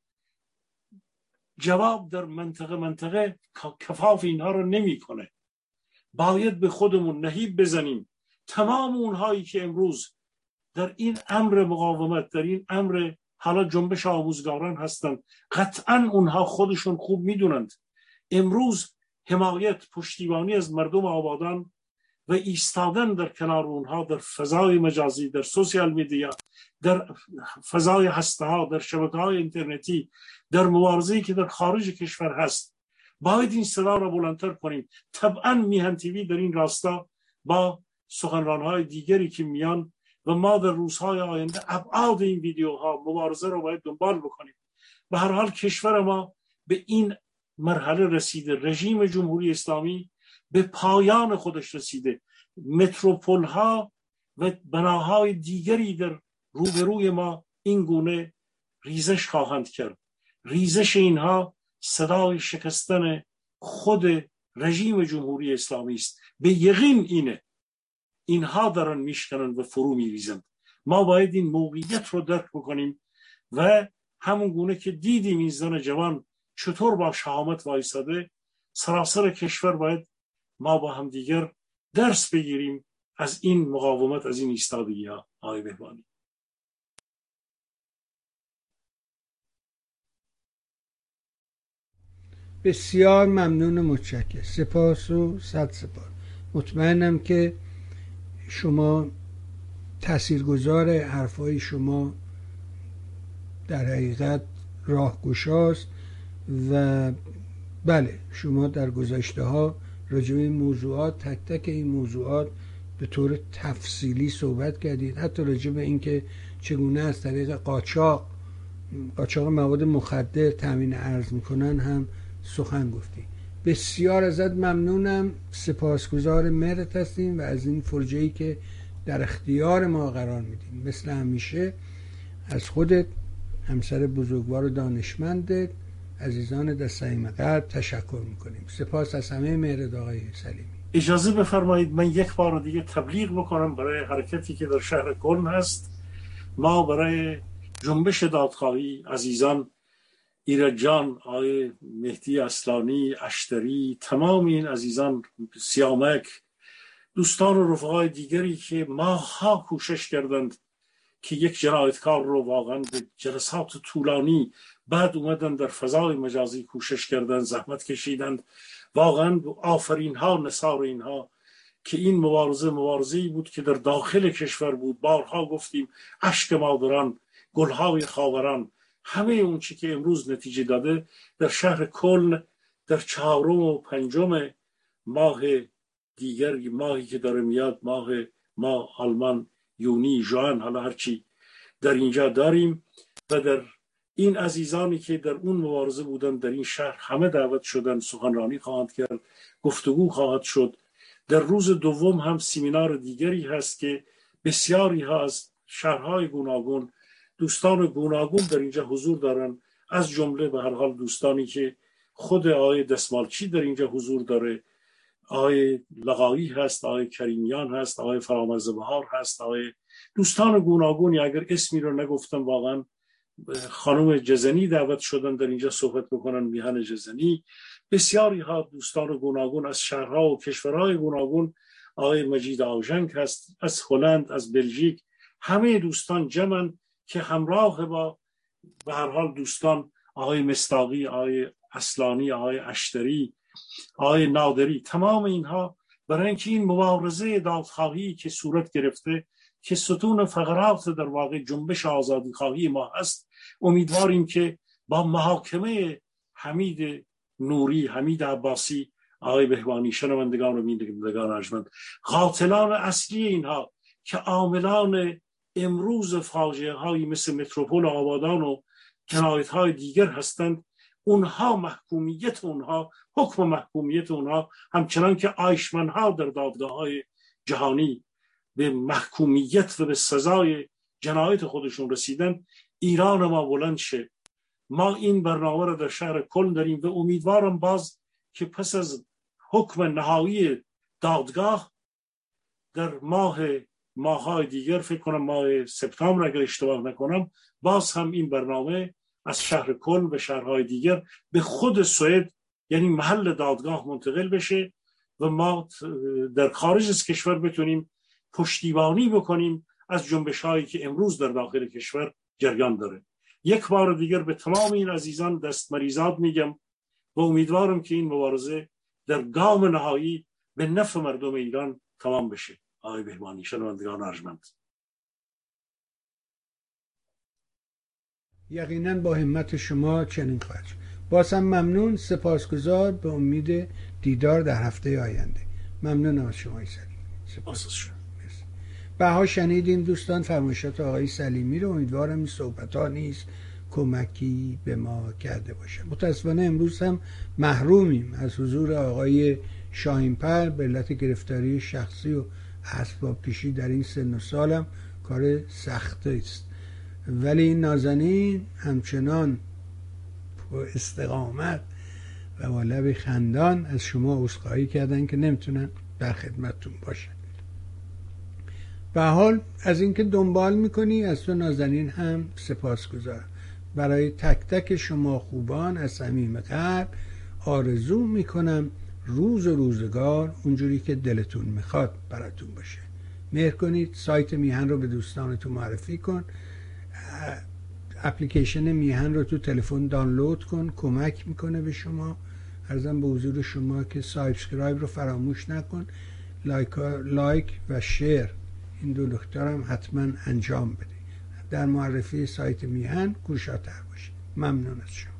جواب در منطقه منطقه کفاف اینها رو نمی‌کنه. باید به خودمون نهیب بزنیم. تمام اونهایی که امروز در این امر مقاومت در این امر حالا جنبش آموزگاران هستند قطعا اونها خودشون خوب می‌دونند. امروز حمایت پشتیبانی از مردم آبادان و ایستادن در کنار اونها در فضای مجازی در سوسیال میدیا در فضای هسته ها در شبکه های اینترنتی در مبارزه که در خارج کشور هست باید این صدا را بلندتر کنیم. طبعا میهن تیوی در این راستا با سخنران های دیگری که میان و ما در روزهای آینده ابعاد این ویدیوها مبارزه رو باید دنبال بکنیم. به هر حال کشور ما به این مرحله رسیده. رژیم جمهوری اسلامی به پایان خودش رسیده. متروپول ها و بناهای دیگری در روبروی ما این گونه ریزش خواهند کرد. ریزش اینها صدای شکستن خود رژیم جمهوری اسلامی است. به یقین اینه. اینها دارن میشکنن و فرو میریزند. ما باید این موقعیت رو درک بکنیم و همون گونه که دیدیم این زن جوان چطور با شهامت وایساده سراسر کشور باید ما با هم دیگر درس بگیریم از این مقاومت از این ایستادگی ها آقای بهبانی بسیار ممنون متشکر سپاس و صد سپاس. مطمئنم که شما تاثیرگذار حرفای شما در حقیقت راهگشاست و بله شما در گذشته ها راجع این موضوعات تک تک این موضوعات به طور تفصیلی صحبت کردید. حتی راجع به اینکه چگونه از طریق قاچاق قاچاق مواد مخدر تامین ارز می‌کنن هم سخن گفتید بسیار ازت ممنونم. سپاسگزار مرت هستیم و از این فرجه که در اختیار ما قرار میدیم. مثل همیشه از خودت همسر بزرگوار و دانشمندت عزیزان دستایم قلب تشکر می‌کنیم. سپاس از همه مهرد آقای سلیمی. اجازه بفرمایید من یک بار دیگه تبلیغ بکنم برای حرکتی که در شهر کلن هست. ما برای جنبش دادخواهی عزیزان ایرجان جان آقای مهدی اصلانی اشتری تمام این عزیزان سیامک دوستان و رفقای دیگری که ماها کوشش کردند که یک جنایتکار رو واقعا به جلسات طولانی بعد اومدن در فضای مجازی کوشش کردن زحمت کشیدند. واقعا آفرین ها نصار اینها که این مبارزه مبارزه بود که در داخل کشور بود. بارها گفتیم اشک مادران گلهای خاوران همه اون چی که امروز نتیجه داده در شهر کلن در چهارم و پنجم ماه دیگر ماهی که داره میاد ماه ما آلمان یونی جوان حالا هرچی در اینجا داریم و در این عزیزانی که در اون مبارزه بودن در این شهر همه دعوت شدن سخنرانی خواهند کرد گفتگو خواهد شد. در روز دوم هم سیمینار دیگری هست که بسیاری ها از شهرهای گوناگون دوستان گوناگون در اینجا حضور دارن. از جمله به هر حال دوستانی که خود آقای دسمالچی در اینجا حضور داره. آقای لغایی هست آقای کریمیان هست آقای فرامرز بهار هست آقای دوستان گوناگونی. اگر اسمی رو نگفتم واقعا خانم جزنی دعوت شدن در اینجا صحبت بکنن میهن جزنی. بسیاری ها دوستان گوناگون از شهرها و کشورهای گوناگون آقای مجید آوژنگ هست از هلند از بلژیک همه دوستان جمعن. که همراه با به هر حال دوستان آقای مستاقی آقای اصلانی آقای اشتری آقای نادری تمام اینها برای اینکه این مبارزه دادخواهی که صورت گرفته که ستون فقرات در واقع جنبش آزادی خواهی ما هست امیدواریم که با محاکمه حمید نوری حمید عباسی آقای بهوانی شنوندگان و میدگان ارجمند قاتلان اصلی اینها که عاملان امروز فاجعه هایی مثل متروپول آبادان و جنایت های دیگر هستند. اونها محکومیت اونها حکم محکومیت اونها همچنان که آیشمن ها در دادگاه های جهانی به محکومیت و به سزای جنایت خودشون رسیدن. ایران ما بلند شه. ما این برنامه رو در شهر کل داریم و امیدوارم باز که پس از حکم نهایی دادگاه در ماه ماهای دیگر فکر کنم ماه سپتامبر اگر اشتباه نکنم باز هم این برنامه از شهر کل به شهرهای دیگر به خود سوئد یعنی محل دادگاه منتقل بشه و ما در خارج از کشور بتونیم پشتیبانی بکنیم از جنبش هایی که امروز در داخل کشور جریان داره. یک بار دیگر به تمام این عزیزان دست مریزاد میگم و امیدوارم که این مبارزه در گام نهایی به نفع مردم ایران تمام بشه. آقای بهمانی شنوندگان ارجمند. یقینا با همت شما چنین خواهد شد. ممنون سپاسگزار به امید دیدار در هفته آینده. ممنون از شما سپاس بها شنیدیم دوستان فرمایشات آقای سلیمی رو امیدوارم این صحبت ها نیست کمکی به ما کرده باشه. متاسفانه امروز هم محرومیم از حضور آقای شاهینپر به علت گرفتاری شخصی و اسباب کشی در این سن و سالم کار سخت است. ولی این نازنین همچنان استقامت و با لب خندان از شما عذرخواهی کردن که نمی‌تونن در خدمتتون باشن. به حال از اینکه دنبال می‌کنی از تو نازنین هم سپاس گذارم. برای تک تک شما خوبان از صمیم قلب آرزو می‌کنم روز و روزگار اونجوری که دلتون می‌خواد براتون باشه. مهر کنید سایت میهن رو به دوستانتون معرفی کن. اپلیکیشن میهن رو تو تلفن دانلود کن کمک می‌کنه به شما. عرضم به حضور شما که subscribe رو فراموش نکن. like, like و share این دو هم حتما انجام بده. در معرفی سایت میهن کوشاتر باشید. ممنون از شما.